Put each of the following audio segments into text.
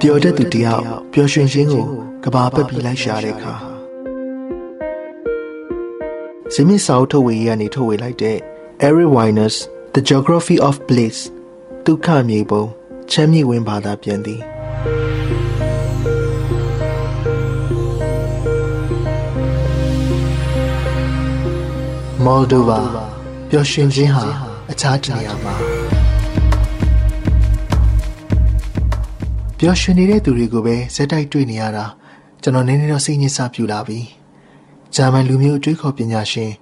ပျော်တတ်သူတယောက်ပျော်ရွှင်ခြင်းကိုကဘာပက်ပြီးလိုက်ရှာတဲ့အခါဇမီစာအုပ်ထုတ်ဝေရေးကနေထုတ်ဝေလိုက်တဲ့ Eric Weiner's The Geography of Bliss ဒုက္ခမြေပုံချမ်းမြေ့ဝင်ဘာသာပြန်သည်မော်ဒိုဗာပျော်ရွှင်ခြင်းဟာအခြားတနေရာမှာ ပျော်ရွှင်နေတဲ့သူတွေကိုပဲဇက်တိုက်တွေ့နေရတာကျွန်တော်နည်းနည်းတော့စိတ်ညစ်စပြူလာပြီဂျာမန်လူမျိုးအတွေးခေါ်ပညာရှင်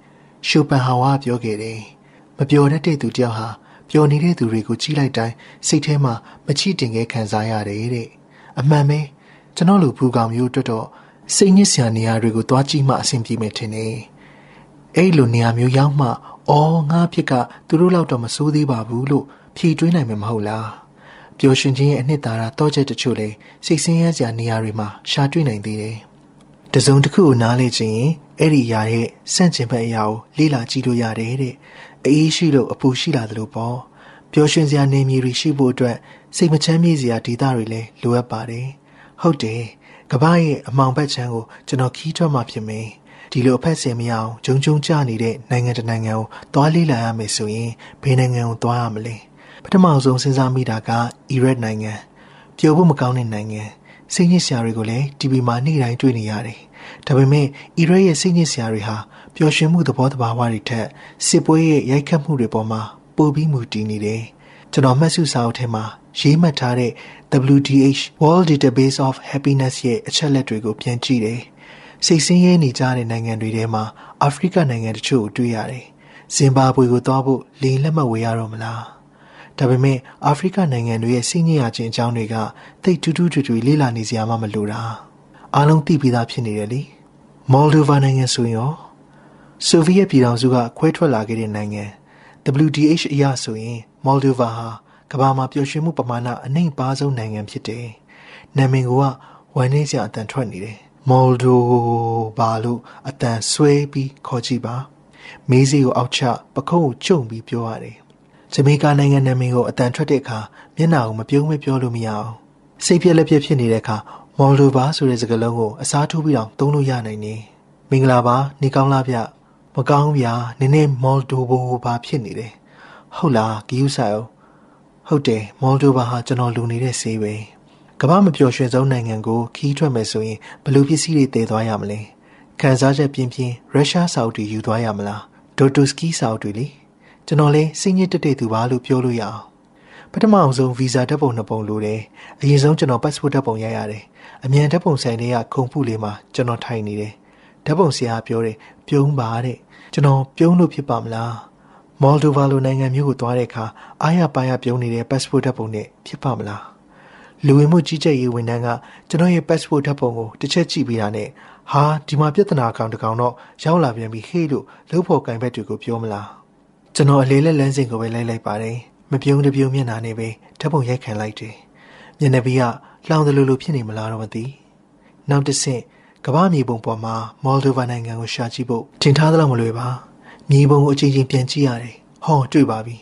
ရှူပန်ဟာဝါပြောခဲ့တယ်မပျော်တတ်တဲ့သူတယောက်ဟာပျော်နေတဲ့သူတွေကိုကြီးလိုက်တိုင်းစိတ်ထဲမှာမချိတင်ခဲ့ခံစားရတယ်တဲ့အမှန်ပဲကျွန်တော်လူဘူကောင်မျိုးအတွက်တော့စိတ်ညစ်စရာနေရာတွေကိုသွားကြည့်မှအဆင်ပြေမယ်ထင်တယ်အဲ့လိုနေရာမျိုးရောက်မှအော်ငါဖြစ်ကသူတို့လောက်တော့မစိုးသေးပါဘူးလို့ဖြေတွေးနိုင်မှာမဟုတ်လား ပျော်ရွှင်ခြင်းရဲ့အနှစ်သာရတောချက်တချို့လည်းစိတ်ဆင်းရဲစရာနေရာတွေမှာရှာတွေ့နိုင်သေးတယ်။တစုံတစ်ခုကိုနားလေခြင်းရင်အဲ့ဒီຢာရဲ့စန့်ကျင်ဘက်အရာကိုလေ့လာကြည့်လို့ရတယ်တဲ့။အေးရှိလို့အပူရှိလာတယ်လို့ပေါ့။ပျော်ရွှင်စရာနေမြေတွေရှိဖို့အတွက်စိတ်မချမ်းမြေ့စရာဒေသတွေလည်းလိုအပ်ပါတယ်။ဟုတ်တယ်။ကမ္ဘာရဲ့အမောင်ဘက်ခြမ်းကိုကျွန်တော်ခီးထွက်မှဖြစ်မယ်။ဒီလိုအဖက်စင်မရအောင်ဂျုံဂျုံကြနေတဲ့နိုင်ငံတကာနိုင်ငံကိုသွားလေ့လာရမယ်ဆိုရင်ဘယ်နိုင်ငံကိုသွားရမလဲ။ ပထမဆုံးစဉ်းစားမိတာကအီရတ်နိုင်ငံပျော်ဖို့မကောင်းတဲ့နိုင်ငံစိတ်ညစ်စရာတွေကိုလည်း TV မှာနေ့တိုင်းတွေ့နေရတယ်။ဒါပေမဲ့အီရတ်ရဲ့စိတ်ညစ်စရာတွေဟာပျော်ရွှင်မှုသဘောတဘာဝတွေထက်စစ်ပွဲရဲ့ရိုက်ခတ်မှုတွေပေါ်မှာပိုပြီးမူတည်နေတယ်။ကျွန်တော်မှတ်စုစာအုပ်ထဲမှာရေးမှတ်ထားတဲ့ WDH World Database of Happiness ရဲ့အချက်လက်တွေကိုပြန်ကြည့်တယ်။စိတ်ဆင်းရဲနေကြတဲ့နိုင်ငံတွေထဲမှာအာဖရိကနိုင်ငံတချို့ကိုတွေ့ရတယ်။ဇင်ဘာဘွေကိုသွားဖို့လေလက်မှတ်ဝေရတော့မလား။ ဒါပေမဲ့အာဖရိကနိုင်ငံတွေရဲ့စိတ်ညစ်ရခြင်းအကြောင်းတွေကတိတ်တူးတူးတူးတူးလေးလာနေစရာမှမလိုတာအားလုံးသိပြီးသားဖြစ်နေတယ်လေမော်လ်ဒိုဗာနိုင်ငံဆိုရင်ရောဆိုဗီယက်ပြည်ထောင်စုကခွဲထွက်လာခဲ့တဲ့နိုင်ငံ WDH အရဆိုရင်မော်လ်ဒိုဗာဟာကမ္ဘာမှာပျော်ရွှင်မှုပမာဏအနှိမ့်ပါဆုံးနိုင်ငံဖြစ်တယ်နာမည်ကဝမ်းနည်းစရာအတန်ထွက်နေတယ်မော်လ်ဒိုဗာလို့အတန်ဆွဲပြီးခေါ်ကြည့်ပါမေးစေးကိုအောက်ချပခုံးကိုကျုံပြီးပြောရတယ် ဂျမေကာနိုင်ငံနာမည်ကိုအတန်ထွက်တဲ့အခါမျက်နှာကိုမပြုံးမပြောလို့မရအောင်စိတ်ပြက်လက်ပြက်ဖြစ်နေတဲ့အခါမော်လိုဘာဆိုတဲ့စကားလုံးကိုအစားထိုးပြီးတော့သုံးလို့ရနိုင်နေမင်္ဂလာပါနေကောင်းလားဗျမကောင်းဗျာနည်းနည်းမော်ဒိုဘိုဘာဖြစ်နေတယ်ဟုတ်လားဂီယူဆိုင်ဟုတ်တယ်မော်ဒိုဘာဟာကျွန်တော်လူနေတဲ့ဆေးပဲကမ္ဘာမပျော်ရွှင်ဆုံးနိုင်ငံကိုခီးထွက်မယ်ဆိုရင်ဘယ်လိုပစ္စည်းတွေတည်သွားရမလဲခံစားချက်ပြင်းပြင်းရုရှားစာအုပ်တွေယူသွားရမလားဒိုတိုစကီစာအုပ်တွေလေ ကျွန်တော်လည်းစိတ်ညစ်တက်တဲ့သူပါလို့ပြောလို့ရအောင်ပထမအောင်ဆုံးဗီဇာဓာတ်ပုံနှစ်ပုံလိုတယ်အရင်ဆုံးကျွန်တော် passport ဓာတ်ပုံရိုက်ရတယ်အမြန်ဓာတ်ပုံဆိုင်တွေကခုံဖူးလေးမှာကျွန်တော်ထိုင်နေတယ်ဓာတ်ပုံဆရာပြောတယ်ပြုံးပါတဲ့ကျွန်တော်ပြုံးလို့ဖြစ်ပါမလားမော်လ်ဒိုဗာလိုနိုင်ငံမျိုးကိုသွားတဲ့အခါအားရပါရပြုံးနေတဲ့ passport ဓာတ်ပုံနဲ့ဖြစ်ပါမလားလူဝင်မှုကြီးကြပ်ရေးဝန်ထမ်းကကျွန်တော်ရဲ့ passport ဓာတ်ပုံကိုတစ်ချက်ကြည့်ပြီးတာနဲ့ဟာဒီမှာပြဿနာကောင်တကောင်တော့ရောက်လာပြန်ပြီဟေးလို့လှုပ်ဖို့ကင်ဘက်တွေကိုပြောမလား ကျွန်တော်အလေးလက်လန်းစင်ကိုပဲလိုက်လိုက်ပါတယ်မပြုံးတပြုံးမျက်နှာနဲ့ပဲဓာတ်ပုံရိုက်ခံလိုက်တယ်မျက်နှာပြီးကလောင်တယ်လို့လို့ဖြစ်နေမလားတော့မသိနောက်တစ်ဆင့်ကမ္ဘာမြေပုံပေါ်မှာမော်လ်ဒိုဗာနိုင်ငံကိုရှာကြည့်ဖို့ထင်ထားသလောက်မလွယ်ပါမြေပုံကိုအချိန်ချင်းပြန်ကြည့်ရတယ်ဟောတွေ့ပါပြီ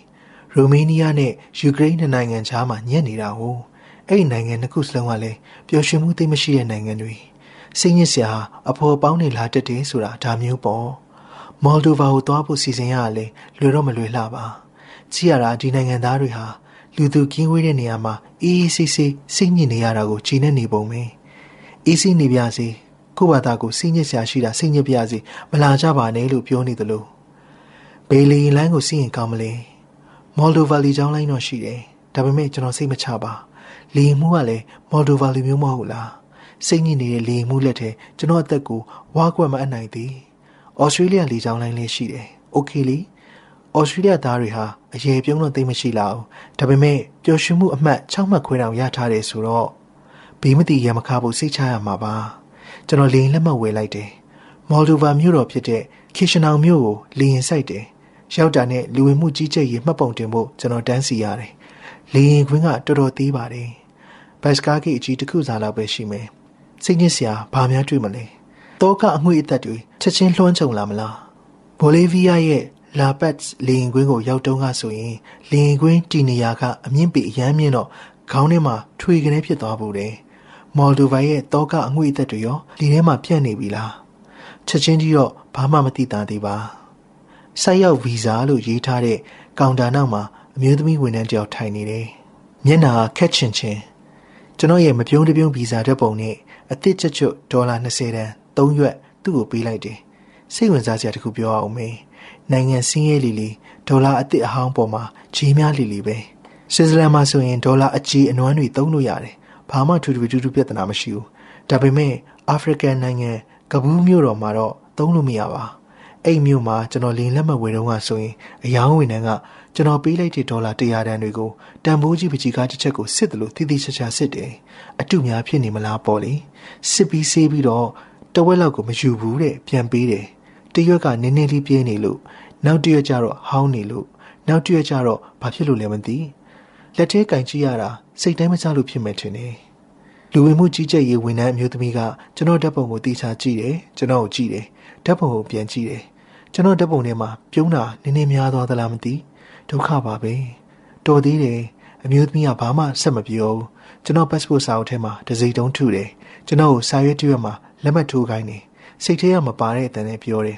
ရိုမေးနီးယားနဲ့ယူကရိန်းနိုင်ငံခြားမှာညက်နေတာဟိုအဲ့ဒီနိုင်ငံနှစ်ခုစလုံးကလည်းပျော်ရွှင်မှုသိမရှိတဲ့နိုင်ငံတွေစိတ်ညစ်စရာအဖော်ပေါင်းနေလာတတ်တယ်ဆိုတာဒါမျိုးပေါ့ မော်လ်ဒိုဗာကိုသွားဖို့စီစဉ်ရတာလေလွယ်တော့မလွယ်လှပါကြည့်ရတာဒီနိုင်ငံသားတွေဟာလူသူကင်းဝေးတဲ့နေရာမှာအေးအေးဆေးဆေးစိတ်ညစ်နေရတာကိုခြေနဲ့နေပုံပဲအေးဆေးနေပြစေကိုယ့်ဘာသာကိုစိတ်ညစ်စရာရှိတာစိတ်ညစ်ပြစေမလာကြပါနဲ့လို့ပြောနေသလိုဘေလီလန်းကိုစီးရင်ကောင်းမလဲမော်လ်ဒိုဗာလီကျောင်းလိုင်းတော့ရှိတယ်ဒါပေမဲ့ကျွန်တော်စိတ်မချပါလီမှုကလည်းမော်လ်ဒိုဗာလီမျိုးမဟုတ်လားစိတ်ညစ်နေတဲ့လီမှုလက်ထဲကျွန်တော်အသက်ကိုဝါကွက်မအနိုင်သေး ဩစတြေးလျလေကြောင်းလိုင်းလေးရှိတယ်။ Okay လीဩစတြေးလျသားတွေဟာအရေးပြုံးတော့သိမရှိလာဘူး။ဒါပေမဲ့ပျော်ရွှင်မှုအမှတ်6မှတ်ခွဲတောင်ရထားတယ်ဆိုတော့ဘေးမတိရမခဖို့စိတ်ချရမှာပါ။ကျွန်တော်လေရင်လက်မှတ်ဝယ်လိုက်တယ်။မော်လ်ဒိုဗာမြို့တော်ဖြစ်တဲ့ခေရှနောင်မြို့ကိုလေရင်စိုက်တယ်။ရောက်တာနဲ့လူဝင်မှုကြီးကြပ်ရေးမှတ်ပုံတင်ဖို့ကျွန်တော်တန်းစီရတယ်။လေရင်ခွင်းကတော်တော်သေးပါတယ်။ဘတ်စကားကြီးအကြီးတစ်ခုစားလောက်ပဲရှိမယ်။စိတ်ညစ်စရာဘာများတွေ့မလဲ။ တောကအငွေအသက်တွေချက်ချင်းလွှမ်းခြုံလာမလားဘိုလီးဗီးယားရဲ့လာပတ်လေရင်ကွင်းကိုရောက်တုန်းကဆိုရင်လေရင်ကွင်းတီနေယာကအမြင့်ပေအရမ်းမြင့်တော့ခေါင်းထဲမှာထွေကနေဖြစ်သွားဖို့တယ်မော်ဒိုဗာရဲ့တောကအငွေ့အသက်တွေရောလေထဲမှာပြန့်နေပြီလားချက်ချင်းကြီးတော့ဘာမှမသိတာသေးပါဆိုက်ရောက်ဗီဇာလို့ရေးထားတဲ့ကောင်တာနောက်မှာအမျိုးသမီးဝန်ထမ်းတယောက်ထိုင်နေတယ်မျက်နှာခက်ချင်ချင်ကျွန်တော်ရဲ့မပြုံးတပြုံးဗီဇာဓာတ်ပုံနဲ့အသစ်ချွတ်ချွတ်ဒေါ်လာ20တန် ၃ရွက်သူ့ကိုပေးလိုက်တယ်စိတ်ဝင်စားစရာတခုပြောအောင်မေးနိုင်ငံစင်းရဲလီလီဒေါ်လာအသစ်အဟောင်းပေါ်မှာဂျီးများလီလီပဲဆွစ်ဇာလန်မှာဆိုရင်ဒေါ်လာအကြီးအနွမ်းတွေသုံးလို့ရတယ်ဘာမှထူးထူးထူးထူးပြဿနာမရှိဘူးဒါပေမဲ့အာဖရိကန်နိုင်ငံကဘူးမြို့တော်မှာတော့သုံးလို့မရပါအဲ့မြို့မှာကျွန်တော်လင်းလက်မဝယ်တော့ကဆိုရင်အယောင်းဝင်တန်းကကျွန်တော်ပေးလိုက်တဲ့ဒေါ်လာ100တန်တွေကိုတန်ဖိုးကြီးပကြီးကားတစ်ချက်ကိုစစ်တယ်လို့သိသိချာချာစစ်တယ်အတုများဖြစ်နေမလားပေါ့လေစစ်ပြီးဆေးပြီးတော့ တဝက်လောက်ကိုမယူဘူးတဲ့ပြန်ပေးတယ်တရွက်ကနည်းနည်းလေးပြင်းနေလို့နောက်တရွက်ကျတော့ဟောင်းနေလို့နောက်တရွက်ကျတော့ဘာဖြစ်လို့လဲမသိလက်ထဲကင်ကြည့်ရတာစိတ်တိုင်းမချလို့ဖြစ်မယ်ထင်တယ်လူဝင်မှုကြီးကြပ်ရေးဝန်ထမ်းအမျိုးသမီးကကျွန်တော်ဓာတ်ပုံကိုတီချာကြည့်တယ်ကျွန်တော်ကိုကြည့်တယ်ဓာတ်ပုံကိုပြန်ကြည့်တယ်ကျွန်တော်ဓာတ်ပုံထဲမှာပြုံးတာနည်းနည်းများသွားသလားမသိဒုက္ခပါပဲတော်သေးတယ်အမျိုးသမီးကဘာမှဆက်မပြောဘူးကျွန်တော် passport စာအုပ်ထဲမှာတစ်စိတ်တုံးထုတယ်ကျွန်တော်ကိုစာရွက်တရွက်မှာ လက်မှတ်ထိုးခိုင်းတယ်စိတ်ထဲကမပါတဲ့အတန်နဲ့ပြောတယ်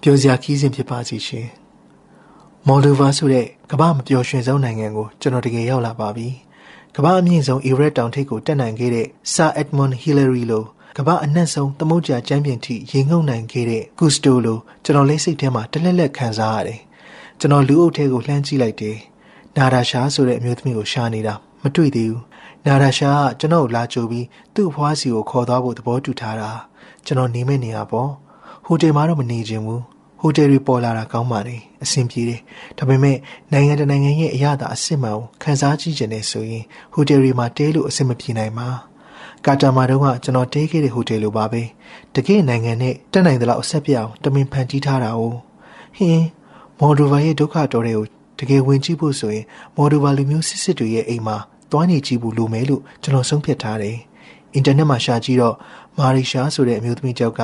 ပြောစရာခီးစဉ်ဖြစ်ပါစီရှင်မော်ဒိုဗာဆိုတဲ့ကမ္ဘာမပျော်ရွှင်ဆုံးနိုင်ငံကိုကျွန်တော်တကယ်ရောက်လာပါပြီကမ္ဘာအမြင့်ဆုံးအီရက်တောင်ထိပ်ကိုတက်နိုင်ခဲ့တဲ့ဆာအက်ဒမွန်ဟီလာရီလိုကမ္ဘာအနှံ့ဆုံးသမုတ်ကြာချမ်းပြင်ထိရေငုံနိုင်ခဲ့တဲ့ကူစတိုလိုကျွန်တော်လက်စိတ်ထဲမှာတလက်လက်ခံစားရတယ်ကျွန်တော်လူအုပ်ထဲကိုလှမ်းကြည့်လိုက်တယ်နာဒါရှာဆိုတဲ့အမျိုးသမီးကိုရှာနေတာမတွေ့သေးဘူး နာဒါရှာကကျွန်တော်ကိုလာကြိုပြီးသူ့ဖွားစီကိုခေါ်သွားဖို့သဘောတူထားတာကျွန်တော်နေမဲ့နေရပေါ့ဟိုတယ်မှာတော့မနေချင်ဘူးဟိုတယ်တွေပေါ်လာတာကောင်းပါတယ်အဆင်ပြေတယ်ဒါပေမဲ့နိုင်ငံတကာနိုင်ငံရဲ့အရသာအစစ်မှန်ကိုခန်းစားကြည့်ကြတယ်ဆိုရင်ဟိုတယ်တွေမှာတဲလို့အဆင်မပြေနိုင်ပါကာတာမာတုန်းကကျွန်တော်တဲခဲ့တဲ့ဟိုတယ်လိုပါပဲတကယ်နိုင်ငံနဲ့တက်နိုင်သလောက်အဆက်ပြအောင်တမင်ဖန်တီးထားတာ哦ဟင်းမော်ဒိုဗာရဲ့ဒုက္ခတော်တွေကိုတကယ်ဝင်ကြည့်ဖို့ဆိုရင်မော်ဒိုဗာလူမျိုးစစ်စစ်တွေရဲ့အိမ်မှာ တွားနေကြည့်ဖို့လိုမယ်လို့ကျွန်တော်ဆုံးဖြတ်ထားတယ်အင်တာနက်မှာရှာကြည့်တော့မာရီရှာဆိုတဲ့အမျိုးသမီးကြောက်က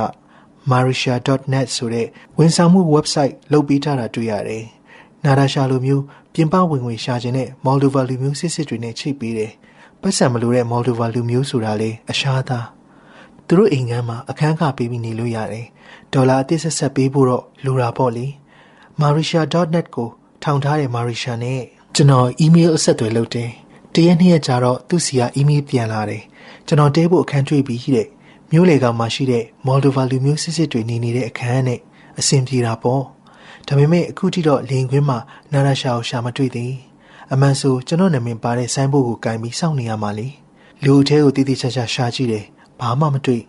marisha.net ဆိုတဲ့ဝန်ဆောင်မှု website လုပ်ပေးထားတာတွေ့ရတယ်။နာဒါရှာလိုမျိုးပြင်ပဝင်ဝင်ရှာခြင်းနဲ့ Moldova လူမျိုးစစ်စစ်တွေနဲ့ချိတ်ပေးတယ်။ပတ်စံမလိုတဲ့ Moldova လူမျိုးဆိုတာလေအရှားသား။သူတို့အိမ်ကမ်းမှာအခန်းကပေးပြီးနေလို့ရတယ်။ဒေါ်လာအသစ်ဆက်ဆက်ပေးဖို့တော့လိုတာပေါ့လေ။ marisha.net ကိုထောင်ထားတဲ့ marisha နဲ့ကျွန်တော် email အဆက်အသွယ်လုပ်တယ်။ တရက်နှစ်ရက်ကြာတော့သူ့စီက email ပြန်လာတယ်။ကျွန်တော်တဲဖို့အခန်းတွေ့ပြီးတဲ့မြို့လေကောင်မှာရှိတဲ့မော်ဒိုဗာလူမျိုးစစ်စစ်တွေနေနေတဲ့အခန်းနဲ့အဆင်ပြေတာပေါ့ဒါပေမဲ့အခုထိတော့လင်ခွင်းမှာနာနာရှာကိုရှာမတွေ့သေးအမှန်ဆိုကျွန်တော်နာမည်ပါတဲ့ဆိုင်းဘုတ်ကိုကင်ပြီးစောင့်နေရမှာလေလူအထဲကိုတီးတီးချာချာရှာကြည့်တယ်ဘာမှမတွေ့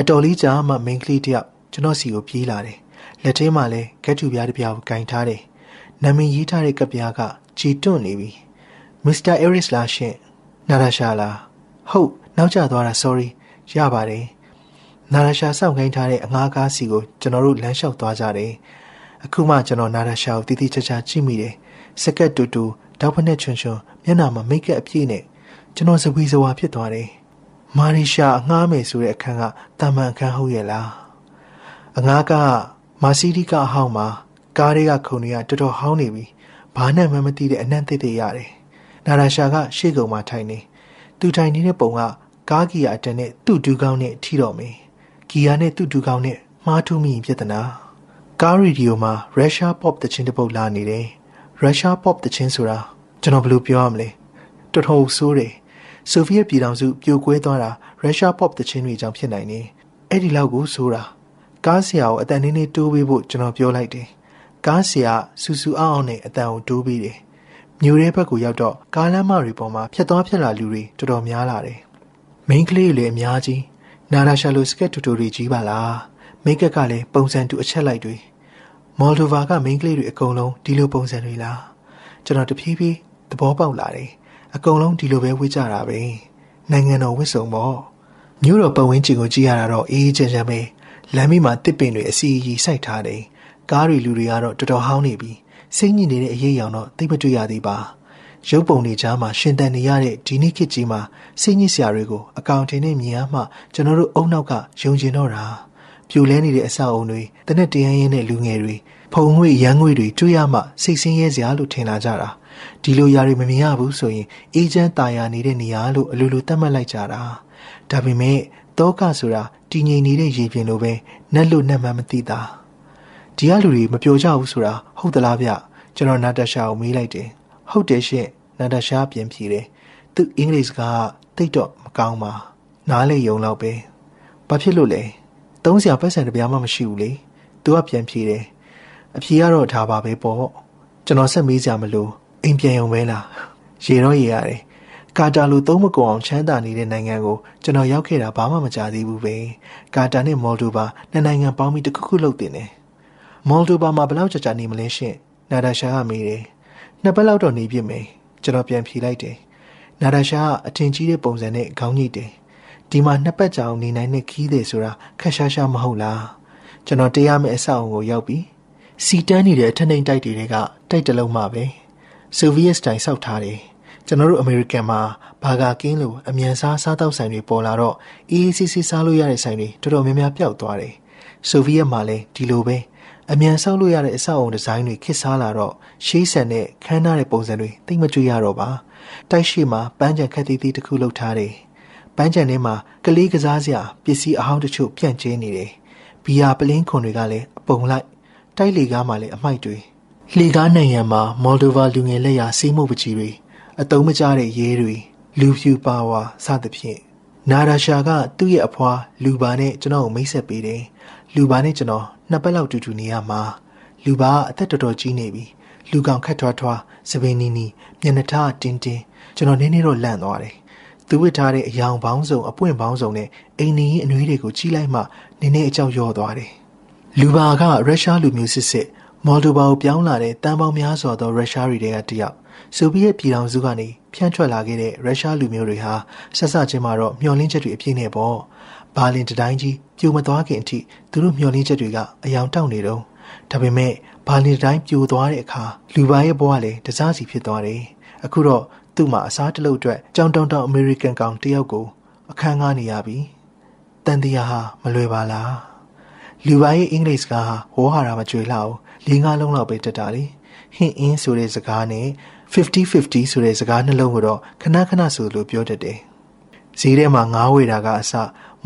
အတော်လေးကြာမှမိန်းကလေးတယောက်ကျွန်တော်စီကိုပြေးလာတယ်လက်ထဲမှာလည်းကက်တူပြားတစ်ပြားကိုကင်ထားတယ်နာမည်ရေးထားတဲ့ကပ်ပြားကကြည်တွန့်နေပြီ မစ္စတာအဲရစ်လာရှင်နာရာရှာလာဟုတ်နောက်ကျသွားတာ sorry ရပါတယ်နာရာရှာစောင့်ခိုင်းထားတဲ့အငှားကားစီကိုကျွန်တော်တို့လမ်းလျှောက်သွားကြတယ်။အခုမှကျွန်တော်နာရာရှာကိုတီးတီးချာချာကြည့်မိတယ်။စကက်တူတူတောက်ဖက်နဲ့ချွန်ချွန်မျက်နှာမှာမိတ်ကပ်အပြည့်နဲ့ကျွန်တော်စပီးစဝါဖြစ်သွားတယ်။မာရီရှာအငှားမယ်ဆိုတဲ့အခန်းကတာမန်အခန်းဟုတ်ရဲ့လား။အငှားကမာစီဒီကအဟောင်းမှာကားတွေကခုံတွေကတော်တော်ဟောင်းနေပြီ။ဘာနဲ့မှမသိတဲ့အနံ့သေးသေးရတယ်။ နာရာရှာကရှေ့ကုံမှာထိုင်နေ။သူထိုင်နေတဲ့ပုံကကားကီယာအတန်နဲ့သူ့ဒူးကောင်းနဲ့ထိတော့မယ်။ဂီယာနဲ့သူ့ဒူကောင်နဲ့မှားထူးမိပြဿနာကားရီဒီယိုမှာရုရှား pop တခြင်းတစ်ပုတ်လာနေတယ်ရုရှား pop တခြင်းဆိုတာကျွန်တော်ဘယ်လိုပြောရမလဲတော်တော်ဆိုးတယ်ဆိုဗီယက်ပြည်ထောင်စုပြိုကွဲသွားတာရုရှား pop တခြင်းတွေကြောင့်ဖြစ်နိုင်တယ်အဲ့ဒီလောက်ကိုဆိုတာကားဆရာကိုအတန်နည်းနည်းတိုးပေးဖို့ကျွန်တော်ပြောလိုက်တယ်ကားဆရာစူစူအောင်အောင်နဲ့အတန်ကိုတိုးပေးတယ် မြို့ရဲဘက်ကိုရောက်တော့ကားလမ်းမတွေပေါ်မှာဖြတ်သွားဖြတ်လာလူတွေတော်တော်များလာတယ်မိန်းကလေးတွေလည်းအများကြီးနာရာရှာလိုစကက်တူတူတွေကြီးပါလားမိတ်ကက်ကလည်းပုံစံတူအချက်လိုက်တွေမော်ဒိုဗာကမိန်းကလေးတွေအကုန်လုံးဒီလိုပုံစံတွေလားကျွန်တော်တဖြည်းဖြည်းသဘောပေါက်လာတယ်အကုန်လုံးဒီလိုပဲဝှေ့ကြတာပဲနိုင်ငံတော်ဝစ်စုံပေါ့မြို့တော်ပတ်ဝန်းကျင်ကိုကြည့်ရတာတော့အေးအေးချမ်းချမ်းပဲလမ်းမမှာတစ်ပင်တွေအစီအီစိုက်ထားတယ်ကားတွေလူတွေကတော့တော်တော်ဟောင်းနေပြီ စိတ်ညစ်နေတဲ့အရေးအယောင်တော့သိပ်မတွေ့ရသေးပါရုပ်ပုံတွေကြားမှာရှင်တန်နေရတဲ့ဒီနေ့ခေတ်ကြီးမှာစိတ်ညစ်စရာတွေကိုအကောင့်ထင်နဲ့မြင်ရမှကျွန်တော်တို့အုံနောက်ကယုံကျင်တော့တာပြိုလဲနေတဲ့အဆောက်အုံတွေတနက်တရရင်နဲ့လူငယ်တွေဖုံငွေရန်ငွေတွေတွေ့ရမှစိတ်ဆင်းရဲစရာလို့ထင်လာကြတာဒီလိုຢာတွေမမြင်ရဘူးဆိုရင်အေဂျင့်တာယာနေတဲ့နေရာလို့အလိုလိုသတ်မှတ်လိုက်ကြတာဒါပေမဲ့တောကဆိုတာတည်ငြိမ်နေတဲ့ရေပြင်လိုပဲနက်လို့နက်မှမသိတာ ဒီကလူတွေမပြောကြဘူးဆိုတာဟုတ်သလားဗျကျွန်တော်နာတာရှာကိုမေးလိုက်တယ်ဟုတ်တယ်ရှင့်နာတာရှာပြန်ဖြေတယ်သူအင်္ဂလိပ်စကားတိတ်တော့မကောင်းပါနားလေယုံတော့ပဲဘာဖြစ်လို့လဲသုံးစရာပတ်စံတစ်ပြားမှမရှိဘူးလေသူကပြန်ဖြေတယ်အဖြေကတော့ဒါပါပဲပေါ့ကျွန်တော်ဆက်မေးစရာမလိုအိမ်ပြန်ရုံပဲလားရေတော့ရေရတယ်ကာတာလိုသုံးမကုန်အောင်ချမ်းသာနေတဲ့နိုင်ငံကိုကျွန်တော်ရောက်ခဲ့တာဘာမှမကြသေးဘူးပဲကာတာနဲ့မော်လ်ဒိုဗာနှစ်နိုင်ငံပေါင်းပြီးတခုခုလုပ်တင်တယ် မော်လ်ဒိုဗာမှာဘယ်လောက်ကြာကြာနေမလဲရှင့်နာဒါရှာကမေးတယ်နှစ်ပတ်လောက်တော့နေပြစ်မယ်ကျွန်တော်ပြန်ဖြေလိုက်တယ်နာဒါရှာကအထင်ကြီးတဲ့ပုံစံနဲ့ခေါင်းညိတ်တယ်ဒီမှာနှစ်ပတ်ကြာအောင်နေနိုင်တဲ့ခီးတယ်ဆိုတာခက်ရှားရှားမဟုတ်လားကျွန်တော်တရားမဲ့အဆောက်အုံကိုရောက်ပြီးစီတန်းနေတဲ့အထက်နှိမ်တိုက်တွေကတိုက်တလုံးမှပဲဆိုဗီယက်စတိုင်စောက်ထားတယ်ကျွန်တော်တို့အမေရိကန်မှာဘာဂါကင်းလိုအမြန်စားစားတောက်ဆိုင်တွေပေါ်လာတော့အေးအေးဆေးဆေးစားလို့ရတဲ့ဆိုင်တွေတော်တော်များများပျောက်သွားတယ်ဆိုဗီယက်မှာလည်းဒီလိုပဲ အမြန်ဆောက်လို့ရတဲ့အဆောက်အုံဒီဇိုင်းတွေခေတ်စားလာတော့ရှေးဆန်တဲ့ခမ်းနားတဲ့ပုံစံတွေသိမကြွရတော့ပါတိုက်ရှိမှာပန်းချံခက်သေးသေးတစ်ခုလုပ်ထားတယ်ပန်းချံထဲမှာကလေးကစားစရာပစ္စည်းအဟောင်းတချို့ပြန့်ကျဲနေတယ်ဘီယာပလင်းခွန်တွေကလည်းအပုံလိုက်တိုက်လေကားမှလည်းအမိုက်တွေလှေကားနိုင်ငံမှာမော်ဒိုဗာလူငယ်လက်ရာစီးမှုပကြီးတွေအတုံးမကျတဲ့ရဲတွေလူဖြူပါဝါစသဖြင့်နာရာရှာကသူ့ရဲ့အဖွာလူပါနဲ့ကျွန်တော်ကိုမိတ်ဆက်ပေးတယ် လူပါနဲ့ကျွန်တော်နှစ်ပတ်လောက်တူတူနေရမှာလူပါအသက်တော်တော်ကြီးနေပြီလူကောင်ခတ်ထွားထွားစပင်းနီနီမျက်နှာထားတင်းတင်းကျွန်တော်နည်းနည်းတော့လန့်သွားတယ်သူဝစ်ထားတဲ့အယောင်ပေါင်းစုံအပွင့်ပေါင်းစုံနဲ့အိမ်နေရင်အနှွေးတွေကိုကြီးလိုက်မှနည်းနည်းအကြောက်ရော့သွားတယ်လူပါကရုရှားလူမျိုးစစ်စစ်မော်ဒိုဘာကိုပြောင်းလာတဲ့တန်ပေါင်းများစွာသောရုရှားတွေကတယောက်ဆိုဗီယက်ပြည်ထောင်စုကနေဖြန့်ထွက်လာခဲ့တဲ့ရုရှားလူမျိုးတွေဟာဆက်စချင်းမှာတော့မျောလင်းချက်တွေအပြည့်နဲ့ပေါ့ ဘာလင်တတိုင်းကြီးပြိုမသွားခင်အထိသူတို့မျောလင်းချက်တွေကအယောင်တောက်နေတော့ဒါပေမဲ့ဘာလင်တတိုင်းပြိုသွားတဲ့အခါလူပါရဲ့ဘဝလည်းတစားစီဖြစ်သွားတယ်အခုတော့သူ့မှာအစားတလုပ်အတွက်ကြောင်တောင်တောင်အမေရိကန်ကောင်တယောက်ကိုအခန်းကားနေရပြီတန်တရားဟာမလွယ်ပါလားလူပါရဲ့အင်္ဂလိပ်စကားဟာဝေါ်ဟာရာမကြွေလှအောင်လေးငါးလုံးလောက်ပဲတက်တာလေဟင်းအင်းဆိုတဲ့စကားနဲ့50-50ဆိုတဲ့စကားနှလုံးကိုတော့ခဏခဏဆိုလိုပြောတတ်တယ်ဈေးထဲမှာငါးဝေတာကအစ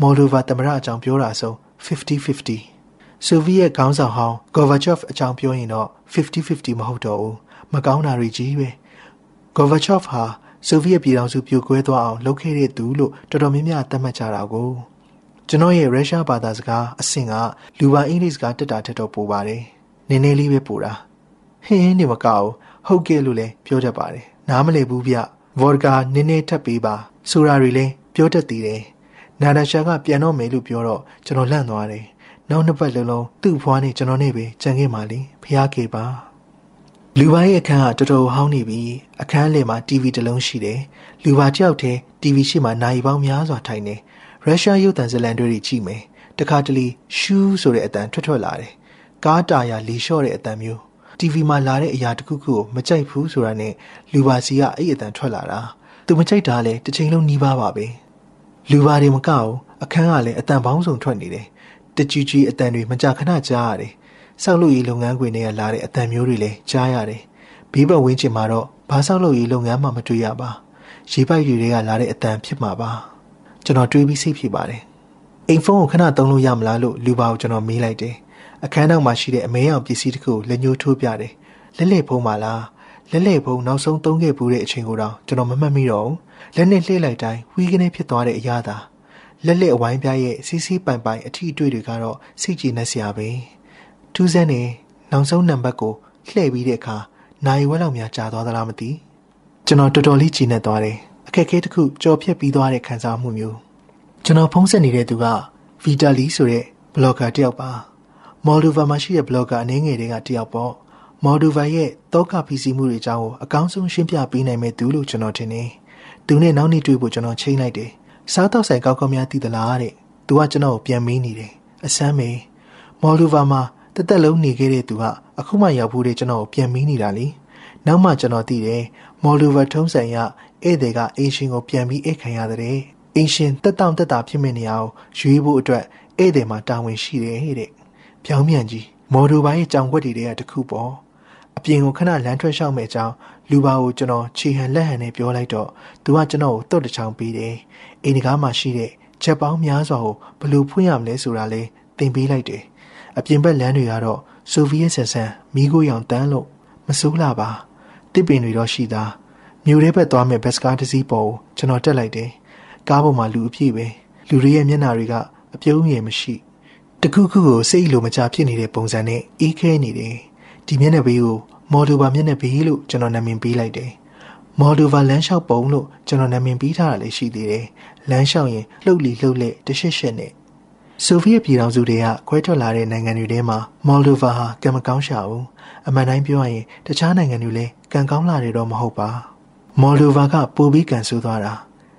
မော်ဒိုဗာသမရအကြောင်းပြောတာဆို50-50ဆိုဗီယက်ခေါင်းဆောင်ဟောင်းဂိုဗာချော့ဖ်အကြောင်းပြောရင်တော့50-50မဟုတ်တော့ဘူးမကောင်းတာတွေကြီးပဲဂိုဗာချော့ဖ်ဟာဆိုဗီယက်ပြည်ထောင်စုပြိုကွဲသွားအောင်လုပ်ခဲ့တဲ့သူလို့တော်တော်များများသတ်မှတ်ကြတာကိုကျွန်တော်ရဲ့ရုရှားဘာသာစကားအဆင့်ကလူပါအင်္ဂလိပ်စကားတက်တာထက်တော့ပိုပါတယ်နည်းနည်းလေးပဲပိုတာဟင်းနေမကောက်ဟုတ်ကဲ့လို့လည်းပြောတတ်ပါတယ်နားမလည်ဘူးဗျဗော်ဒကာနည်းနည်းထပ်ပေးပါဆိုတာတွေလည်းပြောတတ်သေးတယ် နာဒရှာကပြန်တော့မယ်လို့ပြောတော့ကျွန်တော်လန့်သွားတယ်နောက်နှစ်ပတ်လုံးလုံးသူ့ဖွားနဲ့ကျွန်တော်နဲ့ပဲကြံခဲ့ပါလိဖျားကေပါလူပါရဲ့အခန်းကတော်တော်ဟောင်းနေပြီအခန်းလေမှာ TV တစ်လုံးရှိတယ်လူပါတယောက်တည်း TV ရှိမှနိုင်ပေါင်းများစွာထိုင်နေရုရှားရုပ်သံဇလံတွေကြည့်မယ်တခါတလေရှူးဆိုတဲ့အတန်ထွက်ထွက်လာတယ်ကားတာယာလီလျှော့တဲ့အတန်မျိုး TV မှာလာတဲ့အရာတစ်ခုခုကိုမကြိုက်ဘူးဆိုတာနဲ့လူပါစီကအဲ့အတန်ထွက်လာတာသူမကြိုက်တာလဲတစ်ချိန်လုံးနှီးပါပါပဲ လူပါတွေမကောက်အခန်းကလည်းအတန်ပေါင်းစုံထွက်နေတယ်တကြီးကြီးအတန်တွေမကြာခဏကြားရတယ်ဆောက်လုပ်ရေးလုပ်ငန်းခွင်တွေကလာတဲ့အတန်မျိုးတွေလည်းကြားရတယ်ဘေးဘက်ဝင်းကျင်မှာတော့ဘာဆောက်လုပ်ရေးလုပ်ငန်းမှမတွေ့ရပါရေပိုက်တွေကလာတဲ့အတန်ဖြစ်မှာပါကျွန်တော်တွေးပြီးစိတ်ဖြစ်ပါတယ်အိမ်ဖုန်းကိုခဏသုံးလို့ရမလားလို့လူပါကိုကျွန်တော်မေးလိုက်တယ်အခန်းနောက်မှာရှိတဲ့အမဲရောင်ပစ္စည်းတစ်ခုလက်ညှိုးထိုးပြတယ်လက်လက်ဖုံးပါလားလက်လက်ဖုံးနောက်ဆုံးသုံးခဲ့ဘူးတဲ့အချိန်ကိုတော့ကျွန်တော်မမှတ်မိတော့ဘူးလက်နဲ့လှည့်လိုက်တိုင်းဝီးကနေဖြစ်သွားတဲ့အရာသာလက်လက်အဝိုင်းပြားရဲ့စီးစီးပိုင်ပိုင်အထီးအတွေ့တွေကတော့စိတ်ကြည်နှက်စရာပဲထူးဆန်းနေနောက်ဆုံးနံပါတ်ကိုလှည့်ပြီးတဲ့အခါနိုင်ဝက်လောက်များကြာသွားသလားမသိကျွန်တော်တော်တော်လေးကြည်နှက်သွားတယ်အခက်အခဲတစ်ခုကြော်ဖြတ်ပြီးသွားတဲ့ခံစားမှုမျိုးကျွန်တော်ဖုံးဆက်နေတဲ့သူကဗီတာလီဆိုတဲ့ဘလော့ဂါတယောက်ပါမော်ဒိုဗာမှာရှိတဲ့ဘလော့ဂါအနေငယ်တွေကတယောက်ပေါ့မော်ဒိုဗာရဲ့တောကဖီစီမှုတွေအကြောင်းကိုအကောင်းဆုံးရှင်းပြပေးနိုင်မဲ့သူလို့ကျွန်တော်ထင်တယ်။ သူနဲ့နောက်နေ့တွေ့ဖို့ကျွန်တော်ချိန်လိုက်တယ်။စားတော့ဆိုင်ကောက်ကောက်များသိသလားတဲ့။သူကကျွန်တော်ကိုပြန်မေးနေတယ်။အစမ်းမေမော်ဒိုဗာမှာတသက်လုံးနေခဲ့တဲ့သူကအခုမှရောက်ဖို့တဲ့ကျွန်တော်ကိုပြန်မေးနေတာလေ။နောက်မှကျွန်တော်သိတယ်မော်ဒိုဗာထုံးဆိုင်ရဧည့်သည်ကအင်ရှင်ကိုပြန်ပြီးအိတ်ခံရတဲ့အင်ရှင်တက်တောင့်တက်တာဖြစ်မိနေအောင်ရွေးဖို့အတွက်ဧည့်သည်မှာတာဝန်ရှိတယ်တဲ့။ပြောင်းမြန်ကြီးမော်ဒိုဘိုင်းရဲ့ကြောင်ွက်တွေတည်းကတခုပေါ့အပြင်ကိုခဏလမ်းထွက်လျှောက်မဲ့အကြောင်း လူပါကိုကျွန်တော်ခြေဟန်လက်ဟန်နဲ့ပြောလိုက်တော့သူကကျွန်တော်ကိုတုတ်တချောင်းပေးတယ်အိမ်တကားမှာရှိတဲ့ချက်ပေါင်းများစွာကိုဘယ်လိုဖွင့်ရမလဲဆိုတာလဲသင်ပေးလိုက်တယ်အပြင်ဘက်လမ်းတွေကတော့ဆိုဗီယက်ဆန်ဆန်မီးကိုရောင်တန်းလို့မစိုးလာပါတစ်ပင်တွေတော့ရှိသားမြို့ထဲဘက်သွားမဲ့ဘက်စကားတစ်စီးပေါ်ကိုကျွန်တော်တက်လိုက်တယ်ကားပေါ်မှာလူအပြည့်ပဲလူတွေရဲ့မျက်နှာတွေကအပြုံးမြင်မရှိတခုခုကိုစိတ်လိုမချဖြစ်နေတဲ့ပုံစံနဲ့အေးခဲနေတယ်ဒီမျက်နှာဘေးကို မော်ဒိုဗာမျက်နှာဘေးလို့ကျွန်တော်နာမည်ပေးလိုက်တယ်မော်ဒိုဗာလမ်းလျှောက်ပုံလို့ကျွန်တော်နာမည်ပေးထားတာလည်းရှိသေးတယ်လမ်းလျှောက်ရင်လှုပ်လီလှုပ်လက်တရှက်ရှက်နဲ့ဆိုဗီယက်ပြည်ထောင်စုတွေကခွဲထွက်လာတဲ့နိုင်ငံတွေထဲမှာမော်ဒိုဗာဟာကံမကောင်းရှာဘူးအမှန်တိုင်းပြောရရင်တခြားနိုင်ငံတွေလည်းကံကောင်းလာတယ်တော့မဟုတ်ပါမော်ဒိုဗာကပိုပြီးကန်ဆိုးသွားတာ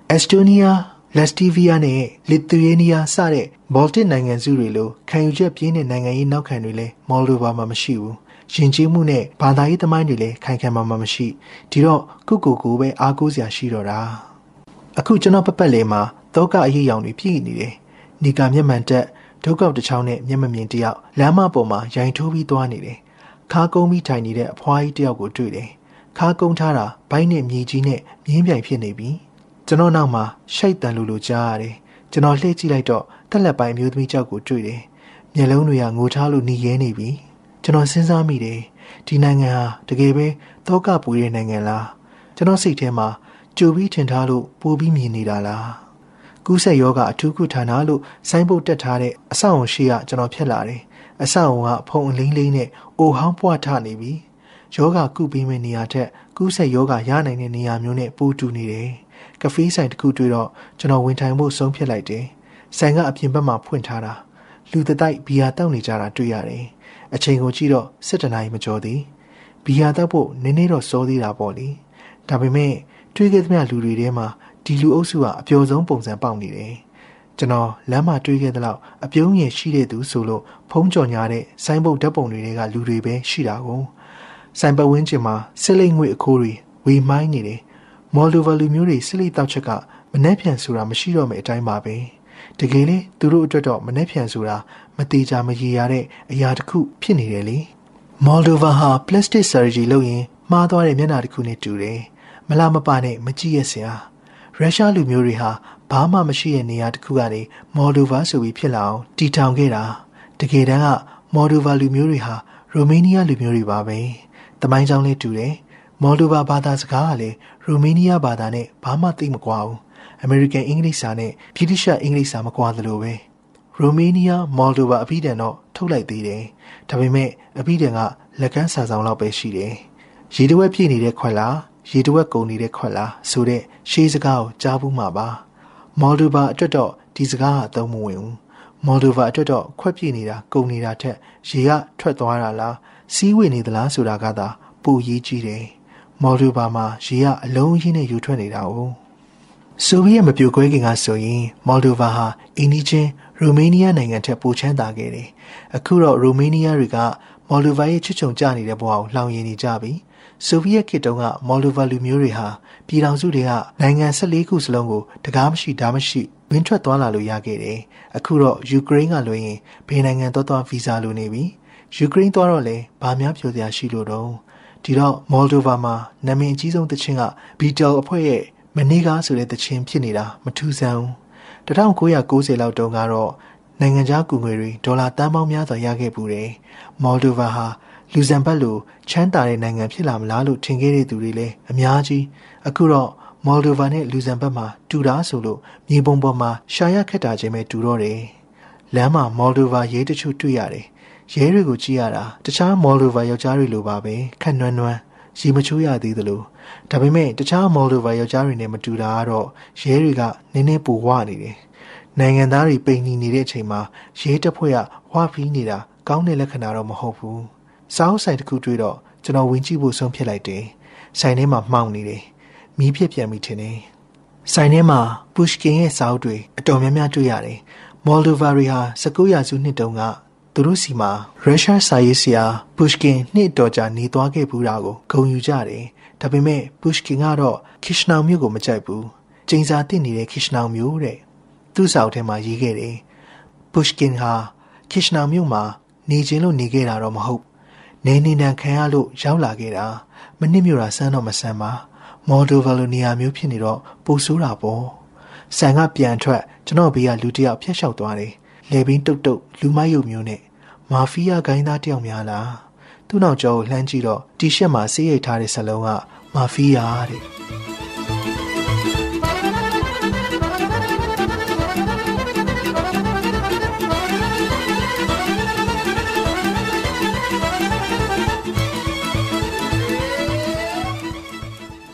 အက်စတိုးနီးယားလက်စတီဗီးယားနဲ့လစ်သူယေးနီးယားစတဲ့ဘော်တစ်နိုင်ငံစုတွေလိုခံယူချက်ပြင်းတဲ့နိုင်ငံရေးနောက်ခံတွေလည်းမော်ဒိုဗာမှာမရှိဘူး ရှင်ကျေးမှုနဲ့ဘာသာရေးသမိုင်းတွေလည်းခိုင်ခံမှာမရှိဒီတော့ကုကူကူပဲအားကိုးစရာရှိတော့တာအခုကျွန်တော်ပပတ်လေးမှာတောကအရေးရောင်တွေပြည့်နေတယ်နီကာမျက်မှန်တက်ဒုက္ခောက်တစ်ချောင်းနဲ့မျက်မမြင်တယောက်လမ်းမပေါ်မှာရိုင်ထိုးပြီးသွားနေတယ်ခါကုန်းပြီးထိုင်နေတဲ့အဖွားကြီးတယောက်ကိုတွေ့တယ်ခါကုန်းထားတာဘိုင်းနဲ့မြေကြီးနဲ့မြင်းပြိုင်ဖြစ်နေပြီကျွန်တော်နောက်မှာရှိုက်တန်လူလိုကြားရတယ်ကျွန်တော်လှည့်ကြည့်လိုက်တော့တက်လက်ပိုင်းမျိုးသမီးကြောက်ကိုတွေ့တယ်မျက်လုံးတွေကငိုထားလို့หนีရဲနေပြီ ကျွန်တော်စဉ်းစားမိတယ်ဒီနိုင်ငံဟာတကယ်ပဲတောကပူတဲ့နိုင်ငံလားကျွန်တော်စိတ်ထဲမှာကြိုပြီးထင်ထားလို့ပိုပြီးမြင်နေတာလားကူးဆက်ယောဂအထူးကုဌာနလို့ဆိုင်းဘုတ်တက်ထားတဲ့အဆောက်အုံရှိကကျွန်တော်ဖြတ်လာတယ်အဆောက်အုံကဖုံအလင်းလေးနဲ့အိုဟောင်းပွားထနေပြီယောဂကုပေးမယ့်နေရာထက်ကူးဆက်ယောဂရနိုင်တဲ့နေရာမျိုးနဲ့ပိုတူနေတယ်ကဖေးဆိုင်တစ်ခုတွေ့တော့ကျွန်တော်ဝင်ထိုင်ဖို့ဆုံးဖြတ်လိုက်တယ်ဆိုင်ကအပြင်ဘက်မှာဖွင့်ထားတာလူတတိုက်ဘီယာတောက်နေကြတာတွေ့ရတယ် အချိန်ကိုကြည့်တော့၁၇နာရီမကျော်သေးဘီယာတောက်ဖို့နည်းနည်းတော့စောသေးတာပေါ့လေဒါပေမဲ့တွေ့ခဲ့သမျှလူတွေထဲမှာဒီလူအုပ်စုကအပျော်ဆုံးပုံစံပေါက်နေတယ်ကျွန်တော်လမ်းမှာတွေ့ခဲ့တဲ့လောက်အပြုံးရည်ရှိတဲ့သူဆိုလို့ဖုံးကြော်ညာတဲ့ဆိုင်းဘုတ်ဓာတ်ပုံတွေကလူတွေပဲရှိတာကိုဆိုင်ပဝင်းကျင်မှာစစ်လိတ်ငွေအခိုးတွေဝေမိုင်းနေတယ်မော်လိုဗာလူမျိုးတွေစစ်လိတ်တောက်ချက်ကမနှက်ဖြန်ဆိုတာမရှိတော့မယ့်အတိုင်းပါပဲတကယ်လေသူတို့အတွက်တော့မနှက်ဖြန်ဆိုတာ မသေးချာမရေရတဲ့အရာတစ်ခုဖြစ်နေတယ်လေမော်ဒိုဗာဟာပလတ်စတစ်ဆာဂျီလုပ်ရင်မှားသွားတဲ့မျက်နှာတစ်ခုနဲ့တူတယ်မလာမပါနဲ့မကြည့်ရစရာရုရှားလူမျိုးတွေဟာဘာမှမရှိတဲ့နေရာတစ်ခုကနေမော်ဒိုဗာဆိုပြီးဖြစ်လာအောင်တည်ထောင်ခဲ့တာတကယ်တမ်းကမော်ဒိုဗာလူမျိုးတွေဟာရိုမေးနီးယားလူမျိုးတွေပါပဲတမိုင်းကြောင်းလေးတူတယ်မော်ဒိုဗာဘာသာစကားကလည်းရိုမေးနီးယားဘာသာနဲ့ဘာမှသိမကွာဘူးအမေရိကန်အင်္ဂလိပ်စာနဲ့ဗြိတိရှ်အင်္ဂလိပ်စာမကွာသလိုပဲ ရိုမေးနီးယားမော်ဒိုဗာအပြီးတန်တော့ထုတ်လိုက်သေးတယ်ဒါပေမဲ့အပြီးတန်ကလက်ကမ်းစာဆောင်လောက်ပဲရှိတယ်ရေတဝက်ပြည့်နေတဲ့ခွက်လားရေတဝက်ကုန်နေတဲ့ခွက်လားဆိုတဲ့ရှေးစကားကိုကြားဘူးမှာပါမော်ဒိုဗာအတွက်တော့ဒီစကားကအသုံးမဝင်ဘူးမော်ဒိုဗာအတွက်တော့ခွက်ပြည့်နေတာကုန်နေတာထက်ရေကထွက်သွားတာလားစီးဝင်နေသလားဆိုတာကသာပိုရေးကြည့်တယ်မော်ဒိုဗာမှာရေကအလုံးရင်းနဲ့ယူထွက်နေတာ哦ဆိုဗီယက်မပြိုကွဲခင်ကဆိုရင်မော်ဒိုဗာဟာအင်းဒီချင်း ရိုမေးနီးယားနိုင်ငံထက်ပိုချမ်းသာခဲ့တယ်။အခုတော့ရိုမေးနီးယားတွေကမော်ဒိုဗာရဲ့ချွတ်ချုံကျနေတဲ့ဘဝကိုလှောင်ရည်နေကြပြီ။ဆိုဗီယက်ခေတ်တုန်းကမော်ဒိုဗာလူမျိုးတွေဟာပြည်ထောင်စုတွေကနိုင်ငံ14ခုစလုံးကိုတကားမရှိဓာမရှိဝင်းထွက်သွားလာလို့ရခဲ့တယ်။အခုတော့ယူကရိန်းကလွှဲရင်ဘယ်နိုင်ငံသွားသွားဗီဇာလိုနေပြီ။ယူကရိန်းသွားတော့လေဘာများပြောစရာရှိလို့တော့ဒီတော့မော်ဒိုဗာမှာနာမည်အကြီးဆုံးတခြင်းကဘီတယ်အဖွဲ့ရဲ့မနေ့ကဆိုတဲ့တခြင်းဖြစ်နေတာမထူးဆန်း 1990လောက်တုန်းကတော့နိုင်ငံခြားကူငွေတွေဒေါ်လာတန်ပေါင်းများစွာရခဲ့ပူတယ်။မော်ဒိုဗာဟာလူဇမ်ဘတ်လိုချမ်းသာတဲ့နိုင်ငံဖြစ်လာမလားလို့ထင်ခဲ့တဲ့သူတွေလည်းအများကြီးအခုတော့မော်ဒိုဗာနဲ့လူဇမ်ဘတ်မှာတူတာဆိုလို့မြေပုံပေါ်မှာရှာရခက်တာချင်းပဲတူတော့တယ်။လမ်းမှာမော်ဒိုဗာရဲတချို့တွေ့ရတယ်။ရဲတွေကိုကြည့်ရတာတခြားမော်ဒိုဗာယောက်ျားတွေလိုပါပဲခက်နွမ်းနွမ်း ရီမချိုးရသေးသလိုဒါပေမဲ့တခြားမော်ဒိုဗာယောက်ျားတွေနဲ့မတူတာကတော့ရဲတွေကနည်းနည်းပိုဝနေတယ်နိုင်ငံသားတွေပိန်နီနေတဲ့အချိန်မှာရဲတပ်ဖွဲ့ကဝါဖီးနေတာကောင်းတဲ့လက္ခဏာတော့မဟုတ်ဘူးစောင်းဆိုင်တစ်ခုတွေ့တော့ကျွန်တော်ဝင်ကြည့်ဖို့ဆုံးဖြတ်လိုက်တယ်ဆိုင်ထဲမှာမှောင်နေတယ်မီးဖြစ်ပြန်ပြီထင်တယ်ဆိုင်ထဲမှာပုရှကင်ရဲ့စာအုပ်တွေအတော်များများတွေ့ရတယ်မော်ဒိုဗာရီဟာ19ရာစုနှစ်တုန်းက သူတို့စီမှာရုရှားစာရေးဆရာပုရှကင်နှစ်တော်ကြာနေသွားခဲ့ဘူးတာကိုဂုဏ်ယူကြတယ်။ဒါပေမဲ့ပုရှကင်ကတော့ခစ်ရှနောင်မြို့ကိုမကြိုက်ဘူး။ကျင်းစာတင်နေတဲ့ခစ်ရှနောင်မြို့တဲ့။သူ့စာအုပ်ထဲမှာရေးခဲ့တယ်။ပုရှကင်ဟာခစ်ရှနောင်မြို့မှာနေခြင်းလို့နေခဲ့တာတော့မဟုတ်။နနေနေနံခံရလို့ရောက်လာခဲ့တာမနစ်မြို့တာစမ်းတော့မဆန်းပါမော်ဒိုဗာလိုနီယာမျိုးဖြစ်နေတော့ပိုဆိုးတာပေါ့ဆန်ကပြန်ထွက်ကျွန်တော်ဘေးကလူတစ်ယောက်ဖျက်လျှောက်သွားတယ်လေဘင်းတုတ်တုတ်လူမယုံမျိုးနဲ့ မာဖီးယားဂိုင်းသားတယောက်များလားသူ့နောက်ကျောကိုလှမ်းကြည့်တော့တီရှပ်မှာဆေးရိပ်ထားတဲ့စလုံးကမာဖီးယားတဲ့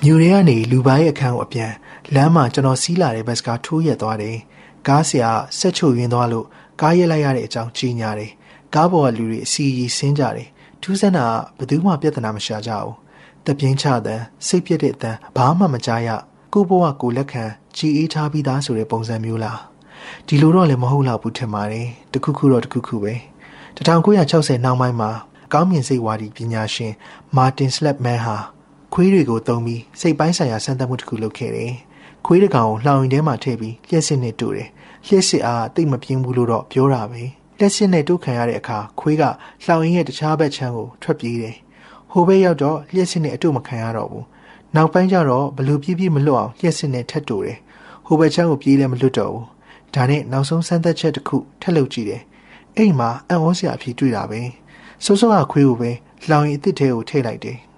မြူတွေကနေလူပိုင်းအခန်းကိုအပြန်လမ်းမှာကျွန်တော်စီးလာတဲ့ဘတ်စကားထိုးရက်သွားတယ်။ကားဆရာဆက်ချုပ်ရင်းသွားလို့ကားရက်လိုက်ရတဲ့အကြောင်းကြီးညာတယ်။ ကားပေါ်ကလူတွေအစီအီဆင်းကြတယ်။ထူးဆန်းတာဘယ်သူမှပြဿနာမရှာကြဘူး။တပြင်းချတဲ့စိတ်ပြည့်တဲ့အတန်ဘာမှမကြားရ။ကိုဘဝကိုလက်ခံကြည်အေးထားပြီးသားဆိုတဲ့ပုံစံမျိုးလား။ဒီလိုတော့လည်းမဟုတ်တော့ဘူးထင်ပါတယ်။တခုခုတော့တခုခုပဲ။1960နောက်ပိုင်းမှာကောင်းမြင်စိတ်ဝါဒီပညာရှင်မာတင်စလက်မန်ဟာခွေးတွေကိုသုံးပြီးစိတ်ပိုင်းဆိုင်ရာစမ်းသပ်မှုတစ်ခုလုပ်ခဲ့တယ်။ခွေးတစ်ကောင်ကိုလှောင်ရင်ထဲမှာထည့်ပြီးလျှက်စစ်နဲ့တို့တယ်။လျှက်စစ်အားတိတ်မပြင်းဘူးလို့တော့ပြောတာပဲ။ လျှက်စစ်နဲ့တို့ခံရတဲ့အခါခွေးကလှောင်ရင်ရဲ့တခြားဘက်ခြမ်းကိုထွက်ပြေးတယ်။ဟိုဘက်ရောက်တော့လျှက်စစ်နဲ့အတို့မခံရတော့ဘူး။နောက်ပိုင်းကျတော့ဘလူပြည့်ပြည့်မလွတ်အောင်လျှက်စစ်နဲ့ထက်တို့တယ်။ဟိုဘက်ခြမ်းကိုပြေးလည်းမလွတ်တော့ဘူး။ဒါနဲ့နောက်ဆုံးစမ်းသပ်ချက်တစ်ခုထက်လုပ်ကြည့်တယ်။အဲ့မှာအံ့ဩစရာအဖြစ်တွေ့တာပဲ။စိုးစိုးကခွေးကိုပဲလှောင်ရင်အစ်စ်ထဲကိုထည့်လိုက်တယ်။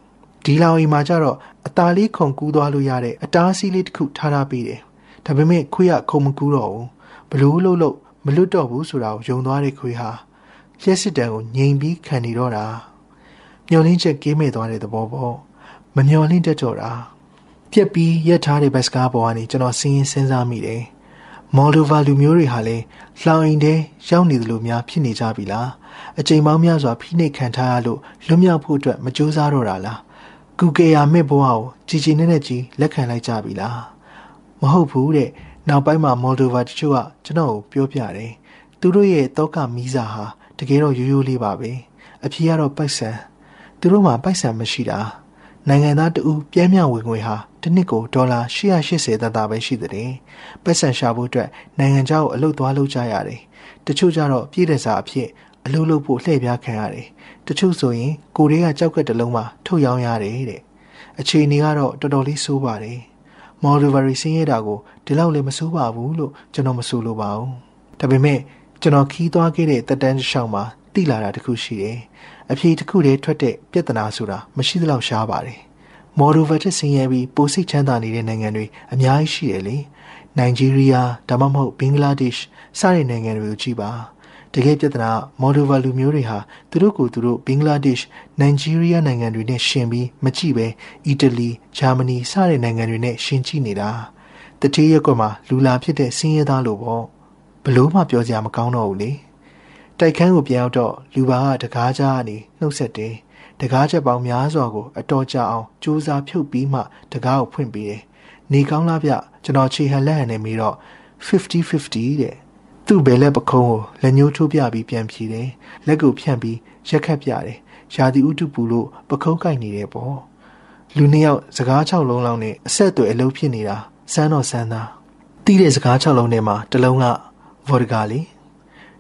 ဒီလောင်အိမ်မှာကျတော့အตาလေးခုံကူးသွားလို့ရတဲ့အတားအဆီးလေးတစ်ခုထားထားပေးတယ်ဒါပေမဲ့ခွေးကခုံမကူးတော့ဘူးဘလို့လို့လို့ မလွတ်တော့ဘူးဆိုတာကိုယုံသွားတဲ့ခွေးဟာရက်စစ်တံကိုငြိမ်ပြီးခံနေတော့တာမျောလင်းချက်ကင်းမဲ့သွားတဲ့သဘောပေါ့မမျောလင်းတတ်တော့တာပြက်ပြီးရက်ထားတဲ့ဘတ်စကားပေါ်ကနေကျွန်တော်စဉ်းရင်စဉ်းစားမိတယ်မော်ဒိုဗာလူမျိုးတွေဟာလည်းလှောင်အိမ်ထဲရောက်နေသလိုများဖြစ်နေကြပြီလားအချိန်ပေါင်းများစွာဖိနှိပ်ခံထားရလို့လွတ်မြောက်ဖို့အတွက်မကြိုးစားတော့တာလားကူကေယာမစ်ဘဝကိုကြည်ကြည်နဲ့နဲ့ကြီးလက်ခံလိုက်ကြပြီလားမဟုတ်ဘူးတဲ့ နောက်ပိုင်းမှာမော်ဒိုဗာတချို့ကကျွန်တော်ကိုပြောပြတယ်သူတို့ရဲ့တောကမီးစာဟာတကယ်တော့ရိုးရိုးလေးပါပဲအဖြေကတော့ပိုက်ဆံသူတို့မှာပိုက်ဆံမရှိတာနိုင်ငံသားတဦးပြဲမြဝင်ငွေဟာတစ်နှစ်ကိုဒေါ်လာ880သက်သာပဲရှိတဲ့ပိုက်ဆံရှာဖို့အတွက်နိုင်ငံခြားကိုအလုပ်သွားလုပ်ကြရတယ်တချို့ကြတော့ပြည်တဲ့စာအဖြစ်အလုပ်လုပ်ဖို့လှည့်ပြားခံရတယ်တချို့ဆိုရင်ကိုတွေကကြောက်ကက်တစ်လုံးမှထုတ်ရောင်းရတယ်တဲ့အခြေအနေကတော့တော်တော်လေးဆိုးပါတယ် မော်ဒဗရီဆင်းရဲတာကိုဒီလောက်လည်းမဆိုးပါဘူးလို့ကျွန်တော်မဆိုလိုပါဘူးဒါပေမဲ့ကျွန်တော်ခီးသွားခဲ့တဲ့တက်တန်းတစ်လျှောက်မှာတိလာတာတခုရှိတယ်အဖြေတစ်ခုတည်းထွက်တဲ့ပြဿနာဆိုတာမရှိသလောက်ရှားပါတယ်မော်ဒိုဗာတက်ဆင်းရဲပြီးပိုစိတ်ချမ်းသာနေတဲ့နိုင်ငံတွေအများကြီးရှိတယ်လေနိုင်ဂျီးရီးယားဒါမှမဟုတ်ဘင်္ဂလားဒေ့ရှ်စတဲ့နိုင်ငံတွေကိုကြည့်ပါ တကယ်ပြဿနာမော်ဒိုဗာလူမျိုးတွေဟာသူတို့ကိုသူတို့ဘင်္ဂလားဒေ့ရှ်နိုင်ဂျီးရီးယားနိုင်ငံတွေနဲ့ရှင်ပြီးမကြည့်ပဲအီတလီဂျာမနီစတဲ့နိုင်ငံတွေနဲ့ရှင်ကြည့်နေတာတတိယကွက်မှာလူလာဖြစ်တဲ့စင်းရဲသားလို့ပေါ့ဘလို့မှပြောစရာမကောင်းတော့ဘူးလေတိုက်ခန်းကိုပြန်ရောက်တော့လူပါကတကားကြားကနေနှုတ်ဆက်တယ်တကားချက်ပေါင်းများစွာကိုအတော်ကြအောင်စူးစမ်းဖြုတ်ပြီးမှတကားကိုဖွင့်ပေးတယ်နေကောင်းလားဗျကျွန်တော်ခြေဟန်လက်ဟန်နဲ့ပြီးတော့50-50တဲ့ သူ့ဘယ်လက်ပခုံးကိုလက်ညှိုးထိုးပြပြီးပြန်ဖြေတယ်လက်ကိုဖြန့်ပြီးရက်ခတ်ပြတယ်ရာသီဥတုပူလို့ပခုံးကိုက်နေတယ်ပေါ့လူနှစ်ယောက်စကား၆လုံးလောက်နဲ့အဆက်အသွယ်အလုပ်ဖြစ်နေတာစမ်းတော့စမ်းသားတီးတဲ့စကား၆လုံးထဲမှာတစ်လုံးကဗော်ဒကာလီ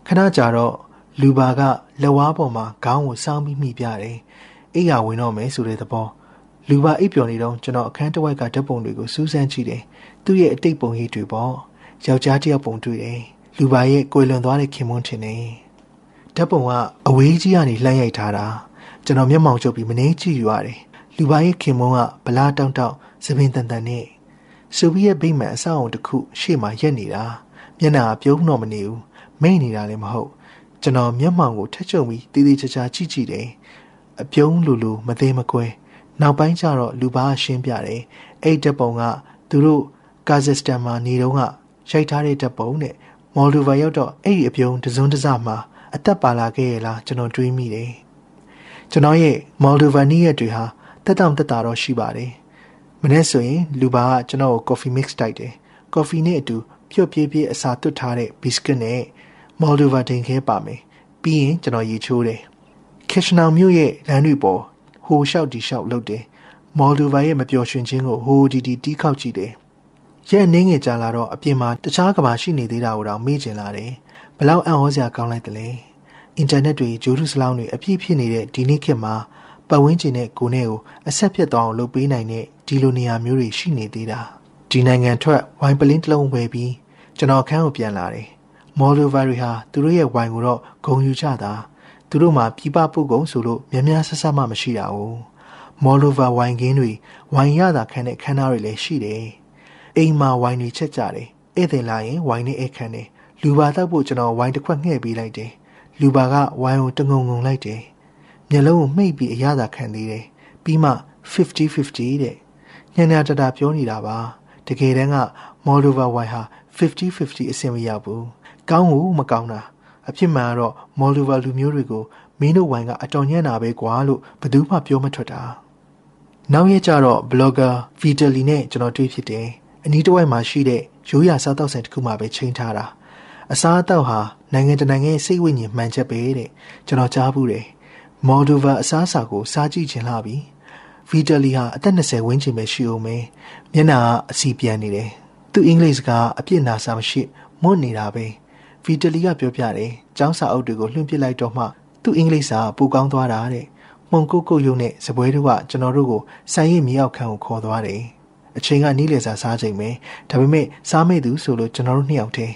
ခဏကြာတော့လူပါကလက်ဝါးပေါ်မှာခေါင်းကိုစောင်းပြီးမိပြတယ်အိယာဝင်တော့မယ်ဆိုတဲ့သဘောလူပါအိပ်ပျော်နေတော့ကျွန်တော်အခန်းတစ်ဝိုက်ကဓာတ်ပုံတွေကိုစူးစမ်းကြည့်တယ်သူ့ရဲ့အတိတ်ပုံရိပ်တွေပေါ့ယောက်ျားတစ်ယောက်ပုံတွေ့တယ် လူပါရဲ့ကိုယ်လွန်သွားတဲ့ခင်မွန်းထင်တယ်ဓာတ်ပုံကအဝေးကြီးကနေလှမ်းရိုက်ထားတာကျွန်တော်မျက်မှောင်ချုပ်ပြီးမနေကြည့်ယူရတယ်လူပါရဲ့ခင်မွန်းကဗလားတောင်းတောင်းသပင်တန်တန်နဲ့ဆိုဗီယက်ဗိမာန်အဆောက်အုံတစ်ခုရှေ့မှာရက်နေတာမျက်နှာပြုံးတော့မနေဘူးမိတ်နေတာလည်းမဟုတ်ကျွန်တော်မျက်မှောင်ကိုထက်ချုံပြီးတည်တည်ချာချာကြည့်ကြည့်တယ်အပြုံးလူလူမသေးမကွဲနောက်ပိုင်းကျတော့လူပါရှင်းပြတယ်အဲ့ဓာတ်ပုံကသူတို့ကာဇက်စတန်မှာနေတော့ကရိုက်ထားတဲ့ဓာတ်ပုံနဲ့ မော်လ်ဒိုဗာရောက်တော့အဲ့ဒီအပြုံးတစုံတစမှာအသက်ပါလာခဲ့ရလားကျွန်တော်တွေးမိတယ်ကျွန်တော်ရဲ့မော်လ်ဒိုဗာနီးရက်တွေဟာတက်တောင့်တက်တာတော့ရှိပါတယ်မနေ့ဆိုရင်လူပါကကျွန်တော်ကို coffee mix တိုက်တယ် coffee နဲ့အတူပြုတ်ပြေးပြေးအစာသွတ်ထားတဲ့ biscuit နဲ့မော်လ်ဒိုဗာတင်ခဲပါမယ်ပြီးရင်ကျွန်တော်ရေချိုးတယ်ကက်ရှနောင်မြို့ရဲ့လမ်းတွေပေါ်ဟိုလျှောက်ဒီလျှောက်လုပ်တယ်မော်လ်ဒိုဗာရဲ့မပျော်ရွှင်ခြင်းကိုဟိုဒီဒီတီးခောက်ကြည့်တယ် ရဲ့နှင်းငယ်ကြာလာတော့အပြင်မှာတခြားကဘာရှိနေသေးတာကိုတော့မေ့ကျင်လာတယ်ဘလောက်အံ့ဩစရာကောင်းလိုက်တယ်လဲအင်တာနက်တွေဂျိုးထုစလောင်းတွေအပြည့်ဖြစ်နေတဲ့ဒီနေ့ခေတ်မှာပတ်ဝန်းကျင်နဲ့ကိုယ်နဲ့ကိုအဆက်ပြတ်သွားအောင်လုပ်ပေးနိုင်တဲ့ဒီလိုနေရာမျိုးတွေရှိနေသေးတာဒီနိုင်ငံထွက်ဝိုင်ပလင်းတစ်လုံးဝယ်ပြီးကျွန်တော်အခန်းကိုပြန်လာတယ်မော်လိုဗာရီဟာသူတို့ရဲ့ဝိုင်ကိုတော့ဂုံယူကြတာသူတို့မှာပြပပုတ်ကုံဆိုလို့များများဆဆမှမရှိတာ哦မော်လိုဗာဝိုင်ကင်းတွေဝိုင်ရတာခံတဲ့ခန်းသားတွေလည်းရှိတယ် အိမ်မှာဝိုင်တွေချက်ကြတယ်ဧည့်သည်လာရင်ဝိုင်နဲ့အခန်းတယ်လူပါတောက်ဖို့ကျွန်တော်ဝိုင်တစ်ခွက်ငှဲ့ပေးလိုက်တယ်လူပါကဝိုင်ကိုတငုံငုံလိုက်တယ်မျက်လုံးကိုမှိတ်ပြီးအရသာခံသေးတယ်ပြီးမှ50-50တဲ့ညနေတတာပြောနေတာပါတကယ်တမ်းကမော်ဒိုဗာဝိုင်ဟာ50-50အဆင်မရဘူးကောင်းကိုမကောင်းတာအဖြစ်မှန်ကတော့မော်ဒိုဗာလူမျိုးတွေကိုမင်းတို့ဝိုင်ကအတော်ညံ့တာပဲကွာလို့ဘယ်သူမှပြောမထွက်တာနောက်ရက်ကျတော့ blogger Vitali နဲ့ကျွန်တော်တွေ့ဖြစ်တယ် အနီးတစ်ဝိုက်မှာရှိတဲ့ရိုးရာစားတောက်ဆိုင်တစ်ခုမှပဲချိန်ထားတာအစားအသောက်ဟာနိုင်ငံတနိုင်ငံရဲ့စိတ်ဝိညာဉ်မှန်ချက်ပဲတဲ့ကျွန်တော်ကြားဘူးတယ်မော်ဒိုဗာအစားအစာကိုစားကြည့်ချင်လာပြီဗီတလီဟာအသက်20ဝန်းကျင်ပဲရှိအောင်ပဲမျက်နှာအစီပြန်နေတယ်သူအင်္ဂလိပ်စကားအပြစ်နာစာမရှိမွတ်နေတာပဲဗီတလီကပြောပြတယ်ကျောင်းစာအုပ်တွေကိုလွှင့်ပစ်လိုက်တော့မှသူအင်္ဂလိပ်စာပူကောင်းသွားတာတဲ့မှုန်ကုတ်ကုတ်ရုံနဲ့စပွဲတို့ကကျွန်တော်တို့ကိုဆိုင်ရည်မြောက်ခန်းကိုခေါ်သွားတယ် အချိန်ကနီးလေစာစားချိန်ပဲဒါပေမဲ့စားမိသူဆိုလို့ကျွန်တော်တို့နှစ်ယောက်တည်း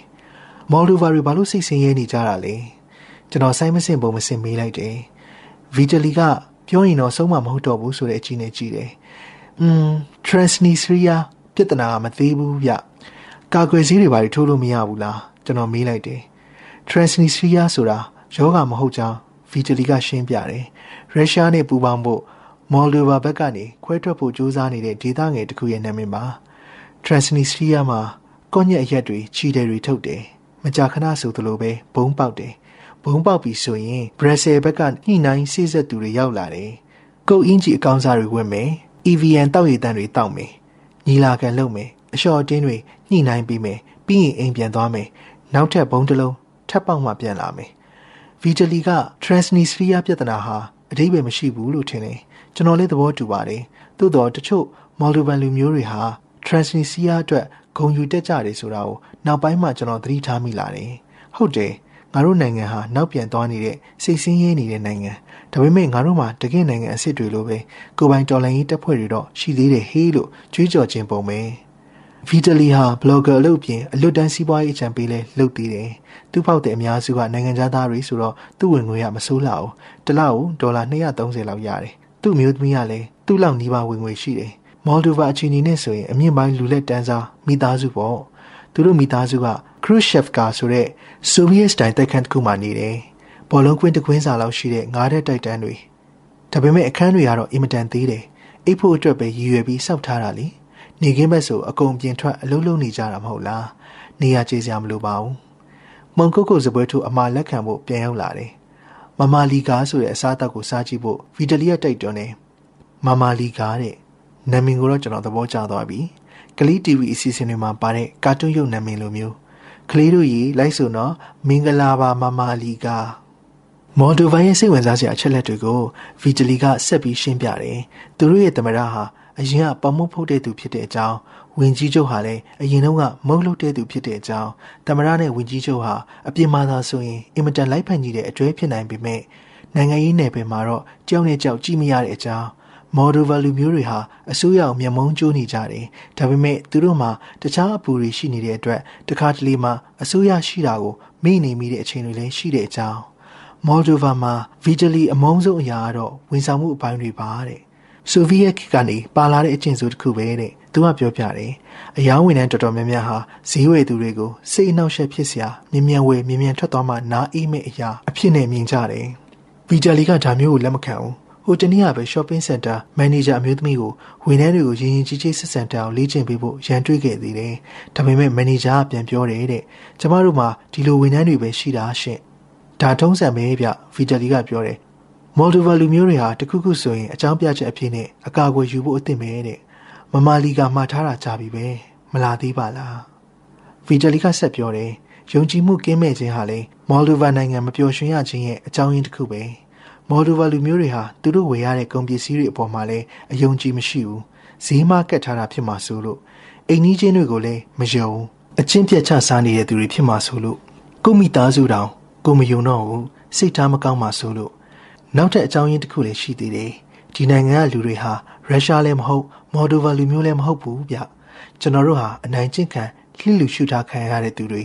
မော်လူဗာရီဘာလို့စိတ်ဆင်းရဲနေကြတာလဲကျွန်တော်ဆိုင်မစင်ပုံမစင်မေးလိုက်တယ်ဗီတလီကပြောရင်တော့ဆုံးမမဟုတ်တော့ဘူးဆိုတဲ့အကြည့်နဲ့ကြည့်တယ်။อืม Transnistria ပြဿနာမသေးဘူးဗျ။ကာကွယ်ဆေးတွေဘာတွေထိုးလို့မရဘူးလားကျွန်တော်မေးလိုက်တယ်။ Transnistria ဆိုတာယောဂမဟုတ်ကြောင်းဗီတလီကရှင်းပြတယ်။ရုရှားနဲ့ပူးပေါင်းဖို့ မော်လ်ဒိုဗာဘက်ကနေခွဲထွက်ဖို့ကြိုးစားနေတဲ့ဒေသငယ်တစ်ခုရဲ့နာမည်ပါ။ Transnistria မှာကော့ညက်အရက်တွေချီတယ်တွေထုတ်တယ်။မကြာခဏဆိုသလိုပဲဘုံပေါက်တယ်။ဘုံပေါက်ပြီဆိုရင်ဘရက်ဆယ်ဘက်ကညှိနှိုင်းစိစက်သူတွေရောက်လာတယ်။ကုတ်အင်းကြီးအကောင်စားတွေဝင်မယ်။ EVN တောက်ရည်တန်းတွေတောက်မယ်။ညီလာခံလုပ်မယ်။အလျှော်တင်းတွေညှိနှိုင်းပြီးမယ်။ပြီးရင်အိမ်ပြန်သွားမယ်။နောက်ထပ်ဘုံတစ်လုံးထပ်ပေါက်မှပြန်လာမယ်။ဗီတလီက Transnistria ပြဿနာဟာအတိပ္ပယ်မရှိဘူးလို့ထင်တယ်။ ကျွန်တော်လည်းသဘောတူပါတယ်။သို့တော့တချို့ Moldovan လူမျိုးတွေဟာ Transnistria အတွက်ဂုံယူတက်ကြတယ်ဆိုတာကိုနောက်ပိုင်းမှာကျွန်တော်သတိထားမိလာတယ်။ဟုတ်တယ်။ငါတို့နိုင်ငံဟာနောက်ပြန်သွားနေတဲ့စိတ်ဆင်းရဲနေတဲ့နိုင်ငံဒါပေမဲ့ငါတို့မှာတကယ့်နိုင်ငံအစ်စ်တွေလိုပဲကိုပိုင်တော်လိုင်းရေးတပ်ဖွဲ့တွေတော့ရှိသေးတယ်ဟေးလို့ကြွေးကြော်ခြင်းပုံပဲဗီတလီဟာဘလော့ဂါအလုပ်ပြင်အလွတ်တန်းစီးပွားရေးအကြံပေးလဲလုပ်သေးတယ်။သူ့ဖောက်တဲ့အများစုကနိုင်ငံသားတွေဆိုတော့သူ့ဝင်ငွေကမဆိုးလောက်ဘူး။တစ်လောက်ဒေါ်လာ230လောက်ရတယ်။ သူ့မျိုးသမီးကလည်းသူ့လောက်နီးပါးဝင်ငွေရှိတယ်။မော်လ်ဒိုဗာအချင်းကြီးနဲ့ဆိုရင်အမြင့်ပိုင်းလူလက်တန်းစားမိသားစုပေါ့။သူတို့မိသားစုကခရုရှက်ဖ်ကာဆိုတဲ့ဆိုဗီယက်စတိုင်တိုက်ခန်းတစ်ခုမှနေတယ်။ဘောလုံးကွင်းတစ်ကွင်းစာလောက်ရှိတဲ့ငါးတဲ့တိုက်တန်းတွေ။ဒါပေမဲ့အခန်းတွေကတော့အင်မတန်သေးတယ်။အိပ်ဖို့အတွက်ပဲရည်ရွယ်ပြီးစောက်ထားတာလေ။နေခင်းဘက်ဆိုအကုန်ပြင်ထွက်အလုံးလုံးနေကြတာမဟုတ်လား။နေရကျေစရာမလိုပါဘူး။မုံကုတ်ကုတ်စပွဲထုတ်အမှားလက်ခံဖို့ပြန်ရောက်လာတယ်။ မမာလီကာဆိုတဲ့အစားအသောက်ကိုစားကြည့်ဖို့ဗီတလီယတိုက်တွန်းတယ်။မမာလီကာတဲ့နာမည်ကိုတော့ကျွန်တော်သဘောကျသွားပြီ။ကလေး TV အစီအစဉ်တွေမှာပါတဲ့ကာတွန်းရုပ်နာမည်လိုမျိုး။ကလေးတို့ရေလိုက်ဆိုတော့မင်္ဂလာပါမမလီကမော်ဒိုဗိုင်းရဲ့စိတ်ဝင်စားစရာအချက်လက်တွေကိုဗီတလီကဆက်ပြီးရှင်းပြတယ်။သူတို့ရဲ့သမရဟာအရင်ကပမုတ်ဖုတ်တဲ့သူဖြစ်တဲ့အကြောင်း ဝင်ကြီးချုပ်ဟာလည်းအရင်တုန်းကမုတ်လုပ်တဲ့သူဖြစ်တဲ့အကြောင်းသမရနဲ့ဝင်ကြီးချုပ်ဟာအပြစ်မှားသာဆိုရင်အင်မတန်လိုက်ဖက်ကြီးတဲ့အကျွဲဖြစ်နိုင်ပေမဲ့နိုင်ငံရေးနယ်ပယ်မှာတော့ကြောက်နဲ့ကြောက်ကြည့်မရတဲ့အကြောင်းမော်ဒိုဗာလူမျိုးတွေဟာအစိုးရအောင်မျက်မုံးကျိုးနေကြတယ်။ဒါပေမဲ့သူတို့မှာတခြားအပူတွေရှိနေတဲ့အတွက်တခါတလေမှာအစိုးရရှိတာကိုမိနေမိတဲ့အချိန်တွေလည်းရှိတဲ့အကြောင်းမော်ဒိုဗာမှာဗီတလီအမုန်းဆုံးအရာကတော့ဝန်ဆောင်မှုအပိုင်းတွေပါတဲ့။ ဆိုဗီယက်ကနေပါလာတဲ့အကျင့်ဆိုတစ်ခုပဲတဲ့သူကပြောပြတယ်အယောင်းဝင်တဲ့တော်တော်များများဟာဈေးဝယ်သူတွေကိုစိတ်အနှောက်အယှက်ဖြစ်စရာမြင်မြန်ဝယ်မြင်မြန်ထွက်သွားမှနားအေးမဲ့အရာအဖြစ်နဲ့မြင်ကြတယ်ဗီဂျာလီကဒါမျိုးကိုလက်မခံဘူးဟိုတနေ့ကပဲ shopping center manager အမျိုးသမီးကိုဝန်ထမ်းတွေကိုရင်းရင်းကြီးကြီးဆက်ဆံတောင်းလေ့ကျင့်ပေးဖို့ရန်တွေးခဲ့သေးတယ်။ဒါပေမဲ့ manager ကပြန်ပြောတယ်တဲ့။ကျမတို့မှာဒီလိုဝန်ထမ်းတွေပဲရှိတာရှင့်။ဒါထုံးစံပဲဗျ Vitaly ကပြောတယ် Moldova လူမျိုးတွေဟာတခုခုဆိုရင်အကြောင်းပြချက်အဖြစ်နဲ့အကာအကွယ်ယူဖို့အသင့်ပဲတဲ့။မမာလီကမှားထားတာကြပြီပဲ။မလာသေးပါလား။ဗီတလီကဆက်ပြောတယ်။ယုံကြည်မှုကင်းမဲ့ခြင်းဟာလေမော်လ်ဒိုဗာနိုင်ငံမပျော်ရွှင်ရခြင်းရဲ့အကြောင်းရင်းတစ်ခုပဲ။မော်ဒိုဗာလူမျိုးတွေဟာသူတို့ဝယ်ရတဲ့ကုန်ပစ္စည်းတွေအပေါ်မှာလည်းအယုံကြည်မရှိဘူးဈေးမကတ်ထားတာဖြစ်မှာဆိုလို့အိမ်နီးချင်းတွေကိုလည်းမယုံအချင်းပြတ်ချစားနေတဲ့သူတွေဖြစ်မှာဆိုလို့ကိုမိသားစုတောင်ကိုမယုံတော့ဘူးစိတ်ထားမကောင်းပါဆိုလို့ နောက်ထပ်အကြောင်းရင်းတစ်ခုလည်းရှိသေးတယ်ဒီနိုင်ငံကလူတွေဟာရုရှားလည်းမဟုတ်မော်ဒိုဗာလူမျိုးလည်းမဟုတ်ဘူးဗျကျွန်တော်တို့ဟာအနိုင်ကျင့်ခံလှိလူရှုထားခံရတဲ့သူတွေ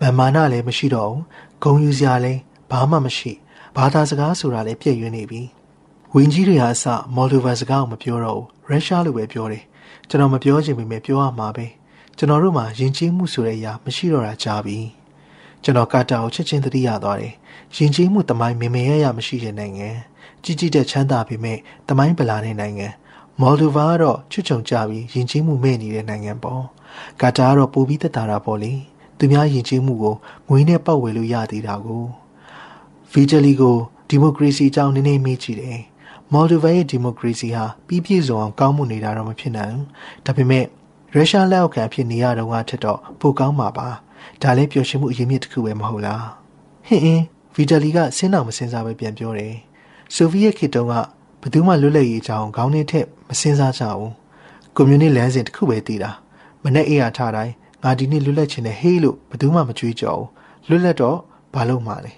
မမာနလည်းမရှိတော့ဘူးဂုံယူစရာလည်းဘာမှမရှိဘာသာစကားဆိုတာလည်းပြည့်ရွံ့နေပြီဝင်းကြီးတွေဟာအစမော်ဒိုဗာစကားကိုမပြောတော့ဘူးရုရှားလိုပဲပြောတယ်ကျွန်တော်မပြောချင်ပေမဲ့ပြောရမှာပဲကျွန်တော်တို့မှာယဉ်ကျေးမှုဆိုတဲ့အရာမရှိတော့တာကြာပြီကျွန်တော်ကာတာကိုချက်ချင်းသတိရသွားတယ် ယဉ်ကျေးမှုတမိုင်းမေမေရရမရှိတဲ့နိုင်ငံကြီးကြီးတဲ့ချမ်းသာပေမဲ့တမိုင်းပလာတဲ့နိုင်ငံမော်ဒိုဗာကတော့ချွတ်ချုံကြပြီးယဉ်ကျေးမှုမဲ့နေတဲ့နိုင်ငံပေါ့ကာတာကတော့ပိုပြီးသက်သာတာပေါ့လေသူများယဉ်ကျေးမှုကိုငွေနဲ့ပတ်ဝယ်လို့ရသေးတာကိုဗီဂျလီကိုဒီမိုကရေစီအကြောင်းနည်းနည်းမေးကြည့်တယ်မော်ဒိုဗာရဲ့ဒီမိုကရေစီဟာပြီးပြည့်စုံအောင်ကောင်းမှုနေတာတော့မဖြစ်နိုင်ဘူးဒါပေမဲ့ရုရှားလက်အောက်ခံဖြစ်နေရတော့ကထက်တော့ပိုကောင်းမှာပါဒါလည်းပျော်ရွှင်မှုအရေးမြစ်တစ်ခုပဲမဟုတ်လားဟင်းအင်း ဗီတလီကစဉ်းတော်မစင်စားပဲပြန်ပြောတယ်ဆိုဗီယက်ခေတ်တုန်းကဘယ်သူမှလွတ်လပ်ရေးအကြောင်းခေါင်းထဲထက်မစင်စားကြဘူးကွန်မြူနတီလမ်းစဉ်တစ်ခုပဲတည်တာမနေ့အေးရထားတိုင်းငါဒီနေ့လွတ်လပ်ချင်တယ်ဟေးလို့ဘယ်သူမှမကြွေးကြော်ဘူးလွတ်လပ်တော့ဘာလို့မှလဲ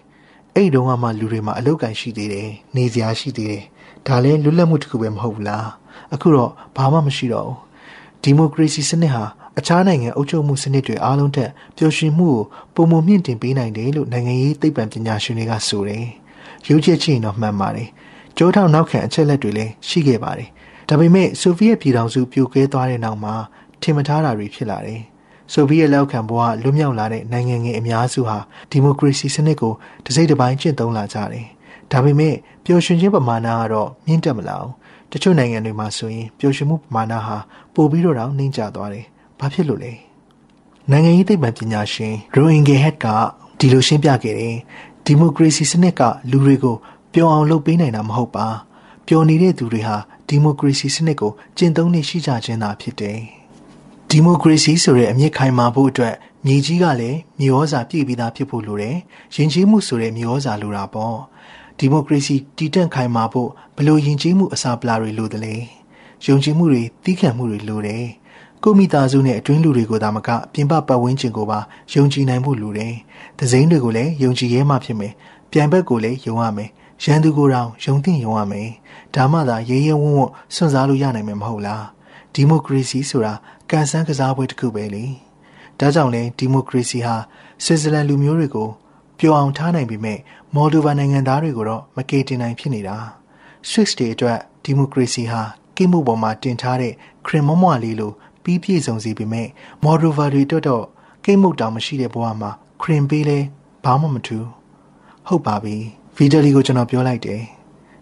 အဲ့ဒီတုန်းကမှလူတွေမှာအလောက်ကန်ရှိသေးတယ်နေစရာရှိသေးတယ်ဒါလည်းလွတ်လပ်မှုတစ်ခုပဲမဟုတ်ဘူးလားအခုတော့ဘာမှမရှိတော့ဘူးဒီမိုကရေစီစနစ်ဟာ အခြားနိုင်ငံအုပ်ချုပ်မှုစနစ်တွေအားလုံးထက်ပျော်ရွှင်မှုကိုပုံမမြင့်တင်ပေးနိုင်တယ်လို့နိုင်ငံရေးသိပ္ပံပညာရှင်တွေကဆိုတယ်။ရုပ်ချက်ချင်းတော့မှန်ပါတယ်။ကြိုးထောင်နောက်ခံအချက်လက်တွေလည်းရှိခဲ့ပါတယ်။ဒါပေမဲ့ဆိုဗီယက်ပြည်ထောင်စုပြိုကွဲသွားတဲ့နောက်မှာထင်မထားတာတွေဖြစ်လာတယ်။ဆိုဗီယက်လက်ခံဘဝလွတ်မြောက်လာတဲ့နိုင်ငံငယ်အများစုဟာဒီမိုကရေစီစနစ်ကိုတစိမ့်တစ်ပိုင်းကျင့်သုံးလာကြတယ်။ဒါပေမဲ့ပျော်ရွှင်ခြင်းပမာဏကတော့မြင့်တက်မလာဘူး။တချို့နိုင်ငံတွေမှာဆိုရင်ပျော်ရွှင်မှုပမာဏဟာပိုပြီးတော့နှိမ့်ကျသွားတယ်။ ဘာဖြစ်လို့လဲ။နိုင်ငံရေးသိပ္ပံပညာရှင်ရိုအင်ဂေဟက်ကဒီလိုရှင်းပြခဲ့တယ်။ဒီမိုကရေစီစနစ်ကလူတွေကိုပျော်အောင်လုပ်ပေးနိုင်တာမဟုတ်ပါ။ပျော်နေတဲ့သူတွေဟာဒီမိုကရေစီစနစ်ကိုကျင့်သုံးနေရှိကြခြင်းသာဖြစ်တယ်။ဒီမိုကရေစီဆိုတဲ့အမြင့်ခိုင်မာဖို့အတွက်မြေကြီးကလည်းမြေဩဇာပြည့်ပြီးသားဖြစ်ဖို့လိုတယ်။ယဉ်ကျေးမှုဆိုတဲ့မြေဩဇာလိုတာပေါ့။ဒီမိုကရေစီတည်တံ့ခိုင်မာဖို့ဘလို့ယဉ်ကျေးမှုအစာပလာတွေလိုတယ်လေ။ယုံကြည်မှုတွေတီးခံမှုတွေလိုတယ်။ ကိုမိသားစုနဲ့အတွင်းလူတွေကိုသာမကပြင်ပပတ်ဝန်းကျင်ကိုပါယုံကြည်နိုင်ဖို့လိုတယ်။ဒဇိန်တွေကိုလည်းယုံကြည်ရဲမှဖြစ်မယ်။ပြန်ဘက်ကိုလည်းယုံရမယ်။ရန်သူကိုယ်တောင်ယုံသိယုံရမယ်။ဒါမှသာရဲရဲဝံ့ဝံ့စွန့်စားလို့ရနိုင်မယ်မဟုတ်လား။ဒီမိုကရေစီဆိုတာကန်ဆန်းကစားပွဲတစ်ခုပဲလေ။ဒါကြောင့်လဲဒီမိုကရေစီဟာဆွစ်ဇာလန်လူမျိုးတွေကိုပျော်အောင်ထားနိုင်ပေမဲ့မော်ဒိုဗာနိုင်ငံသားတွေကိုတော့မကေတင်နိုင်ဖြစ်နေတာ။ Swiss တွေအတွက်ဒီမိုကရေစီဟာကိမှုပေါ်မှာတင်ထားတဲ့ခရင်မမွလေးလို ပြီးပြည့်စုံစေပေမဲ့မော်ဒိုဗာတွေတော့တော့ကိမှုတောင်မရှိတဲ့ဘဝမှာခရင်ပေးလဲဘာမှမထူးဟုတ်ပါပြီဗီဒလီကိုကျွန်တော်ပြောလိုက်တယ်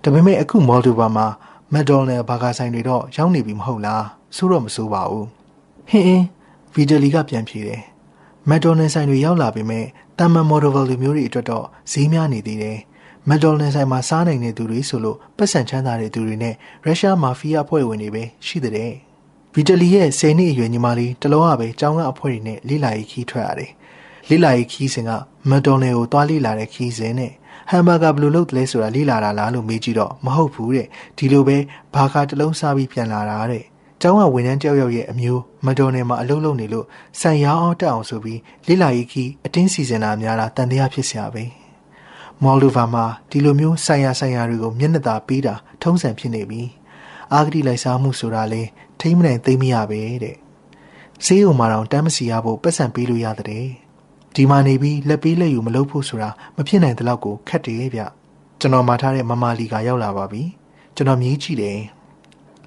ဒါပေမဲ့အခုမော်ဒိုဗာမှာမက်ဒေါ်နယ်ဘာဂါဆိုင်တွေတော့ရောက်နေပြီမဟုတ်လားဆိုတော့မဆိုးပါဘူးဟင်းအင်းဗီဒလီကပြန်ဖြေတယ်မက်ဒေါ်နယ်ဆိုင်တွေရောက်လာပေမဲ့တာမန်မော်ဒိုဗာလူမျိုးတွေအတွက်တော့ဈေးများနေသေးတယ်မက်ဒေါ်နယ်ဆိုင်မှာစားနိုင်တဲ့သူတွေဆိုလို့ပတ်စံချမ်းသာတဲ့သူတွေနဲ့ရုရှားမာဖီးယားအဖွဲ့ဝင်တွေပဲရှိတဲ့ ဗီတလီရဲ့10နှစ်အရွယ်ညီမလေးတလောကပဲကျောင်းကအဖွဲ့တွေနဲ့လိလာရေးခီးထွက်ရတယ်လိလာရေးခီးစဉ်ကမက်ဒေါ်နယ်ကိုတွားလိလာတဲ့ခီးစဉ်နဲ့ဟမ်ဘာဂါဘယ်လိုလုပ်တယ်လဲဆိုတာလိလာတာလားလို့မေးကြည့်တော့မဟုတ်ဘူးတဲ့ဒီလိုပဲဘာကာတလုံးစားပြီးပြန်လာတာတဲ့ကျောင်းကဝန်ထမ်းတယောက်ယောက်ရဲ့အမျိုးမက်ဒေါ်နယ်မှာအလုပ်လုပ်နေလို့ဆန်ရောင်းအောင်တက်အောင်ဆိုပြီးလိလာရေးခီးအတင်းစီစဉ်တာများတာတန်တရားဖြစ်စရာပဲမော်လူဗာမှာဒီလိုမျိုးဆိုင်ရာဆိုင်ရာတွေကိုမျက်နှာသာပေးတာထုံးစံဖြစ်နေပြီအာဂတိလိုက်စားမှုဆိုတာလေ ထိမ့်မနိုင်သိမ့်မရပဲတဲ့ဈေးုံမှာတော့တမ်းမစီရဖို့ပတ်စံပေးလို့ရတဲ့ဒီမှာနေပြီးလက်ပေးလက်ယူမလုပ်ဖို့ဆိုတာမဖြစ်နိုင်တဲ့လောက်ကိုခက်တယ်ဗျကျွန်တော်မှာထားတဲ့မမလီကရောက်လာပါပြီကျွန်တော်မြည်ကြည့်တယ်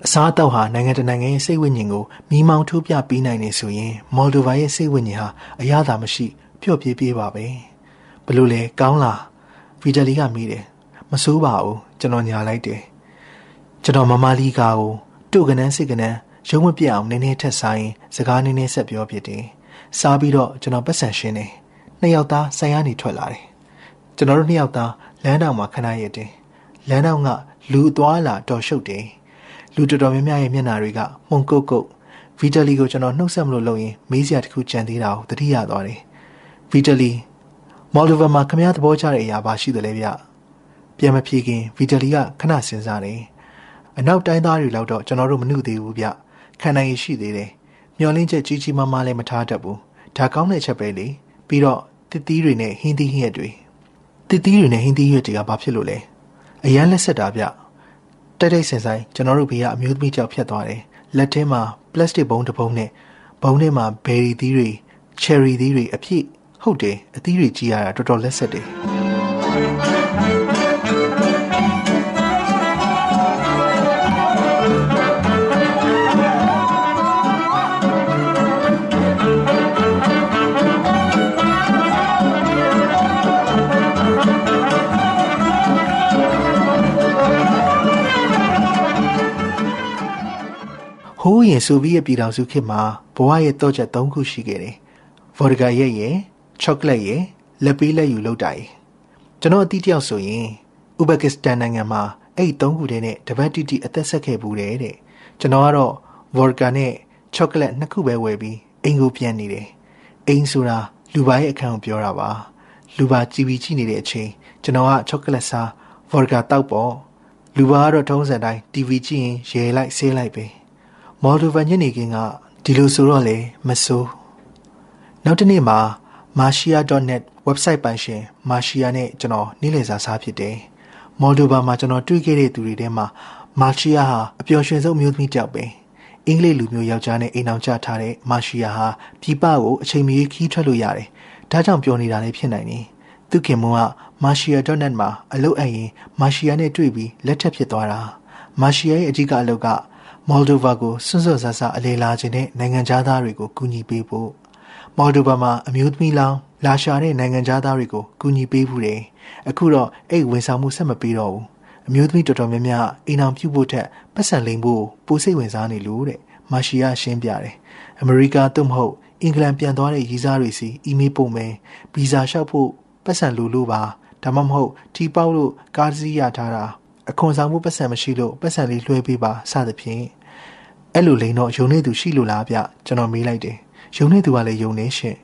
အစားအသောက်ဟာနိုင်ငံတကာနိုင်ငံရဲ့စိတ်ဝိညာဉ်ကိုမိမောင်းထိုးပြပေးနိုင်နေဆိုရင်မော်ဒိုဗာရဲ့စိတ်ဝိညာဉ်ဟာအရသာမရှိပျော့ပြေးပြေးပါပဲဘလို့လဲကောင်းလားဗီဒလီကမေးတယ်မစိုးပါဘူးကျွန်တော်ညာလိုက်တယ်ကျွန်တော်မမလီကာကို တို့ကနန်းစစ်ကနန်းရုံးမပြအောင်နည်းနည်းထက်ဆိုင် စကားနည်းနည်းဆက်ပြောဖြစ်တယ်စားပြီးတော့ကျွန်တော်ပတ်စံရှင်းတယ်နှစ်ယောက်သားဆိုင်ရနေထွက်လာတယ်ကျွန်တော်တို့နှစ်ယောက်သားလမ်းတောင်မှာခဏရည်တယ်လမ်းတောင်ကလူအသွားလာတော်ရှုပ်တယ်လူတော်တော်များများရဲ့မျက်နှာတွေကမှုန်ကုတ်ကုတ်ဗီတလီကိုကျွန်တော်နှုတ်ဆက်မလို့လုပ်ရင်မေးစရာတခုကြံသေးတာကိုသတိရသွားတယ်ဗီတလီမော်လ်ဗာမှာခမရသဘောကျတဲ့အရာပါရှိတယ်လေဗျပြန်မဖြေခင်ဗီတလီကခဏစဉ်းစားတယ် အနောက်တိုင်းသားတွေလောက်တော့ကျွန်တော်တို့မနှုတ်သေးဘူးဗျခံနိုင်ရရှိသေးတယ်မျောလင်းချက်ကြီးကြီးမားမားလည်းမထားတတ်ဘူးဒါကောင်းတဲ့ချက်ပဲလေပြီးတော့တစ်သီးတွေနဲ့ဟင်းသီးဟင်းရက်တွေတတစ်သီးတွေနဲ့ဟင်းသီးရွက်တွေကဘာဖြစ်လို့လဲအရန်လက်ဆက်တာဗျတိုက်တိုက်ဆင်ဆိုင်ကျွန်တော်တို့ဘေးကအမျိုးသမီးကြောက်ဖြတ်သွားတယ်လက်ထဲမှာပလတ်စတစ်ဘုံတစ်ဘုံနဲ့ဘုံထဲမှာဘယ်ရီသီးတွေချယ်ရီသီးတွေအဖြစ်ဟုတ်တယ်အသီးတွေကြီးရတာတော်တော်လက်ဆက်တယ် ဟိုးရင်ဆိုဗီယက်ပြည်ထောင်စုခေတ်မှာဘဝရဲ့တော့ချက်၃ခုရှိခဲ့တယ်။ဗော်ဒဂါရဲ့ရဲ့ချောကလက်ရဲ့လက်ပေးလက်ယူလောက်တာရဲ့ကျွန်တော်အတိတယောက်ဆိုရင်ဥဘကစ္စတန်နိုင်ငံမှာအဲ့ဒီ၃ခုတည်းနဲ့တပတ်တိတိအသက်ဆက်ခဲ့ဘူးတဲ့တဲ့ကျွန်တော်ကတော့ဗော်ဒဂါနဲ့ချောကလက်နှစ်ခုပဲဝယ်ပြီးအိမ်ကိုပြန်နေတယ်။အိမ်ဆိုတာလူပါရဲ့အခန်းကိုပြောတာပါ။လူပါကြည်ပြီးကြည့်နေတဲ့အချိန်ကျွန်တော်ကချောကလက်စားဗော်ဒဂါတောက်ပေါ့လူပါကတော့ထုံးစံတိုင်း TV ကြည့်ရင်ရေလိုက်ဆေးလိုက်ပဲ။ မော်ဒိုဗန်ညနေခင်းကဒီလိုဆိုတော့လေမဆိုးနောက်တစ်နေ့မှာ marshia.net website ပိုင်ရှင် marshia နဲ့ကျွန်တော်နေ့လည်စာစားဖြစ်တယ်မော်ဒိုဗာမှာကျွန်တော်တွေ့ခဲ့တဲ့သူတွေထဲမှာ marshia ဟာအပျော်ရွှင်ဆုံးမျိုးသမီးတစ်ယောက်ပဲအင်္ဂလိပ်လူမျိုးယောက်ျားနဲ့အိမ်အောင်ကြထားတဲ့ marshia ဟာပြည်ပကိုအချိန်မီခီးထွက်လို့ရတယ်ဒါကြောင့်ပြောနေတာလည်းဖြစ်နိုင်တယ်သူခင်မွန်းက marshia.net မှာအလုပ်အပ်ရင် marshia နဲ့တွေ့ပြီးလက်ထပ်ဖြစ်သွားတာ marshia ရဲ့အကြီးကအလုပ်က မော်လ်ဒိုဗာကိုစွန့်စွန့်ဆဆအလေလာခြင်းနဲ့နိုင်ငံသားတွေကိုကူညီပေးဖို့မော်လ်ဒိုဗာမှာအမျိုးသမီးလောင်းလာရှာတဲ့နိုင်ငံသားတွေကိုကူညီပေးဖို့တယ်အခုတော့အဲ့ဝန်ဆောင်မှုဆက်မပေးတော့ဘူးအမျိုးသမီးတော်တော်များများအိမ်အောင်ပြုတ်ဖို့ထက်ပတ်စံလိမ်ဖို့ပိုစိတ်ဝင်စားနေလို့တဲ့မာရှီယာရှင်းပြတယ်အမေရိကသို့မဟုတ်အင်္ဂလန်ပြန်သွားတဲ့ရီစားတွေစီအီးမေးလ်ပို့မယ်ဗီဇာလျှောက်ဖို့ပတ်စံလိုလို့ပါဒါမှမဟုတ်တီပေါက်လို့ကားစီးရထားတာ အခွန်ဆောင်မှုပတ်စံမရှိလို့ပတ်စံလေးလွှဲပေးပါစသဖြင့်အဲ့လိုလိန်တော့ယုံနေသူရှိလို့လားဗျကျွန်တော်မေးလိုက်တယ်ယုံနေသူကလည်းယုံနေရှင့်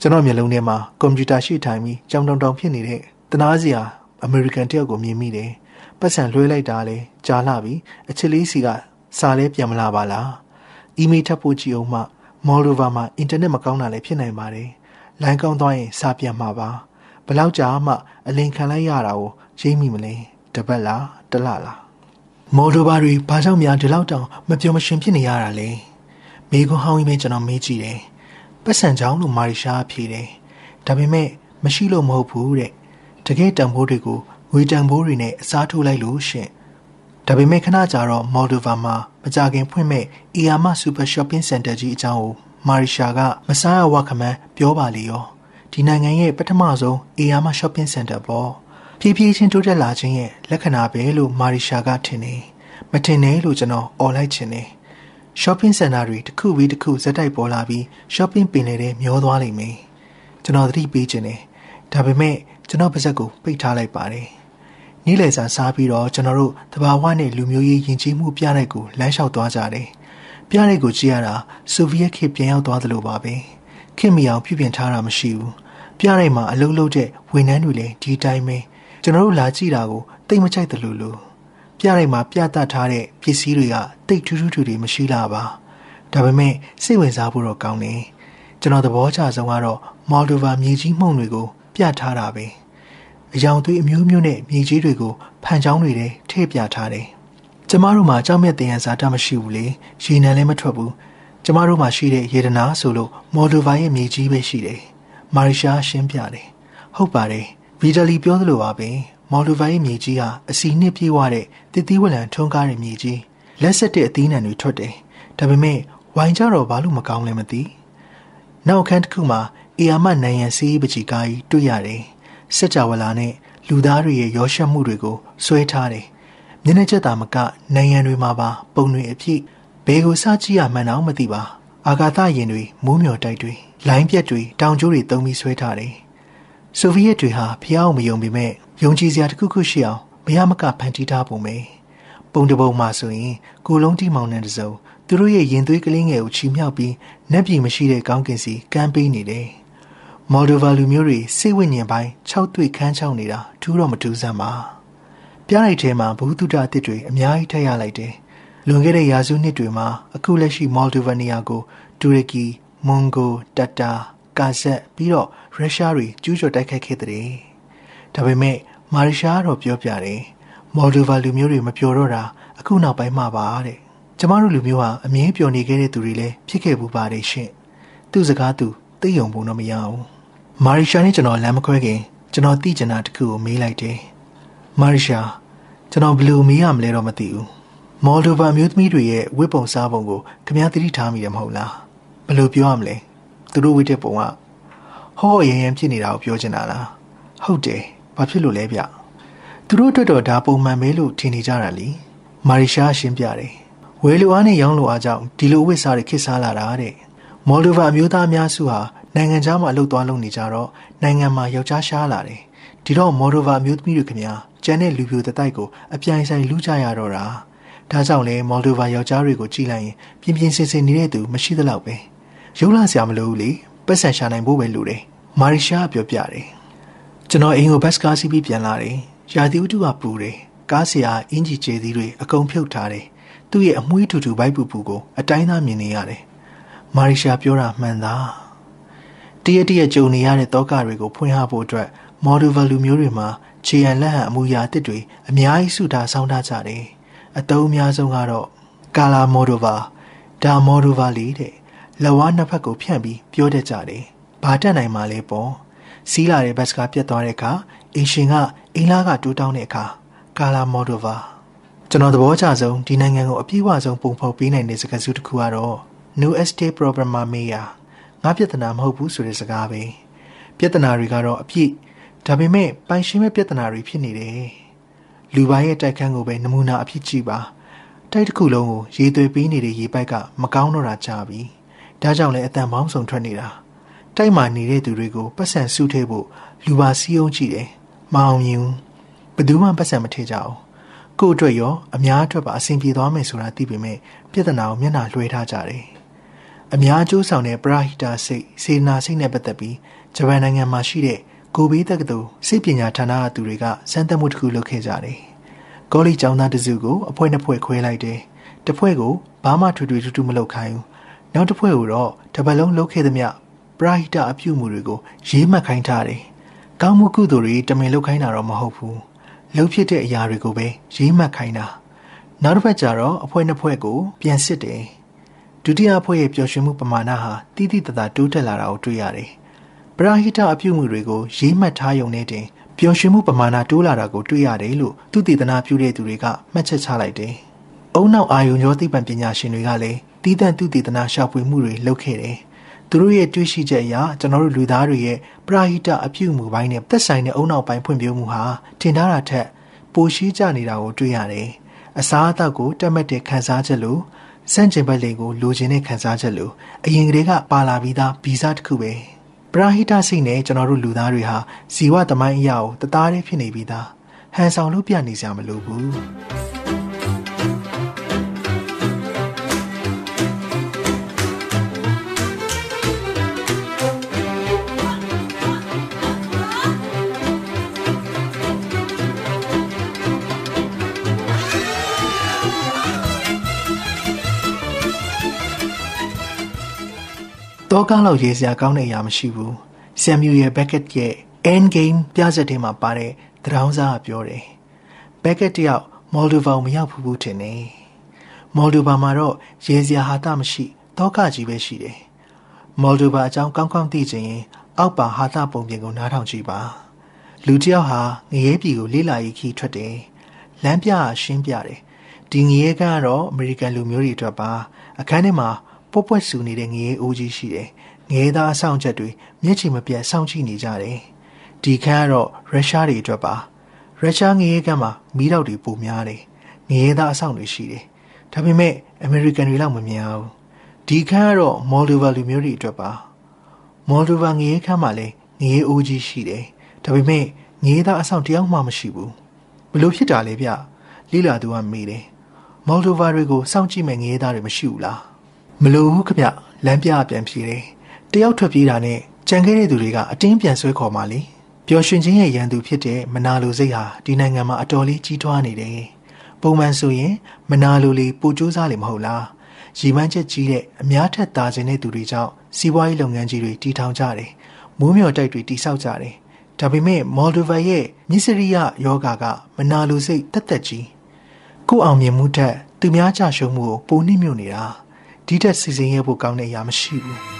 ကျွန်တော်မျက်လုံးထဲမှာကွန်ပျူတာရှိထိုင်ပြီးကြောင်တောင်တောင်ဖြစ်နေတဲ့တနာစရာအမေရိကန်တယောက်ကိုမြင်မိတယ်ပတ်စံလွှဲလိုက်တာလဲကြားလာပြီအချစ်လေးစီကစာလဲပြန်မလာပါလားအီးမေးလ်ထပ်ဖို့ကြည့်အောင်မှမော်ဒိုဗာမှာအင်တာနက်မကောင်းတာလည်းဖြစ်နိုင်ပါတယ်လိုင်းကောင်းသွားရင်စာပြန်မှာပါဘလောက်ကြာမှအလင်ခံလိုက်ရတာကိုရိပ်မိမလဲ တပတ်လားတလလားမော်ဒိုဘာတွေဘာကြောင့်များဒီလောက်တောင်မပြောမရှင်ဖြစ်နေရတာလဲမိကွန်းဟောင်းကြီးပဲကျွန်တော်မေးကြည့်တယ်ပတ်စံချောင်းလို့မာရီရှားဖြေတယ်ဒါပေမဲ့မရှိလို့မဟုတ်ဘူးတဲ့တကယ်တန်ဖိုးတွေကိုငွေတန်ဖိုးတွေနဲ့အစားထိုးလိုက်လို့ရှင်ဒါပေမဲ့ခဏကြာတော့မော်ဒိုဗာမှာမကြခင်ဖွင့်မဲ့အီယာမစူပါရှော့ပင်းစင်တာကြီးအကြောင်းကိုမာရီရှာကမဆားရဝခမန်းပြောပါလေရောဒီနိုင်ငံရဲ့ပထမဆုံးအီယာမရှော့ပင်းစင်တာပေါ့ ဖြည်းဖြည်းချင်းတိုးတက်လာခြင်းရဲ့လက္ခဏာပဲလို့မာရီရှာကထင်နေမထင်နဲ့လို့ကျွန်တော်អော်လိုက်ချင်တယ် shopping center တွေတစ်ခုပြီးတစ်ခုဇက်တိုက်ပေါ်လာပြီး shopping ပင်လေတဲ့မျောသွားလိမ့်မယ်ကျွန်တော်သတိပေးခြင်းတယ်ဒါပေမဲ့ကျွန်တော်ပါဇက်ကိုပိတ်ထားလိုက်ပါတယ်နေ့လည်စာစားပြီးတော့ကျွန်တော်တို့တဘာဝနဲ့လူမျိုးရေးယဉ်ကျေးမှုပြတဲ့ကိုလမ်းလျှောက်သွားကြတယ်ပြတဲ့ကိုကြည့်ရတာဆိုဗီယက်ခေတ်ပြန်ရောက်သွားသလိုပါပဲခင်မီအောင်ပြုပြင်ထားတာမရှိဘူးပြတဲ့မှာအလုံးလုံးတဲ့ဝန်ထမ်းတွေလည်းဒီတိုင်းပဲ ကျွန်တော်တို့လာကြည့်တာကိုတိတ်မကြိုက်တယ်လို့လို့ပြရိုက်မှာပြသထားတဲ့ပစ္စည်းတွေကတိတ်ထူးထူးထူတွေမရှိလားပါဒါပေမဲ့စိတ်ဝင်စားဖို့တော့ကောင်းတယ်ကျွန်တော်သဘောကျဆုံးကတော့မော်ဒိုဗာမြေကြီးမှုန့်တွေကို ပြထားတာပဲအယောင်သွေးအမျိုးမျိုးနဲ့မြေကြီးတွေကိုဖန်ချောင်းတွေထဲထည့်ပြထားတယ်ကျမတို့မှာကြောက်မြတ်တင်ရန်စာတမရှိဘူးလေရေနံလည်းမထွက်ဘူးကျမတို့မှာရှိတဲ့ရေဒနာဆိုလို့မော်ဒိုဗာရဲ့မြေကြီးပဲရှိတယ်မာရီရှာရှင်းပြတယ်ဟုတ်ပါတယ် ဗီဒလီပြောသလိုပါပဲမော်လူဗိုင်းမြေကြီးဟာအစီနှစ်ပြေးဝတဲ့တစ်သီးဝလံထုံးကားတဲ့မြေကြီးလက်ဆက်တဲ့အသီးနှံတွေထွက်တယ်ဒါပေမဲ့ဝိုင်ကြတော့ဘာလို့မကောင်းလဲမသိနောက်ခန်းတစ်ခုမှာအေယာမနိုင်ရန်စီးပချီကားကြီးတွေ့ရတယ်စက်ကြဝဠာနဲ့လူသားတွေရဲ့ရောရှက်မှုတွေကိုဆွဲထားတယ်မျက်နှာချက်သာမကနိုင်ရန်တွေမှာပါ ပုံတွေအဖြစ်ဘယ်ကိုစကြည့်ရမှန်းတော့မသိပါအာဂါသရင်တွေမိုးမျောတိုက်တွေလိုင်းပြက်တွေတောင်ကျိုးတွေတုံးပြီးဆွဲထားတယ် ဆိုဗီယက်တွေဟာဖျားအောင်မယုံပေမဲ့ယုံကြည်စရာတစ်ခုခုရှိအောင်မရမကဖန်တီးထားပုံပဲပုံတပုံမှာဆိုရင်ကိုလုံးတီမောင်နှံတစုံသူတို့ရဲ့ရင်သွေးကလေးငယ်ကိုချီမြှောက်ပြီးနက်ပြည်မရှိတဲ့ကောင်းကင်စီကမ်းပေးနေတယ်မော်ဒိုဗာလူမျိုးတွေစိတ်ဝိညာဉ်ပိုင်း၆တွေ့ခန်းချောင်းနေတာထူးတော့မထူးဆန်းပါပြားလိုက်ထဲမှာဘုသူတအစ်စ်တွေအများကြီးထည့်ရလိုက်တယ်လွန်ခဲ့တဲ့ရာစုနှစ်တွေမှာအခုလက်ရှိမော်ဒိုဗာနီယာကိုတူရကီမွန်ဂိုတတာကာဇက်ပြီးတော့ ရုရှားတွေကျူးကျော်တိုက်ခိုက်ခဲ့တဲ့ဒါပေမဲ့မာရီရှာကတော့ပြောပြတယ်မော်ဒိုဗာလူမျိုးတွေမပျော်တော့တာအခုနောက်ပိုင်းမှပါတဲ့ကျမတို့လူမျိုးဟာအမြင်ပျော်နေခဲ့တဲ့သူတွေလည်းဖြစ်ခဲ့ဘူးပါတယ်ရှင်သူ့စကားသူသိယုံပုံတော့မရဘူးမာရီရှာနဲ့ကျွန်တော်လမ်းမခွဲခင်ကျွန်တော်သိချင်တာတခုကိုမေးလိုက်တယ်မာရီရှာကျွန်တော်ဘယ်လိုမေးရမလဲတော့မသိဘူးမော်ဒိုဗာမျိုးသမီးတွေရဲ့ဝတ်ပုံစားပုံကိုခင်ဗျားသတိထားမိတယ်မဟုတ်လားဘယ်လိုပြောရမလဲသူတို့ဝတ်တဲ့ပုံက ဟောရရန်ဖြစ်နေတာကိုပြောချင်တာလားဟုတ်တယ်ဘာဖြစ်လို့လဲဗျသူတို့အတွက်တော့ဒါပုံမှန်ပဲလို့ထင်နေကြတာလीမာရီရှာရှင်းပြတယ်ဝယ်လိုအားနဲ့ရောင်းလိုအားကြောင့်ဒီလိုဝတ်စားတွေခေတ်စားလာတာတဲ့မော်ဒိုဗာအမျိုးသားအများစုဟာနိုင်ငံခြားမှာအလုပ်သွားလုပ်နေကြတော့နိုင်ငံမှာယောက်ျားရှားလာတယ်ဒီတော့မော်ဒိုဗာအမျိုးသမီးတွေခင်ဗျာကျန်တဲ့လူပြိုတတိုက်ကိုအပြိုင်ဆိုင်လူကြရတော့တာဒါကြောင့်လေမော်ဒိုဗာယောက်ျားတွေကိုကြည့်လိုက်ရင်ပြင်းပြင်းစင်စင်နေတဲ့သူမရှိသလောက်ပဲရုပ်လာစရာမလိုဘူးလေ ပတ်စံရှာနိုင်ဖို့ပဲလိုတယ်မာရီရှာပြောပြတယ်ကျွန်တော်အိမ်ကိုဘတ်စကားစီးပြီးပြန်လာတယ်ရာသီဥတုကပူတယ်ကားဆရာအင်ဂျီကျဲသီးတွေအကုန်ဖြုတ်ထားတယ်သူ့ရဲ့အမွှေးထူထူဘိုက်ပူပူကိုအတိုင်းသားမြင်နေရတယ်မာရီရှာပြောတာမှန်သားတရတရကြုံနေရတဲ့တောကတွေကိုဖွင့်ဟဖို့အတွက်မော်ဒူဗလူမျိုးတွေမှာခြေရန်လက်ဟန်အမူအရာအသစ်တွေအများကြီးစုထားဆောင်းထားကြတယ်အတုံးအများဆုံးကတော့ကာလာမော်ဒိုဗာဒါမော်ဒိုဗာလေးတဲ့ လက်ဝါးနှစ်ဖက်ကိုဖြန့်ပြီးပြောတတ်ကြတယ်ဘာတက်နိုင်မှလဲပေါ့စီးလာတဲ့ဘတ်စကားပြတ်သွားတဲ့အခါအင်ရှင်ကအင်လာကတိုးတောင်းတဲ့အခါကာလာမော်ဒိုဗာကျွန်တော်သဘောကျဆုံးဒီနိုင်ငံကိုအပြည့်အဝဆုံးပုံဖော်ပေးနိုင်တဲ့စကားစုတစ်ခုကတော့ New Estate Programmer Mayor ငါပြဿနာမဟုတ်ဘူးဆိုတဲ့စကားပဲပြဿနာတွေကတော့အပြည့်ဒါပေမဲ့ပိုင်ရှင်မဲ့ပြဿနာတွေဖြစ်နေတယ်လူပိုင်းရဲ့တိုက်ခန်းကိုပဲနမူနာအဖြစ်ကြည့်ပါတိုက်တစ်ခုလုံးကိုရေသွေးပေးနေတဲ့ရေပိုက်ကမကောင်းတော့တာကြာပြီ ဒါကြောင့်လည်းအတန်ပေါင်းစုံထွက်နေတာတိုက်မှာနေတဲ့သူတွေကိုပတ်စံစုထဲဖို့လူပါစည်းအောင်ကြည့်တယ်မအောင်မြင်ဘယ်သူမှပတ်စံမထည့်ကြအောင်ကို့အတွက်ရောအများအတွက်ပါအဆင်ပြေသွားမယ်ဆိုတာသိပေမဲ့ပြဿနာကိုမျက်နှာလွှဲထားကြတယ်အများအကျိုးဆောင်တဲ့ပရာဟိတာစိတ်စေနာစိတ်နဲ့ပတ်သက်ပြီးဂျပန်နိုင်ငံမှာရှိတဲ့ကိုဘေးတက္ကသိုလ်စိတ်ပညာဌာနကသူတွေကစမ်းသပ်မှုတစ်ခုလုပ်ခဲ့ကြတယ်။ကောလိကျောင်းသားတစုကိုအဖွဲနှစ်ဖွဲခွဲလိုက်တယ်။တစ်ဖွဲကိုဘာမှထွေထွေထူးထူးမလုပ်ခိုင်းဘူး။ နောက်တစ်ဖွဲကိုတော့တပတ်လုံးလုပ်ခဲ့သမျှပရာဟိတအပြုမှုတွေကိုရေးမှတ်ခိုင်းထားတယ်။ကောင်းမှုကုသိုလ်တွေတမင်လုပ်ခိုင်းတာတော့မဟုတ်ဘူး။လှုပ်ဖြစ်တဲ့အရာတွေကိုပဲရေးမှတ်ခိုင်းတာ။နောက်တစ်ဖက်ကျတော့အဖွဲနှစ်ဖွဲကိုပြန်စစ်တယ်။ဒုတိယအဖွဲ့ရဲ့ပျော်ရွှင်မှုပမာဏဟာတိတိတသားတိုးတက်လာတာကိုတွေ့ရတယ်။ပရာဟိတအပြုမှုတွေကိုရေးမှတ်ထားရုံနဲ့တင်ပျော်ရွှင်မှုပမာဏတိုးလာတာကိုတွေ့ရတယ်လို့သူတည်တနာပြုတဲ့သူတွေကမှတ်ချက်ချလိုက်တယ်။ အုံနောက်အာယုံရောသိပ္ပံပညာရှင်တွေကလည်းတီးတန့်သူတည်တနာရှာဖွေမှုတွေလုပ်ခဲ့တယ်။သူတို့ရဲ့တွေးရှိချက်အရကျွန်တော်တို့လူသားတွေရဲ့ပရာဟိတအပြုမှုပိုင်းနဲ့သက်ဆိုင်တဲ့အုံနောက်ပိုင်းဖွံ့ဖြိုးမှုဟာထင်ထားတာထက်ပိုရှိကြနေတာကိုတွေ့ရတယ်။အစားအသောက်ကိုတက်မှတ်တဲ့ခံစားချက်လို့စန့်ကျင်ဘက်လေးကိုလိုချင်တဲ့ခံစားချက်လို့အရင်ကတည်းကပါလာပြီးသားဗီဇတစ်ခုပဲ။ပရာဟိတစိတ်နဲ့ကျွန်တော်တို့လူသားတွေဟာဇီဝသမိုင်းအရာကိုတသားတည်းဖြစ်နေပြီးသားဟန်ဆောင်လို့ပြနေစရာမလိုဘူး တောကားလောက်ရေးစရာကောင်းတဲ့အရာမရှိဘူးဆမ်မြူရဲ့ဘက်ကက်ရဲ့ end game ပြဆက်ထဲမှာပါတဲ့သရောင်းစားကပြောတယ်ဘက်ကက်တယောက်မော်ဒိုဗာမရောက်ဘူးဘူးထင်တယ်မော်ဒိုဗာမှာတော့ရေစရာဟာတမရှိတောကကြီးပဲရှိတယ်မော်ဒိုဗာအကြောင်းကောင်းကောင်းသိချင်ရင်အောက်ပါဟာသပုံပြင်ကိုနားထောင်ကြည့်ပါလူတယောက်ဟာငရဲပြည်ကိုလေးလာရေးခီးထွက်တယ်လမ်းပြရှင်းပြတယ်ဒီငရဲကတော့အမေရိကန်လူမျိုးတွေအတွက်ပါအခန်းထဲမှာ ပွက်ပွက်ဆူနေတဲ့ငရေအိုးကြီးရှိတယ်။ငရေသားအဆောင်ချက်တွေမျက်ခြေမပြတ်စောင့်ကြည့်နေကြတယ်။ဒီခန်းကတော့ရုရှားတွေအတွက်ပါ။ရုရှားငရေကမ်းမှာမီးတောက်တွေပုံများတယ်။ငရေသားအဆောင်တွေရှိတယ်။ဒါပေမဲ့အမေရိကန်တွေလောက်မများဘူး။ဒီခန်းကတော့မော်ဒိုဗာလူမျိုးတွေအတွက်ပါ။မော်ဒိုဗာငရေခန်းမှာလည်းငရေအိုးကြီးရှိတယ်။ဒါပေမဲ့ငရေသားအဆောင်တယောက်မှမရှိဘူး။ဘလို့ဖြစ်တာလဲဗျ။လိလာသူကမေးတယ်။မော်ဒိုဗာတွေကိုစောင့်ကြည့်မဲ့ငရေသားတွေမရှိဘူးလား။ မလို့ဘူးခဗျလမ်းပြပြန်ပြေးတယ်တယောက်ထွက်ပြေးတာနဲ့ကြံခဲ့တဲ့သူတွေကအတင်းပြန်ဆွဲခေါ်မှလေပျော်ရွှင်ခြင်းရဲ့ရန်သူဖြစ်တဲ့မနာလိုစိတ်ဟာဒီနိုင်ငံမှာအတော်လေးကြီးထွားနေတယ်ပုံမှန်ဆိုရင်မနာလိုလေးပိုကြိုးစားလေမဟုတ်လားရီမန်းချက်ကြီးတဲ့အများထက်သာခြင်းတဲ့သူတွေကြောင့်စီးပွားရေးလုပ်ငန်းကြီးတွေတည်ထောင်ကြတယ်မိုးမျှော်တိုက်တွေတိဆောက်ကြတယ်ဒါပေမဲ့မော်ဒိုဗာရဲ့မြစ်စရိယယောဂါကမနာလိုစိတ်တက်တက်ကြီးကိုအောင်မြင်မှုထက်သူများကြရှုံးမှုကိုပိုနှိမ့်ညွတ်နေတာ ဒီတက်စီစဉ်ရဖို့ကောင်းတဲ့အရာမရှိဘူး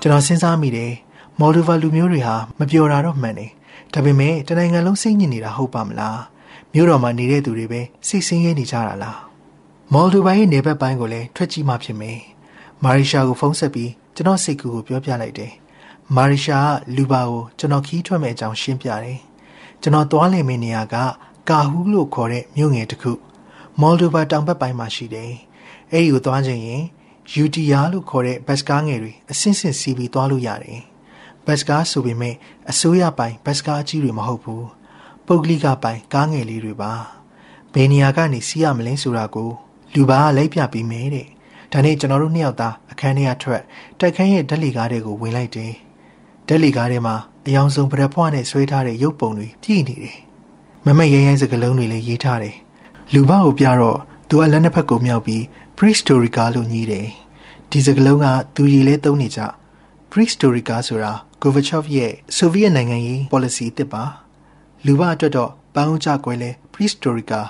ကျွန်တော်စဉ်းစားမိတယ်မော်ဒိုဗာလူမျိုးတွေဟာမပြောတာတော့မှန်တယ်ဒါပေမဲ့တနိုင်ငံလုံးစိတ်ညစ်နေတာဟုတ်ပါမလား မြို့တော်မှာနေတဲ့သူတွေပဲစိတ်ဆင်းရဲနေကြတာလားမော်ဒိုဗာရဲ့နေဘက်ပိုင်းကိုလည်းထွက်ကြည့်မှဖြစ်မယ်မာရီရှာကိုဖုန်းဆက်ပြီးကျွန်တော်စိတ်ကူကိုပြောပြလိုက်တယ်မာရီရှာကလူပါကိုကျွန်တော်ခီးထွက်မဲ့အကြောင်းရှင်းပြတယ်ကျွန်တော်သွားလည်မယ့်နေရာကကာဟူးလို့ခေါ်တဲ့မြို့ငယ်တစ်ခုမော်ဒိုဗာတောင်ဘက်ပိုင်းမှာရှိတယ်အဲ့ဒီကိုသွားခြင်းရင်ယူတီယာလို့ခေါ်တဲ့ဘတ်စကားငယ်တွေအစင်းစင်စီးပြီးသွားလို့ရတယ်။ဘတ်စကားဆိုပေမဲ့အစိုးရပိုင်ဘတ်စကားကြီးတွေမဟုတ်ဘူး။ ပုဂ္ဂလိကပိုင်ကားငယ်လေးတွေပါ။ဘယ်နေရာကနေစီးရမလဲဆိုတာကို လူပါကလိုက်ပြပေးမယ်တဲ့။ဒါနဲ့ကျွန်တော်တို့နှစ်ယောက်သားအခန်းထဲကထွက်တိုက်ခန်းရဲ့ဓာတ်လီကားတွေကိုဝင်လိုက်တယ်။ဓာတ်လီကားထဲမှာအယောင်ဆုံးပရဖွားနဲ့ဆွဲထားတဲ့ရုပ်ပုံတွေပြည့်နေတယ်။မမရဲရဲစကလုံးတွေလည်းရေးထားတယ်။လူပါကိုပြတော့သူကလက်နှစ်ဖက်ကိုမြောက်ပြီး prehistorica လို့ညည်းတယ်ဒီစကားလုံးကသူရည်လဲသုံးနေကြ prehistorica ဆိုတာ Gorbachev ရဲ့ဆိုဗီယက်နိုင်ငံရေး policy တစ်ပါ လူမအတွက်တော့ပန်းဦးကြကွယ်လဲ prehistorica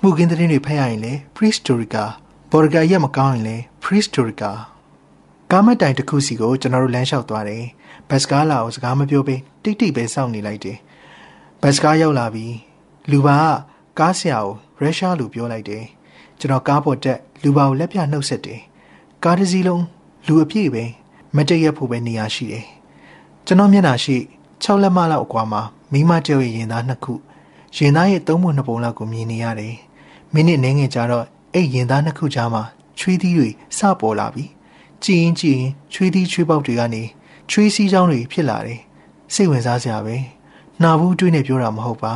မှုကင်းတဲ့တွေဖတ်ရရင်လဲ prehistorica ဘော်ဂါရက်မကောင်းရင်လဲ prehistorica ကားမတိုင်တစ်ခုစီကိုကျွန်တော်တို့လမ်းလျှောက်သွားတယ်ဘတ်စကားလာကိုစကားမပြောဘဲတိတ်တိတ်ပဲစောင့်နေလိုက်တယ်ဘတ်စကားရောက်လာပြီးလူပါကကားဆရာကိုရုရှားလူပြောလိုက်တယ်ကျွန်တော်ကားပေါ်တက်လူပါကိုလက်ပြနှုတ်ဆက်တယ်ကားတစ်စီးလုံးလူအပြည့်ပဲမတည့်ရဖို့ပဲနေရာရှိတယ်ကျွန်တော်မျက်နှာရှိ 6လက်မလောက်အကွာမှာမိမတယောက်ရဲ့ရင်သားနှစ်ခုရင်သားရဲ့သုံးပုံနှစ်ပုံလောက်ကိုမြင်နေရတယ်မိနစ်နှင်းငယ်ကြာတော့အဲ့ရင်သားနှစ်ခုကြားမှာချွေးသီးတွေစပေါ်လာပြီကြည်ရင်ကြည်ရင်ချွေးသီးချွေးပေါက်တွေကနေချွေးစည်းချောင်းတွေဖြစ်လာတယ်စိတ်ဝင်စားစရာပဲနှာဘူးတွေးနေပြောတာမဟုတ်ပါ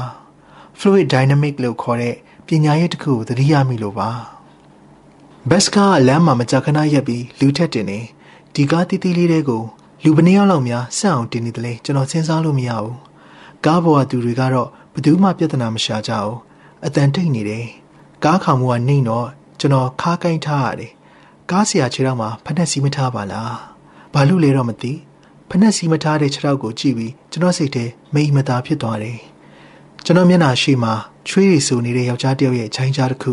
fluid dynamic လို့ခေါ်တဲ့ပညာရေးတစ်ခုကိုသတိရမိလို့ပါဘက်စကားလမ်းမှာမကြာခဏရက်ပြီးလူထက်တင်နေဒီကားတီးတီးလေးတွေကို လူပနေရောက်လောက်များစက်အောင်တင်နေတယ်လေကျွန်တော်စဉ်းစားလို့မရဘူးကားပေါ်ကသူတွေကတော့ဘယ်သူမှပြဿနာမရှာကြဘူးအတန်တိတ်နေတယ်ကားခေါင်မှုကနှိမ့်တော့ကျွန်တော်ခါးကိုင်းထားရတယ်ကားဆရာခြေထောက်မှာဖက်နှက်စီးမထားပါလားဘာလို့လဲတော့မသိဖက်နှက်စီးမထားတဲ့ခြေထောက်ကိုကြည့်ပြီးကျွန်တော်စိတ်ထဲမိမသားဖြစ်သွားတယ်ကျွန်တော်မျက်နှာရှိမှာချွေးရည်ဆူနေတဲ့ယောက်ျားတစ်ယောက်ရဲ့ချိုင်းကြားတစ်ခု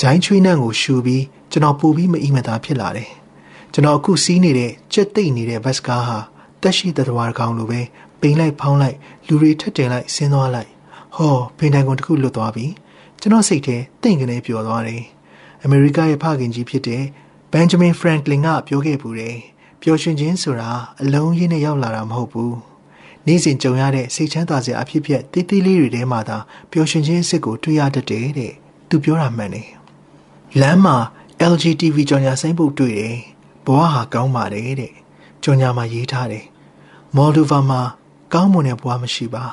ဂျိုင်းချွေးနှံ့ကိုရှူပြီးကျွန်တော်ပူပြီးမအီမသာဖြစ်လာတယ်။ ကျွန်တော်အခုစီးနေတဲ့ကြက်သိမ့်နေတဲ့ဘတ်စကားဟာတက်ရှိတတော်ကောင်လိုပဲပိန်လိုက်ဖောင်းလိုက်လူတွေထက်တင်လိုက်ဆင်းသွားလိုက်ဟောပင်တိုင်ကုန်တစ်ခုလွတ်သွားပြီကျွန်တော်စိတ်ထဲတိမ်ကနေပျော်သွားတယ်။အမေရိကရဲ့ဖခင်ကြီးဖြစ်တဲ့ဘန်ဂျမင်ဖရန်ကလင်ကပြောခဲ့ပူတယ်။ပျော်ရွှင်ခြင်းဆိုတာအလုံးရင်းနဲ့ရောက်လာတာမဟုတ်ဘူး။နေ့စဉ်ကြုံရတဲ့စိတ်ချမ်းသာစရာအဖြစ်ဖြစ်တေးသေးလေးတွေထဲမှာသာပျော်ရွှင်ခြင်းအစ်စ်ကိုတွေ့ရတတ်တယ်တဲ့။သူပြောတာမှန်တယ်လမ်းမှာ LGTV ကြော်ညာစိမ့်ဖို့တွေ့တယ် ဘဝဟာကောင်းပါတယ်တဲ့ကြော်ညာမှာရေးထားတယ်မော်ဒိုဗာမှာကောင်းမွန်တဲ့ဘဝမရှိပါ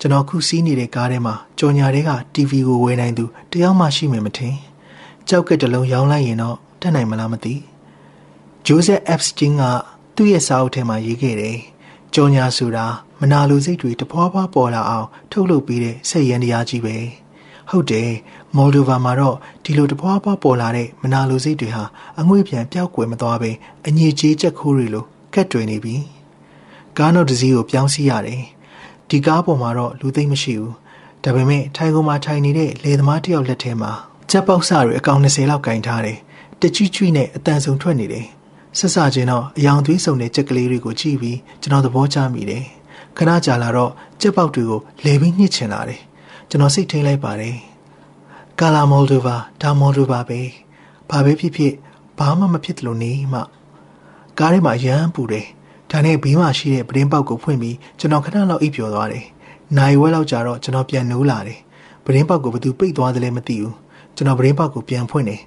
ကျွန်တော်ခုစီးနေတဲ့ကားထဲမှာကြော်ညာတွေက TV ကိုဝယ်နိုင်သူတယောက်မှရှိမယ်မထင်ကြောက်ကတလုံးရောင်းလိုက်ရင်တော့တက်နိုင်မလားမသိဂျိုးဆက်အက်ဖ်စတင်ကသူ့ရဲ့စာအုပ်ထဲမှာရေးခဲ့တယ်ကြော်ညာဆိုတာမနာလိုစိတ်တွေတပွားပွားပေါ်လာအောင် ထုတ်လုပ်ပေးတဲ့စိတ်ရန်တရားကြီးပဲဟုတ်တယ် မော်ဒိုဗာမှာတော့ဒီလိုတပွားပွားပေါ်လာတဲ့မနာလိုစိတ်တွေဟာအငွေ့ပြန်ပျောက်ကွယ်မသွားဘဲအငြိကြေးချက်ခိုးတွေလိုကက်တွင်နေပြီကားနောက်တစ်စီးကိုပြောင်းစီရတယ်ဒီကားပေါ်မှာတော့လူသိမ့်မရှိဘူးဒါပေမဲ့ထိုင်ကုန်မှာထိုင်နေတဲ့လေသမားတယောက်လက်ထဲမှာချက်ပေါက်စတွေအကောင်20လောက်ကင်ထားတယ်တချီချွီနဲ့အတန်ဆုံထွက်နေတယ်ဆက်စချင်းတော့အယောင်သွေးစုံတဲ့ကြက်ကလေးတွေကိုကြည့်ပြီးကျွန်တော်သဘောကျမိတယ်ခဏကြာလာတော့ကြက်ပေါက်တွေကိုလဲပြီးညှစ်ချင်လာတယ်ကျွန်တော်စိတ်ထိန်လိုက်ပါတယ် ကာလာမော်ဒိုဗာဒါမော်ဒိုဗာပဲဘာပဲဖြစ်ဖြစ်ဘာမှမဖြစ်တယ်လို့နေမှကားထဲမှာရမ်းပူတယ်ဒါနဲ့ဘေးမှာရှိတဲ့ပတင်းပေါက်ကိုဖွင့်ပြီးကျွန်တော်ခဏလောက်အိပ်ပျော်သွားတယ်နိုင်ဝဲလောက်ကြာတော့ကျွန်တော်ပြန်နိုးလာတယ်ပတင်းပေါက်ကိုဘယ်သူပိတ်သွားတယ်လဲမသိဘူးကျွန်တော်ပတင်းပေါက်ကိုပြန်ဖွင့်တယ်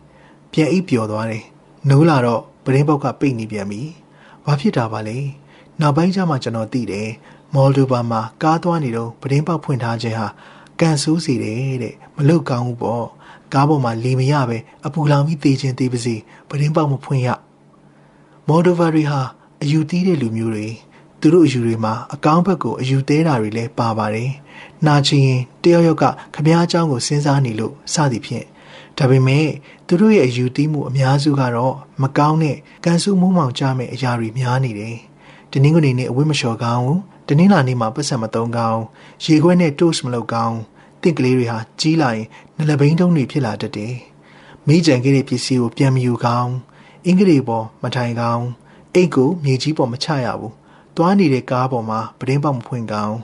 ပြန်အိပ်ပျော်သွားတယ်နိုးလာတော့ပတင်းပေါက်ကပိတ်နေပြန်ပြီဘာဖြစ်တာပါလဲနောက်ပိုင်းကျမှကျွန်တော်သိတယ်မော်ဒိုဗာမှာကားသွားနေတော့ပတင်းပေါက်ဖွင့်ထားခြင်းဟာ ကန်ဆိုးစီတယ်တဲ့မလုတ်ကောင်းဘူးပေါ့ကားပေါ်မှာလေမရပဲအပူလောင်ပြီးတေးချင်းတေးပါစီပရင်းပေါက်မဖွင့်ရမော်ဒိုဗာရီဟာအယူသီးတဲ့လူမျိုးတွေသူတို့အယူတွေမှာအကောင်းဘက်ကိုအယူသေးတာတွေလည်းပါပါတယ်။နာချင်ရင်တယောက်ယောက်ကခမားအကြောင်းကိုစဉ်းစားနေလို့စသည်ဖြင့်ဒါပေမဲ့သူတို့ရဲ့အယူသီးမှုအများစုကတော့မကောင်းတဲ့ကန်စုမှုမောင်ကြမဲ့အရာတွေများနေတယ်။တနင်္ဂနွေနေ့အဝတ်မလျှော်ကောင်း တနင်္လာနေ့မှာပတ်စံမသုံးကောင်းရေခွဲနဲ့တို့စ်မလုပ်ကောင်းတင့်ကလေးတွေဟာကြီးလာရင်နလဘိန်းတုံးတွေဖြစ်လာတတ်တယ်။မိကြံခဲ့တဲ့ပစ္စည်းကိုပြန်မယူကောင်းအင်္ဂလိပ်ပေါ်မထိုင်ကောင်းအိတ်ကိုမြေကြီးပေါ်မချရဘူး။သွားနေတဲ့ကားပေါ်မှာပဒင်းပေါက်မဖွင့်ကောင်း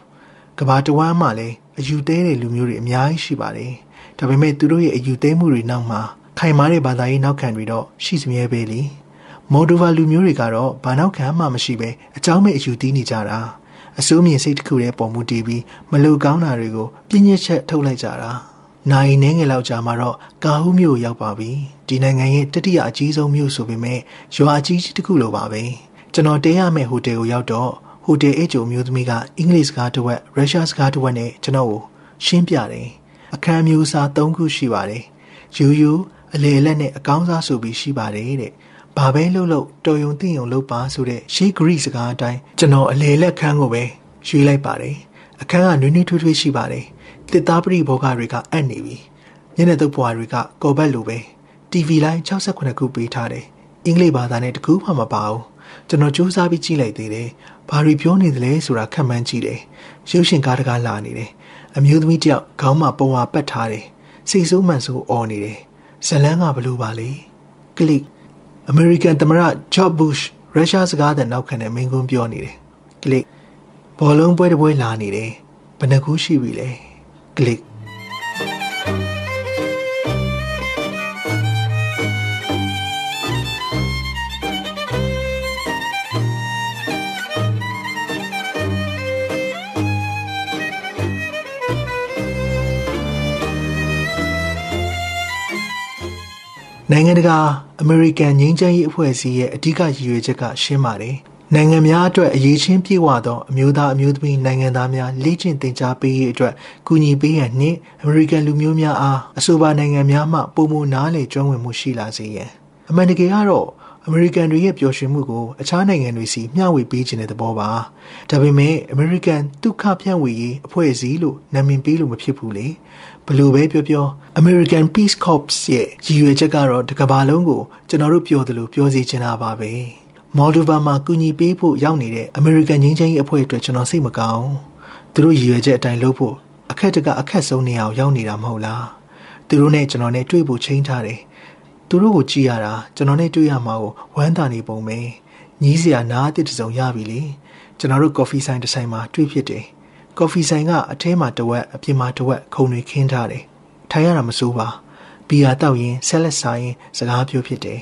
ကဘာတဝမ်းမှာလည်းအယူသေးတဲ့လူမျိုးတွေအများကြီးရှိပါတယ်။ဒါပေမဲ့သူတို့ရဲ့အယူသေးမှုတွေနောက်မှာခိုင်မာတဲ့ဘာသာရေးနောက်ခံတွေတော့ရှိစမြဲပဲလေ။မော်ဒိုဗာလူမျိုးတွေကတော့ဘာနောက်ခံမှမရှိပဲအကြောင်းမဲ့အယူသီးနေကြတာ။ အစိုးမြင်စိတ်တစ်ခုတည်းပုံမှုတည်ပြီးမလူကောင်းတာတွေကိုပြင်းညက်ချက်ထုတ်လိုက်ကြတာ။နိုင်နေငယ်လောက်ကြာမှာတော့ကာဟုမြို့ရောက်ပါပြီ။ဒီနိုင်ငံရဲ့တတိယအကြီးဆုံးမြို့ဆိုပေမဲ့ရွာအကြီးကြီးတစ်ခုလိုပါပဲ။ကျွန်တော်တဲရမယ့်ဟိုတယ်ကိုရောက်တော့ဟိုတယ်အေဂျိုမျိုးသမီးကအင်္ဂလိပ်စကားတစ်ဝက်ရုရှားစကားတစ်ဝက်နဲ့ကျွန်တော်ကိုရှင်းပြတယ်။အခန်းမျိုးစား၃ခုရှိပါတယ်။ယူယူအလေလက်နဲ့အကောင်းစားဆိုပြီးရှိပါတယ်တဲ့။ ဘာပဲလုပ်လို့တော်ယုံသိယုံလုပ်ပါဆိုတဲ့ရှေးဂရိစကားအတိုင်းကျွန်တော်အလေလက်ခန်းကိုပဲရွေးလိုက်ပါတယ်။အခန်းကနွေးနွေးထွေးထွေးရှိပါတယ်။တစ်သားပရိဘောဂတွေကအပ်နေပြီ။ညနေတုပ်ဘွားတွေကကော်ဘက်လိုပဲ TV လိုင်း68ခုပေးထားတယ်။အင်္ဂလိပ်ဘာသာနဲ့တကူမှမပါဘူး။ကျွန်တော်စူးစမ်းပြီးကြည့်လိုက်သေးတယ်။ဘာတွေပြောနေသလဲဆိုတာခက်မှန်းကြည့်တယ်။ရုပ်ရှင်ကားတကားလာနေတယ်။အမျိုးသမီးတယောက်ခေါင်းမှာပုံဝါပတ်ထားတယ်။စိတ်ဆိုးမှန်ဆိုးអော်နေတယ်။ဇလန်းကဘလို့ပါလဲ။ကလစ် အမေရိကန်သမ္မတဂျော့ဘုရှ်ရုရှားစကားတဲ့နောက်ခံနဲ့မင်းကွန်းပြောနေတယ်။ကလစ်ဘောလုံးပွဲတစ်ပွဲလာနေတယ်။ဘယ်နှခုရှိပြီလဲ။ကလစ် နိုင်ငံတကာအမေရိကန်ငြိမ်းချမ်းရေးအဖွဲ့အစည်းရဲ့အဓိကရည်ရွယ်ချက်ကရှင်းပါတယ်။နိုင်ငံများအတွက်အရေးချင်းပြေဝသောအမျိုးသားအမျိုးသမီးနိုင်ငံသားများလေ့ကျင့်သင်ကြားပေးရေးအတွက်ကူညီပေးရန်နှင့်အမေရိကန်လူမျိုးများအားအဆိုပါနိုင်ငံများမှပုံမနားလေကျွမ်းဝင်မှုရှိလာစေရန်အမှန်တကယ်ကတော့အမေရိကန်တွေရဲ့ပျော်ရွှင်မှုကိုအခြားနိုင်ငံတွေစီမျှဝေပေးခြင်းတဲ့သဘောပါဒါပေမဲ့အမေရိကန်ဒုက္ခဖြန့်ဝေရေးအဖွဲ့အစည်းလို့နာမည်ပေးလို့မဖြစ်ဘူးလေ ဘလို့ပဲပြောပြော American Peace Corps ရဲ့ရည်ရွယ်ချက်ကတော့တကဘာလုံးကိုကျွန်တော်တို့ပြောသလိုပြောစီချင်တာပါပဲမော်ဒိုဗာမှာကူညီပေးဖို့ရောက်နေတဲ့အမေရိကန်ငင်းချင်းအဖွဲ့အတွက်ကျွန်တော်စိတ်မကောင်းသူတို့ရည်ရွယ်ချက်အတိုင်းလုပ်ဖို့အခက်တကအခက်ဆုံးနေအောင်ရောက်နေတာမဟုတ်လားသူတို့နဲ့ကျွန်တော်နဲ့တွေ့ဖို့ချိန်ထားတယ်သူတို့ကိုကြည့်ရတာကျွန်တော်နဲ့တွေ့ရမှာကိုဝမ်းသာနေပုံပဲညီးစရာနားအစ်တစ်စုံရပြီလေကျွန်တော်တို့ကော်ဖီဆိုင်တစ်ဆိုင်မှာတွေ့ဖြစ်တယ် ကော်ဖီဆိုင်ကအထဲမှာတဝက်အပြင်မှာတဝက်ခုံတွေခင်းထားတယ်ထိုင်ရတာမစိုးပါဘီယာတောက်ရင်ဆက်လက်စားရင်စကားပြောဖြစ်တယ်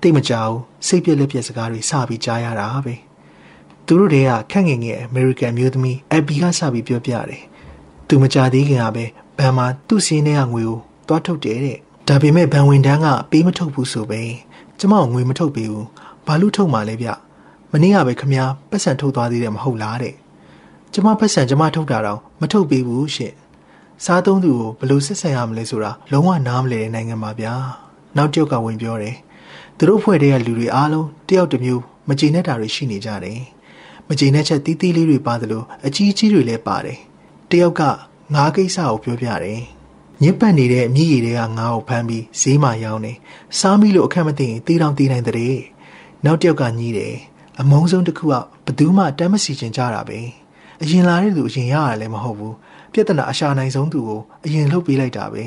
တိတ်မကြောက်စိတ်ပြက်လက်ပြက်စကားတွေစပြီးကြားရတာပဲသူတို့တွေကခန့်ငင်ငယ်အမေရိကန်မျိုးသမီးအဘီကစပြီးပြောပြတယ်သူမကြသေးခင်ကပဲဘန်မှာသူ့စင်းထဲကငွေကိုတွားထုတ်တယ်တဲ့ဒါပေမဲ့ဘန်ဝင်တန်းကပေးမထုတ်ဘူးဆိုပဲကျမငွေမထုတ်ပေးဘူးဘာလို့ထုတ်မှလဲဗျမနေ့ကပဲခမ ्या ပတ်စံထုတ်သွားသေးတယ်မဟုတ်လားတဲ့ ကျမပတ်စံကျမထုတ်တာတော့မထုတ်ပေးဘူးရှင့်စားသုံးသူကိုဘယ်လိုဆက်ဆံရမလဲဆိုတာလုံးဝနားမလည်တဲ့နိုင်ငံပါဗျာနောက်တယောက်ကဝင်ပြောတယ်သူတို့ဖွဲ့တဲ့လူတွေအားလုံးတယောက်တစ်မျိုးမကျေနပ်တာတွေရှိနေကြတယ်မကျေနပ်ချက်တီးတီးလေးတွေပါသလိုအကြီးကြီးတွေလည်းပါတယ်တယောက်ကငါးကိစ္စကိုပြောပြတယ်ညစ်ပတ်နေတဲ့မြည်ရည်တွေကငါ့ကိုဖမ်းပြီးဈေးမှာရောင်းနေစားမိလို့အခက်မသိရင်တေးတောင်တေးနိုင်တဲ့နောက်တယောက်ကညီးတယ်အမုန်းဆုံးတစ်ခုကဘသူမှတမ်းမစီချင်ကြတာပဲ အရင်လာတဲ့သူအရင်ရရလည်းမဟုတ်ဘူးပြဿနာအရှာနိုင်ဆုံးသူကိုအရင်လှုပ်ပေးလိုက်တာပဲ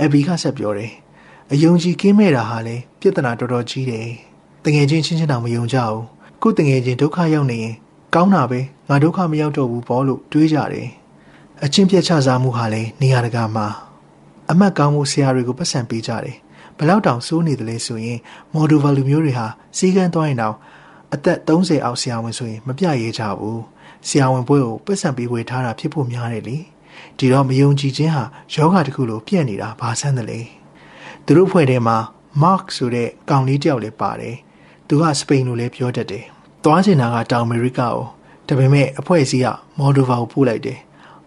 အဘီကဆက်ပြောတယ်အယုံကြည်ကင်းမဲ့တာဟာလေပြဿနာတော်တော်ကြီးတယ်တငယ်ချင်းချင်းချင်းတောင်မယုံကြဘူးကိုတငယ်ချင်းဒုက္ခရောက်နေရင်ကောင်းတာပဲငါဒုက္ခမရောက်တော့ဘူးဘောလို့တွေးကြတယ်အချင်းပြတ်ချစားမှုဟာလေနေရာတကာမှာအမတ်ကောင်းမှုဆရာတွေကိုပတ်စံပေးကြတယ်ဘလောက်တောင်စိုးနေတယ်လဲဆိုရင်မော်ဒိုဗာလူမျိုးတွေဟာစီကန်းသွားရင်တောင်အသက်30အောက်ဆရာဝန်ဆိုရင်မပြရဲကြဘူး ဆရာဝန်ပွဲကိုပတ်စံပေးဝေထားတာဖြစ်ဖို့များတယ်လေဒီတော့မယုံကြည်ခြင်းဟာယောဂတစ်ခုလိုပြည့်နေတာဘာဆန်းတယ်လဲသူတို့ဖွဲ့ထဲမှာ Mark ဆိုတဲ့ကောင်လေးတယောက်လည်းပါတယ်သူကစပိန်လိုလည်းပြောတတ်တယ်သွားချင်တာကတောင်အမေရိကကိုဒါပေမဲ့အဖွဲ့အစည်းကမော်ဒိုဗာကိုပို့လိုက်တယ်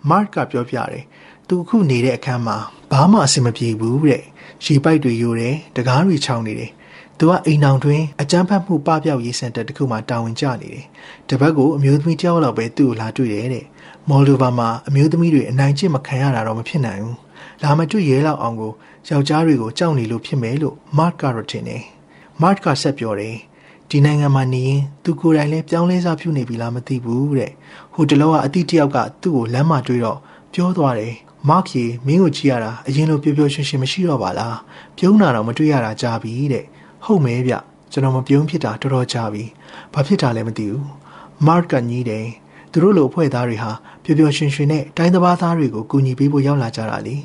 Mark ကပြောပြတယ်သူအခုနေတဲ့အခန်းမှာဘာမှအဆင်မပြေဘူးတဲ့ရေပိုက်တွေယိုတယ်တကားတွေခြောင်နေတယ် သူကအိမ်အောင်တွင်အကြမ်းဖက်မှုပပျောက်ရေးစင်တာတစ်ခုမှတာဝန်ကျနေတယ်။တပတ်ကိုအမျိုးသမီးတယောက်လောက်ပဲသူ့ကိုလာတွေ့တယ်တဲ့။မော်လ်ဒိုဗာမှာအမျိုးသမီးတွေအနိုင်ကျင့်မခံရတာတော့မဖြစ်နိုင်ဘူး။လာမတွေ့ရဲလောက်အောင်ကိုယောက်ျားတွေကိုကြောက်နေလို့ဖြစ်မယ်လို့မတ်ကတော့ထင်တယ်။မတ်ကဆက်ပြောတယ်။ဒီနိုင်ငံမှာနေရင်သူကိုယ်တိုင်လည်းပြောင်းလဲစားပြုနေပြီလားမသိဘူးတဲ့။ဟိုတလောကအတိတယောက်ကသူ့ကိုလမ်းမှာတွေ့တော့ပြောသွားတယ်။မာ့ကီမင်းကိုကြည့်ရတာအရင်လိုပျော်ပျော်ရွှင်ရွှင်မရှိတော့ပါလား။ပြုံးတာတော့မတွေ့ရတာကြာပြီတဲ့။ ဟုတ်မဲဗျကျွန်တော်မပြုံးဖြစ်တာတော်တော်ကြာပြီဘာဖြစ်တာလဲမသိဘူးမတ်ကညီးတယ်သူတို့လိုအဖွဲ့သားတွေဟာပျော်ပျော်ရွှင်ရွှင်နဲ့တိုင်းသဘာသားတွေကိုကူညီပေးဖို့ရောက်လာကြတာလေ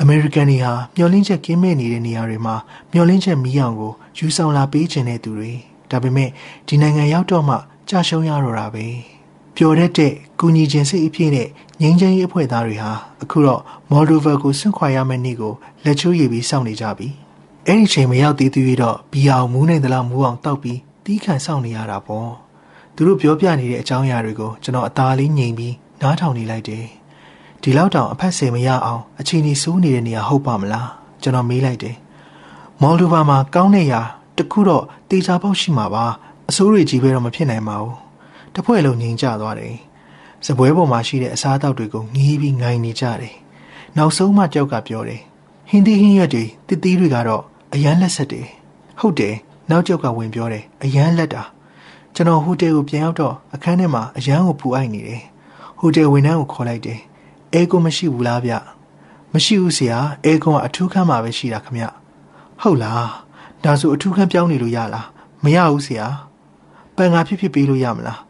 အမေရိကန်တွေဟာမျောလင်းချက်ကင်းမဲ့နေတဲ့နေရာတွေမှာမျောလင်းချက်မီးအောင်ကိုယူဆောင်လာပေးခြင်းတဲ့သူတွေဒါပေမဲ့ဒီနိုင်ငံရောက်တော့မှကြာရှုံးရတော့တာပဲပျော်တတ်တဲ့ကူညီခြင်းစိတ်အပြည့်နဲ့ငြိမ်းချမ်းရေးအဖွဲ့သားတွေဟာအခုတော့မော်ဒိုဗာကိုဆွန့်ခွာရမယ့်နေ့ကိုလက်ချိုးရည်ပြီးစောင့်နေကြပြီ အဲ့ဒီချိန်မရောက်သေးသေးတော့ဘီအောင်မူးနိုင်သလားမူးအောင်တောက်ပြီးတီးခံဆောင်နေရတာပေါ့သူတို့ပြောပြနေတဲ့အကြောင်းအရာတွေကိုကျွန်တော်အသာလေးငြိမ်ပြီးနားထောင်နေလိုက်တယ်ဒီလောက်တောင်အဖက်စင်မရအောင်အချိန်ကြီးစိုးနေတဲ့နေရာဟုတ်ပါမလားကျွန်တော်မေးလိုက်တယ်မော်ဒိုဗာမှာကောင်းတဲ့ရာတခုတော့တေချာပေါက်ရှိမှာပါအစိုးရကြီးပဲတော့မဖြစ်နိုင်ပါဘူးတဖွဲ့လုံးငြိမ်ကြသွားတယ်စပွဲပေါ်မှာရှိတဲ့အစားအသောက်တွေကိုငီးပြီးငိုင်နေကြတယ်နောက်ဆုံးမှကြောက်ကပြောတယ်ဟင်းသီးဟင်းရွက်တွေတစ်သီးတွေကတော့ အရန်လက်ဆက်တယ်ဟုတ်တယ်နောက်ကျောက်ကဝင်ပြောတယ်အရန်လက်တာကျွန်တော်ဟိုတယ်ကိုပြန်ရောက်တော့အခန်းထဲမှာအရန်ကိုပူအိုက်နေတယ်ဟိုတယ်ဝန်ထမ်းကိုခေါ်လိုက်တယ်အဲကွန်မရှိဘူးလားဗျမရှိဘူးဆရာအဲကွန်ကအထူးခန်းမှာပဲရှိတာခမဟုတ်လားဒါဆိုအထူးခန်းပြောင်းနေလို့ရလားမရဘူးဆရာပန်ကဖြစ်ဖြစ်ပေးလို့ရမလား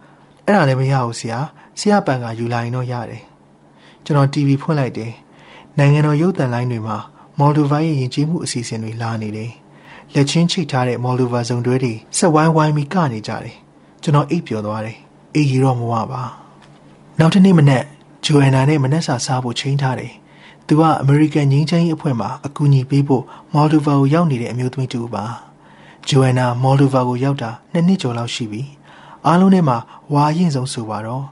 အဲ့ဒါလည်းမရဘူးဆရာဆရာပန်ကယူလာရင်တော့ရတယ်ကျွန်တော် TV ဖွင့်လိုက်တယ်နိုင်ငံတော်ရုပ်သံလိုင်းတွေမှာ မော်ဒိုဗာရဲ့ယဉ်ကျေးမှုအစီအစဉ်တွေလာနေတယ်။လက်ချင်းချိတ်ထားတဲ့မော်ဒိုဗာဇုံတွဲတွေဆက်ဝိုင်းဝိုင်းပြီးကနေကြတယ်။ကျွန်တော်အိပ်ပျော်သွားတယ်။အေးရီတော့မဝပါ။နောက်တစ်နေ့မနက်ဂျိုအန်နာနဲ့မနက်စာစားဖို့ချိန်ထားတယ်။သူကအမေရိကန်ငင်းချင်းအဖွဲ့မှာအကူအညီပေးဖို့မော်ဒိုဗာကိုရောက်နေတဲ့အမျိုးသမီးတူပါ။ဂျိုအန်နာမော်ဒိုဗာကိုရောက်တာနှစ်နှစ်ကျော်လောက်ရှိပြီ။အားလုံးထဲမှာဝါရင်ဆုံးဆိုပါတော့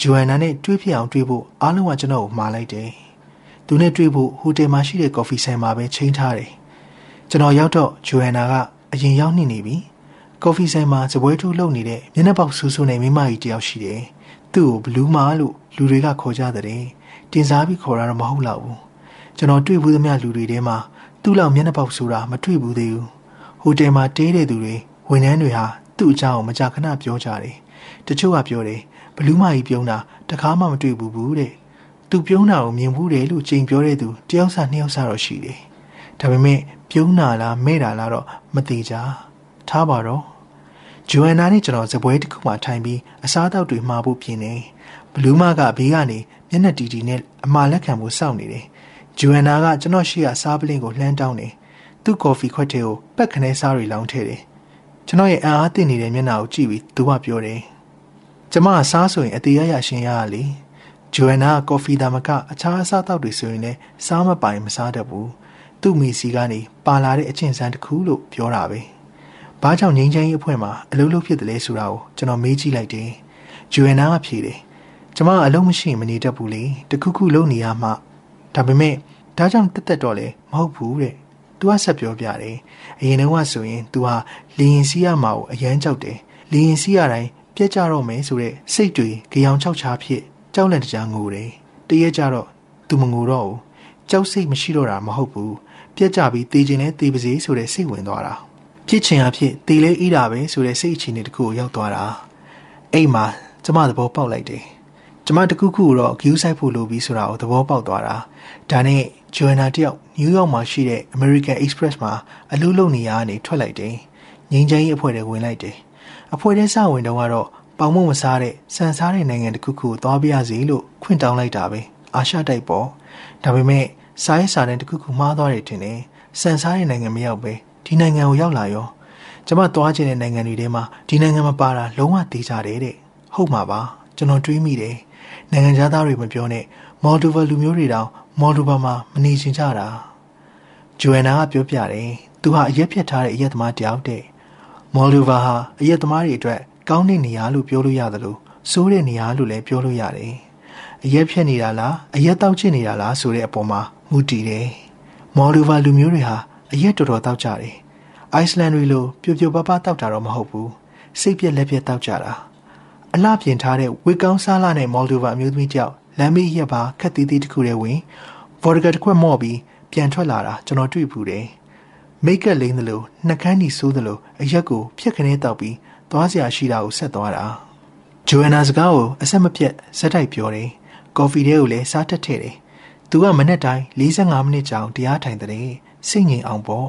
ဂျိုအန်နာနဲ့တွေ့ဖြစ်အောင်တွေ့ဖို့အားလုံးကကျွန်တော်ကိုမှားလိုက်တယ်။ သူနဲ့တွေ့ဖို့ဟိုတယ်မှာရှိတဲ့ကော်ဖီဆိုင်မှာပဲချိန်ထားတယ်ကျွန်တော်ရောက်တော့ဂျိုဟန်နာကအရင်ရောက်နေနေပြီကော်ဖီဆိုင်မှာစပွဲထိုးလုပ်နေတဲ့မျက်နှာပေါက်ဆူဆူနဲ့မိမကြီးတယောက်ရှိတယ်သူ့ကိုဘလူးမာလို့လူတွေကခေါ်ကြတဲ့တင်စားပြီးခေါ်တာတော့မဟုတ်တော့ဘူးကျွန်တော်တွေ့ဘူးသမျှလူတွေထဲမှာသူ့လောက်မျက်နှာပေါက်ဆိုတာမတွေ့ဘူးသေးဘူးဟိုတယ်မှာတေးတဲ့သူတွေဝန်ထမ်းတွေဟာသူ့အကြောင်းကိုမကြာခဏပြောကြတယ်တချို့ကပြောတယ်ဘလူးမာကြီးပြုံးတာတခါမှမတွေ့ဘူးဘူးတဲ့ သူပြုံးတာကိုမြင်ဘူးတယ်လို့ချိန်ပြောတဲ့သူတယောက်စာနှစ်ယောက်စာတော့ရှိတယ်။ဒါပေမဲ့ပြုံးတာလားမဲ့တာလားတော့မသိကြ။ထားပါတော့။ဂျိုအန်နာနဲ့ကျွန်တော်ဇပွဲတစ်ခုမှထိုင်ပြီးအစားအသောက်တွေမှာဖို့ပြင်နေ။ဘလူးမကဘေးကနေမျက်နှာတီတီနဲ့အမာလက်ခံဖို့စောင့်နေတယ်။ဂျိုအန်နာကကျွန်တော်ရှိရစားပလင်းကိုလှမ်းတောင်းတယ်။သူ့ကော်ဖီခွက်ထဲကိုပက်ခနဲစားတွေလောင်းထည့်တယ်။ကျွန်တော်ရဲ့အံအားတင်နေတဲ့မျက်နှာကိုကြည့်ပြီးသူကပြောတယ်။ကျမကစားဆိုရင်အသေးရရရှင်ရရလေ။ ဂျိုအန်နာကော်ဖီဒါမကအခြားအစားအသောက်တွေဆိုရင်လည်းစားမပိုင်မစားတတ်ဘူးသူ့မိစီကနေပါလာတဲ့အချင်းစမ်းတစ်ခုလို့ပြောတာပဲဘာကြောင့်ငိမ့်ချမ်းရေးအဖွဲ့မှာအလုပ်လုပ်ဖြစ်တယ်လဲဆိုတာကိုကျွန်တော်မေးကြည့်လိုက်တယ်ဂျိုအန်နာကဖြေတယ်ကျမအလုပ်မရှိမနေတတ်ဘူးလေတခုခုလုပ်နေရမှဒါပေမဲ့ဒါကြောင့်တက်တက်တော့လေမဟုတ်ဘူးတဲ့။ तू ကဆက်ပြောပြတယ်။အရင်တုန်းကဆိုရင် तू ဟာလီရင်စီးရမှာကိုအရန်ကြောက်တယ်။လီရင်စီးရတိုင်းပြက်ကြတော့မယ်ဆိုတဲ့စိတ်တွေကြောင်ချောက်ချားဖြစ် ကြောက်လန့်တကြားငိုတယ်တရက်ကြတော့သူမငိုတော့ဘူးကြောက်စိတ်မရှိတော့တာမဟုတ်ဘူးပြက်ကြပြီးတေးခြင်းနဲ့တေးပါစေဆိုတဲ့စိတ်ဝင်သွားတာဖြစ်ချင်အဖြစ်တေးလဲအေးတာပဲဆိုတဲ့စိတ်အခြေအနေတခုကိုရောက်သွားတာအိမ်မှာကျမသဘောပေါက်လိုက်တယ်ကျမတခုခုတော့ဂယူးဆိုင်ဖို့လိုပြီးဆိုတာကိုသဘောပေါက်သွားတာဒါနဲ့ဂျိုအန်နာတယောက်နယူးယောက်မှာရှိတဲ့ American Express မှာအလုပ်လုပ်နေရကနေထွက်လိုက်တယ်ငင်းချမ်းကြီးအဖွဲ့တွေဝင်လိုက်တယ်အဖွဲ့ထဲစဝင်တော့ကတော့ ပေါင်မုံမစားတဲ့စံစားတဲ့နိုင်ငံတစ်ခုခုသွားပြရစီလို့ခွင့်တောင်းလိုက်တာပဲအာရှတိုက်ပေါ့ဒါပေမဲ့စားရေးစားတဲ့တစ်ခုခုမှားသွားတယ်ထင်တယ်စံစားတဲ့နိုင်ငံမရောက်ပဲဒီနိုင်ငံကိုရောက်လာရောကျမသွားချင်တဲ့နိုင်ငံတွေထဲမှာဒီနိုင်ငံမပါတာလုံးဝသေးကြတယ်တဲ့ဟုတ်မှာပါကျွန်တော်တွေးမိတယ်နိုင်ငံသားတွေမပြောနဲ့မော်ဒိုဗာလူမျိုးတွေတောင်မော်ဒိုဗာမှာမနေချင်ကြတာဂျိုအန်နာကပြောပြတယ်သူဟာအရက်ဖြတ်ထားတဲ့အရက်သမားတယောက်တဲ့မော်ဒိုဗာဟာအရက်သမားတွေအတွက် ကောင်းတဲ့နေရာလို့ပြောလို့ရတယ်လို့စိုးတဲ့နေရာလို့လည်းပြောလို့ရတယ်။အရက်ဖြတ်နေတာလားအရက်တောက်ချစ်နေတာလားဆိုတဲ့အပေါ်မှာမူတည်တယ်။မော်ဒိုဗာလူမျိုးတွေဟာအရက်တော်တော်တောက်ကြတယ်။အိုက်စလန်တွေလိုပြိုပြိုပပတောက်တာတော့မဟုတ်ဘူးစိတ်ပြက်လက်ပြက်တောက်ကြတာအလှပြင်ထားတဲ့ဝေကောင်းစားလာတဲ့မော်ဒိုဗာအမျိုးသမီးတယောက်လမ်းမေးရက်ပါခက်သေးသေးတစ်ခုတည်းဝင်ဗော်ဒဂတ်တစ်ခွက်မော့ပြီးပြန်ထွက်လာတာကျွန်တော်တွေ့ဘူးတယ်မိတ်ကပ်လိမ့်သလိုနှကန်းကြီးဆိုးသလိုအရက်ကိုဖြက်ခနဲတောက်ပြီး သွားစရာရှိတာကိုဆက်သွားတာဂျိုအန်နာစကားကိုအဆက်မပြတ်ဇက်တိုက်ပြောတယ်ကော်ဖီထဲကိုလည်းစားတက်ထည့်တယ်သူကမနေ့တိုင်း45မိနစ်ကြာတရားထိုင်တဲ့စိတ်ငြိမ်အောင်ပေါ့